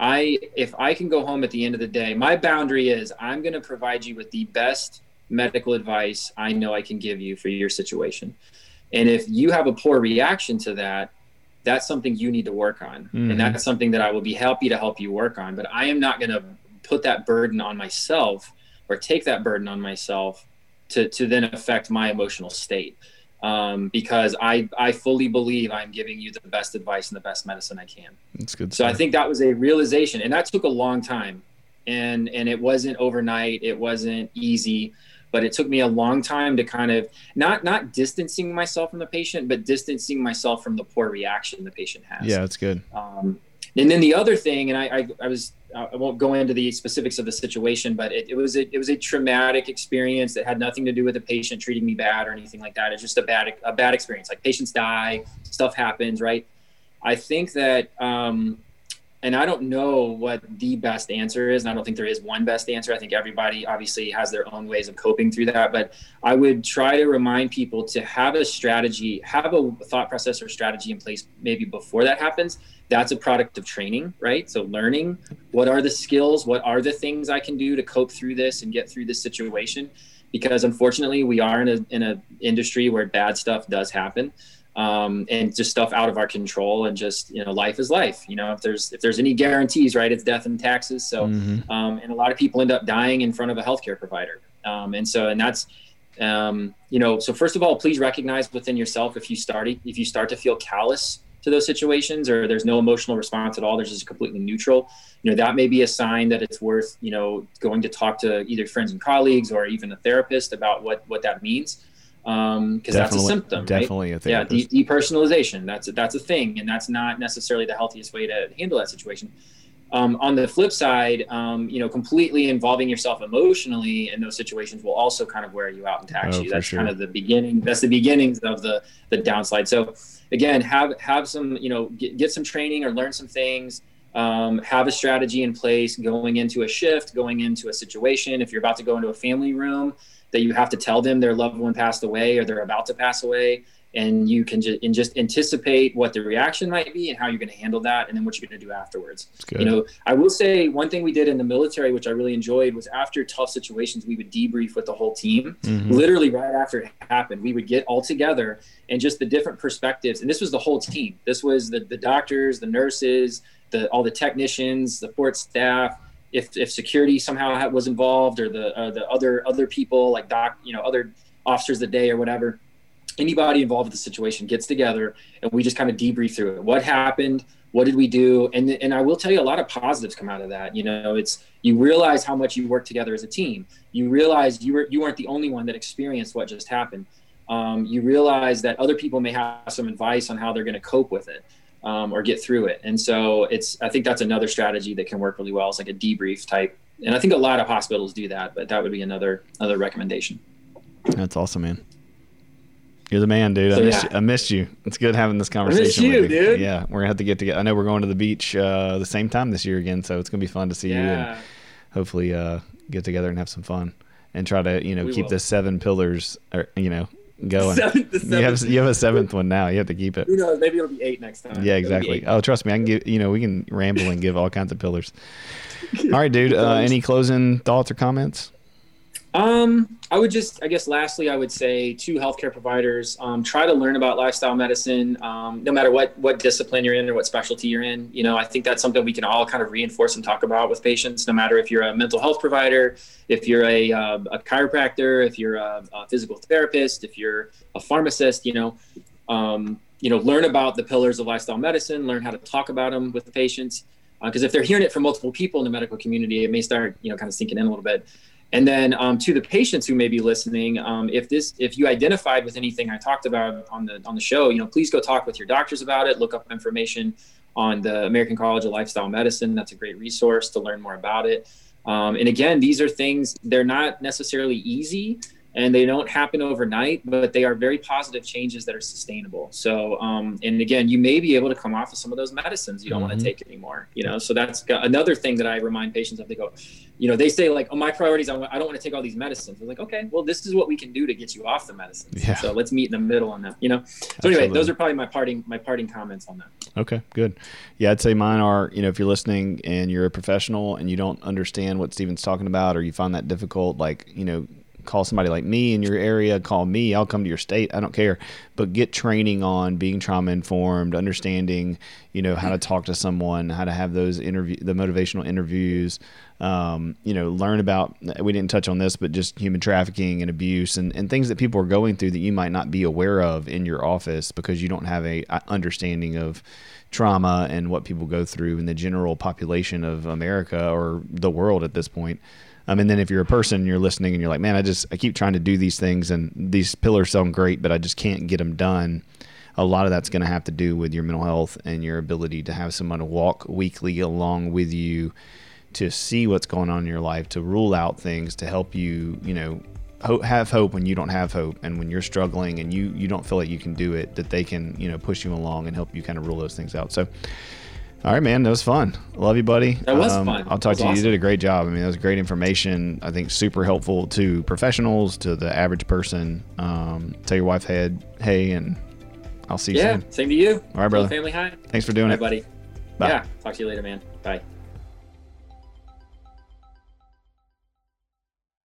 I if I can go home at the end of the day, my boundary is I'm going to provide you with the best medical advice I know I can give you for your situation. And if you have a poor reaction to that, that's something you need to work on. Mm-hmm. And that's something that I will be happy to help you work on. But I am not going to put that burden on myself or take that burden on myself to, to then affect my emotional state. Um, because I, I fully believe I'm giving you the best advice and the best medicine I can. That's good. So I think that was a realization and that took a long time and, and it wasn't overnight. It wasn't easy, but it took me a long time to kind of not, not distancing myself from the patient, but distancing myself from the poor reaction the patient has. Yeah, that's good. Um, and then the other thing, and I, I, I was I won't go into the specifics of the situation, but it, it, was a, it was a traumatic experience that had nothing to do with the patient treating me bad or anything like that. It's just a bad a bad experience. Like patients die, stuff happens, right? I think that, um, and I don't know what the best answer is, and I don't think there is one best answer. I think everybody obviously has their own ways of coping through that, but I would try to remind people to have a strategy, have a thought process or strategy in place maybe before that happens that's a product of training, right? So learning what are the skills, what are the things I can do to cope through this and get through this situation, because unfortunately we are in a in a industry where bad stuff does happen, um, and just stuff out of our control, and just you know life is life. You know if there's if there's any guarantees, right? It's death and taxes. So mm-hmm. um, and a lot of people end up dying in front of a healthcare provider, um, and so and that's. Um, you know, so first of all, please recognize within yourself if you start if you start to feel callous to those situations or there's no emotional response at all there's just completely neutral you know that may be a sign that it's worth you know going to talk to either friends and colleagues or even a therapist about what what that means because um, that's a symptom definitely right? a yeah de- depersonalization that's a, that's a thing and that's not necessarily the healthiest way to handle that situation um, on the flip side, um, you know, completely involving yourself emotionally in those situations will also kind of wear you out and tax oh, you. That's sure. kind of the beginning. That's the beginnings of the the downside. So again, have have some, you know, get, get some training or learn some things. Um, have a strategy in place going into a shift, going into a situation. If you're about to go into a family room, that you have to tell them their loved one passed away or they're about to pass away. And you can just and just anticipate what the reaction might be and how you're going to handle that and then what you're going to do afterwards. You know i will say one thing we did in the military which i really enjoyed was after tough situations we would debrief with the whole team. Mm-hmm. literally right after it happened we would get all together and just the different perspectives and this was the whole team. This was the, the doctors the nurses the all the technicians the support staff if, if security somehow was involved or the uh, the other other people like doc you know other officers of the day or whatever anybody involved with the situation gets together and we just kind of debrief through it. What happened? What did we do? And and I will tell you a lot of positives come out of that. You know, it's you realize how much you work together as a team. You realize you were you weren't the only one that experienced what just happened. Um, you realize that other people may have some advice on how they're going to cope with it um, or get through it. And so it's I think that's another strategy that can work really well. It's like a debrief type. And I think a lot of hospitals do that, but that would be another another recommendation. That's awesome, man. You're the man, dude. So, I, missed yeah. you. I missed you. It's good having this conversation. you, with you, dude. Yeah, we're gonna have to get together. I know we're going to the beach uh, the same time this year again, so it's gonna be fun to see yeah. you and hopefully uh, get together and have some fun and try to you know we keep will. the seven pillars or you know going. *laughs* Seven, you have you have a seventh one now. You have to keep it. Who knows? Maybe it'll be eight next time. Yeah, exactly. Oh, trust me, I can give. You know, we can ramble and give all kinds of pillars. *laughs* All right, dude. Uh, any closing thoughts or comments? Um, I would just, I guess, lastly, I would say to healthcare providers, um, try to learn about lifestyle medicine, um, no matter what what discipline you're in or what specialty you're in. You know, I think that's something we can all kind of reinforce and talk about with patients, no matter if you're a mental health provider, if you're a, uh, a chiropractor, if you're a, a, physical therapist, if you're a pharmacist. You know, um, you know, learn about the pillars of lifestyle medicine, learn how to talk about them with patients, because uh, if they're hearing it from multiple people in the medical community, it may start, you know, kind of sinking in a little bit. And then um, to the patients who may be listening, um, if this, if you identified with anything I talked about on the on the show, you know, please go talk with your doctors about it. Look up information on the American College of Lifestyle Medicine. That's a great resource to learn more about it. Um, and again, these are things they're not necessarily easy and they don't happen overnight, but they are very positive changes that are sustainable. So, um, and again, you may be able to come off of some of those medicines you don't mm-hmm. want to take anymore. You know, so that's another thing that I remind patients of. They go, you know, they say like, "Oh, my priorities, I don't want to take all these medicines." I'm like, "Okay, well, this is what we can do to get you off the medicines." Yeah. So let's meet in the middle on that. You know. So Absolutely. anyway, those are probably my parting my parting comments on that. Okay, good. Yeah, I'd say mine are. You know, if you're listening and you're a professional and you don't understand what Steven's talking about, or you find that difficult, like you know call somebody like me in your area, call me, I'll come to your state. I don't care. But get training on being trauma informed, understanding, you know, how to talk to someone, how to have those interview, the motivational interviews, um, you know, learn about, we didn't touch on this, but just human trafficking and abuse and, and things that people are going through that you might not be aware of in your office because you don't have a understanding of trauma and what people go through in the general population of America or the world at this point. Um, and then if you're a person, and you're listening and you're like, man, I just, I keep trying to do these things and these pillars sound great, but I just can't get them done a lot of that's going to have to do with your mental health and your ability to have someone walk weekly along with you to see what's going on in your life, to rule out things, to help you, you know, ho- have hope when you don't have hope, and when you're struggling and you you don't feel like you can do it, that they can, you know, push you along and help you kind of rule those things out. So. All right, man. That was fun. Love you, buddy. That was um, fun. I'll talk to you. Awesome. You did a great job. I mean, that was great information. I think super helpful to professionals, to the average person. Um, tell your wife, head, hey, and I'll see you yeah, soon. Same to you. All right, brother. Family high. Thanks for doing Bye, it, buddy. Bye. Yeah. Talk to you later, man. Bye.